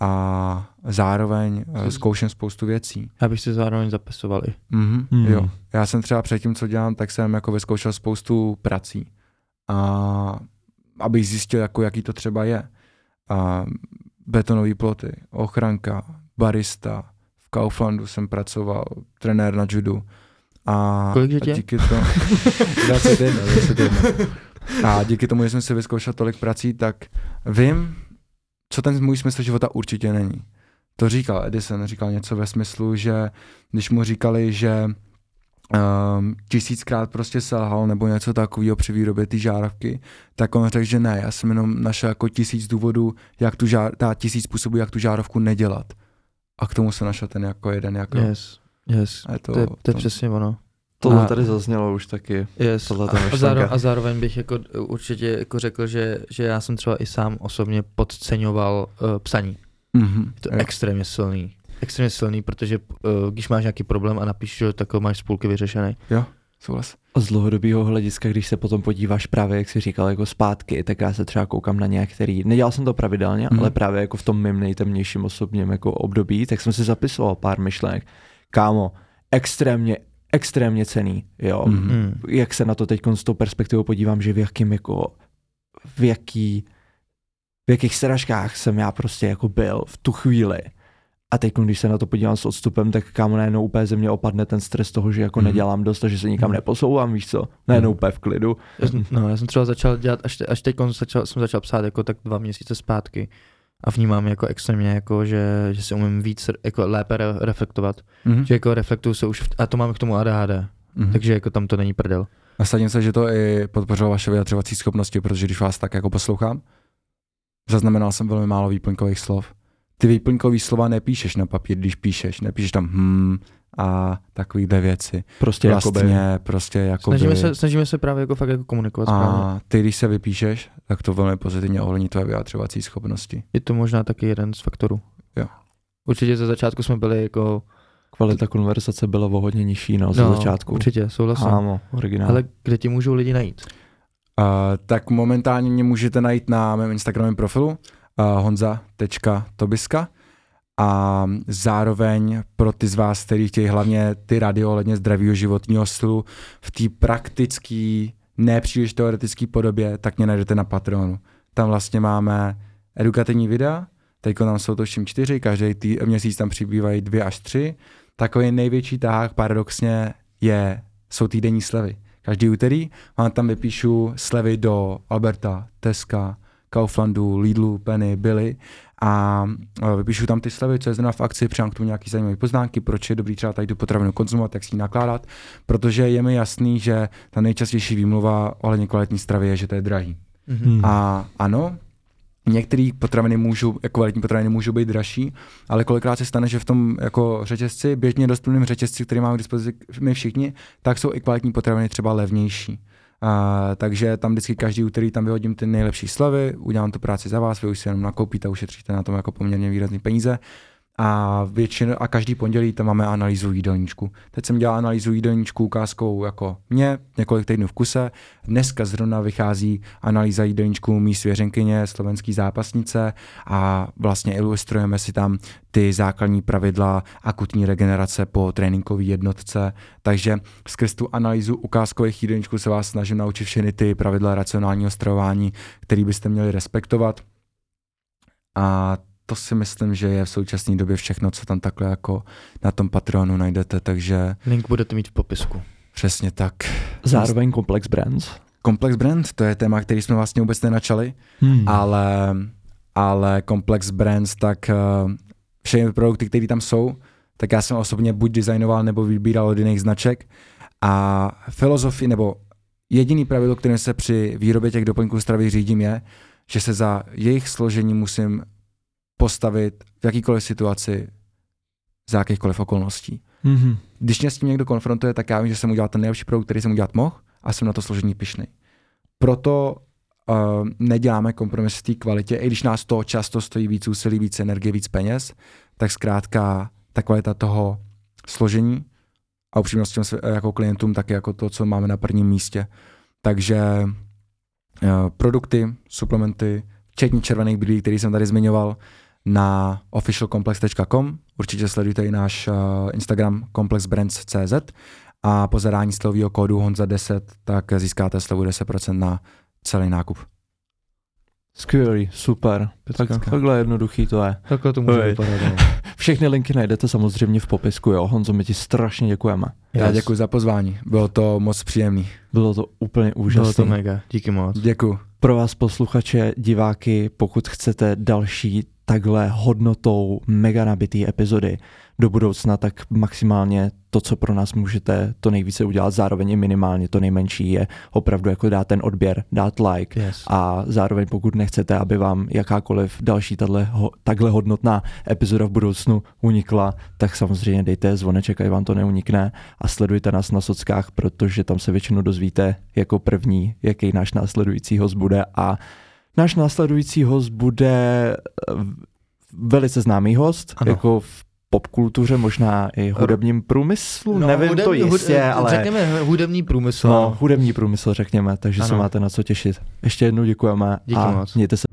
a zároveň eh, zkouším spoustu věcí. Já bych si zároveň zapisoval i. Mhm, Hmm. Jo. Já jsem třeba předtím, co dělám, tak jsem jako vyzkoušel spoustu prací. A abych zjistil, jako, jaký to třeba je. A betonové ploty, ochranka, barista, v Kauflandu jsem pracoval, trenér na judu. A, Kolik že a tě? díky tomu, 21, 21. A díky tomu, že jsem si vyzkoušel tolik prací, tak vím, co ten můj smysl života určitě není. To říkal Edison, říkal něco ve smyslu, že když mu říkali, že um, tisíckrát prostě selhal nebo něco takového při výrobě té žárovky, tak on řekl, že ne, já jsem jenom našel jako tisíc důvodů, jak tu žár, ta tisíc způsobů, jak tu žárovku nedělat. A k tomu se našel ten jako jeden, jako. Yes, yes. A je to, To, je, to je to- přesně ono. Tohle A- tady zaznělo už taky. Yes. A, a, zároveň, a zároveň bych jako určitě jako řekl, že, že já jsem třeba i sám osobně podceňoval uh, psaní. Mhm, Je to jo. extrémně silný. Extrémně silný, protože uh, když máš nějaký problém a napíšeš, že tak ho máš z půlky vyřešený. Souhlas. Z dlouhodobého hlediska, když se potom podíváš právě, jak jsi říkal, jako zpátky, tak já se třeba koukám na některý, nedělal jsem to pravidelně, Mhm. ale právě jako v tom mým nejtemnějším osobním jako období, tak jsem si zapisoval pár myšlenek. Kámo, extrémně, extrémně cený, jo. Mhm. Hmm. Jak se na to teď s tou perspektivou podívám, že v jakým jako, v jaký, v jakých sražkách jsem já prostě jako byl v tu chvíli. A teď, když se na to podívám s odstupem, tak kámo najednou úplně ze mě opadne ten stres toho, že jako Mhm. nedělám dost a že se nikam Mhm. neposouvám, víš co? Najednou Mhm. úplně v klidu. Já jsem, no, já jsem třeba začal dělat, až, te, až teď začal, jsem začal psát jako tak dva měsíce zpátky a vnímám jako extrémně, jako, že, že si umím víc jako lépe re, reflektovat. Mhm. Že jako reflektuju se už, v, a to mám k tomu ADHD, Mhm. takže jako tam to není prdel. A sadím se, že to i podpořilo vaše vyjadřovací schopnosti, protože když vás tak jako poslouchám, zaznamenal jsem velmi málo výplňkových slov. Ty výplňkový slova nepíšeš na papír, když píšeš, nepíšeš tam hm a takovýhle věci. Prostě jakoby, Vlastně prostě jakoby... Snažíme se, snažíme se právě jako fakt jako komunikovat správně. a ty, když se vypíšeš, tak to velmi pozitivně ovlivní tvoje vyjadřovací schopnosti. Je to možná taky jeden z faktorů. Jo. Určitě ze začátku jsme byli jako, kvalita konverzace byla o hodně nižší no, ze no, začátku. určitě, souhlasím. Ámo, originál. Ale kde ti můžou lidi najít? Uh, tak momentálně mě můžete najít na mém Instagramovém profilu uh, honza.tobiska a zároveň pro ty z vás, kteří chtějí hlavně ty rady ohledně zdravého životního stylu v té praktické, nepříliš teoretické podobě, tak mě najdete na Patreonu. Tam vlastně máme edukativní videa, teď tam jsou to všem čtyři, každý tý, měsíc tam přibývají dvě až tři. Takový největší tahák paradoxně je, jsou týdenní slevy. Každý úterý vám tam vypíšu slevy do Alberta, Teska, Kauflandu, Lidlu, Penny, Billy a e, vypíšu tam ty slevy, co je zrovna v akci, přidám k tomu nějaký zajímavé poznámky, proč je dobrý třeba tady tu potravinu konzumovat, jak si ji nakládat, protože je mi jasný, že ta nejčastější výmluva ohledně kvalitní stravy je, že to je drahý. Hmm. A ano, některé potraviny můžou, jako kvalitní potraviny můžou být dražší, ale kolikrát se stane, že v tom jako řetězci, běžně dostupném řetězci, který máme k dispozici my všichni, tak jsou i kvalitní potraviny třeba levnější. A, takže tam vždycky každý úterý tam vyhodím ty nejlepší slavy, udělám tu práci za vás, vy už si jenom nakoupíte a ušetříte na tom jako poměrně výrazný peníze. A, většinu, a každý pondělí tam máme analýzu jídelníčku. Teď jsem dělal analýzu jídelníčku ukázkou jako mě, několik týdnů v kuse. Dneska zrovna vychází analýza jídelníčku mý svěřenkyně, slovenský zápasnice a vlastně ilustrujeme si tam ty základní pravidla akutní regenerace po tréninkové jednotce. Takže skrz tu analýzu ukázkových jídelníčků se vás snažím naučit všechny ty pravidla racionálního stravování, které byste měli respektovat. A to si myslím, že je v současné době všechno, co tam takhle jako na tom Patreonu najdete, takže Link budete mít v popisku. přesně tak. Zároveň Complex Brands. Complex Brand, to je téma, který jsme vlastně vůbec nenačali, Hmm. ale, ale Complex Brands, tak uh, všechny produkty, které tam jsou, tak já jsem osobně buď designoval nebo vybíral od jiných značek a filozofii nebo jediný pravidlo, kterým se při výrobě těch doplňků stravy řídím je, že se za jejich složení musím postavit v jakýkoliv situaci za jakýchkoliv okolností. Mm-hmm. Když mě s tím někdo konfrontuje, tak já vím, že jsem udělal ten nejlepší produkt, který jsem udělat mohl a jsem na to složení pišný. Proto uh, neděláme kompromis v té kvalitě, i když nás to často stojí víc úsilí, víc energie, víc peněz, tak zkrátka ta kvalita toho složení a upřímnost těm jako klientům taky jako to, co máme na prvním místě. Takže uh, produkty, suplementy, včetně červených brýlí, který jsem tady zmiňoval, na officialcomplex.com. Určitě sledujte i náš uh, Instagram complexbrands.cz a po zadání slovního kódu Honza10 tak získáte slevu 10% na celý nákup. Skvělý, super. Tak, takhle jednoduchý to je. Takhle to může vypadat. no. Všechny linky najdete samozřejmě v popisku, jo. Honzo, my ti strašně děkujeme. Já Yes. děkuji za pozvání, bylo to moc příjemný. Bylo to úplně úžasné. Bylo to mega, díky moc. Děkuji. Pro vás posluchače, diváky, pokud chcete další takhle hodnotou mega nabitý epizody do budoucna, tak maximálně to, co pro nás můžete to nejvíce udělat, zároveň i minimálně to nejmenší je opravdu jako dát ten odběr, dát like Yes. a zároveň pokud nechcete, aby vám jakákoliv další ho, takhle hodnotná epizoda v budoucnu unikla, tak samozřejmě dejte zvoneček, ať vám to neunikne a sledujte nás na sockách, protože tam se většinou dozvíte jako první, jaký náš následující host bude a náš následující host bude eh, velice známý host, Ano. jako v popkultuře, možná i hudebním průmyslu, No, nevím to hudební- jistě, hud- ale Řekněme hudební průmysl. no, hudební průmysl řekněme, takže se Ano. máte na co těšit. Ještě jednou děkujeme Díky a moc. mějte se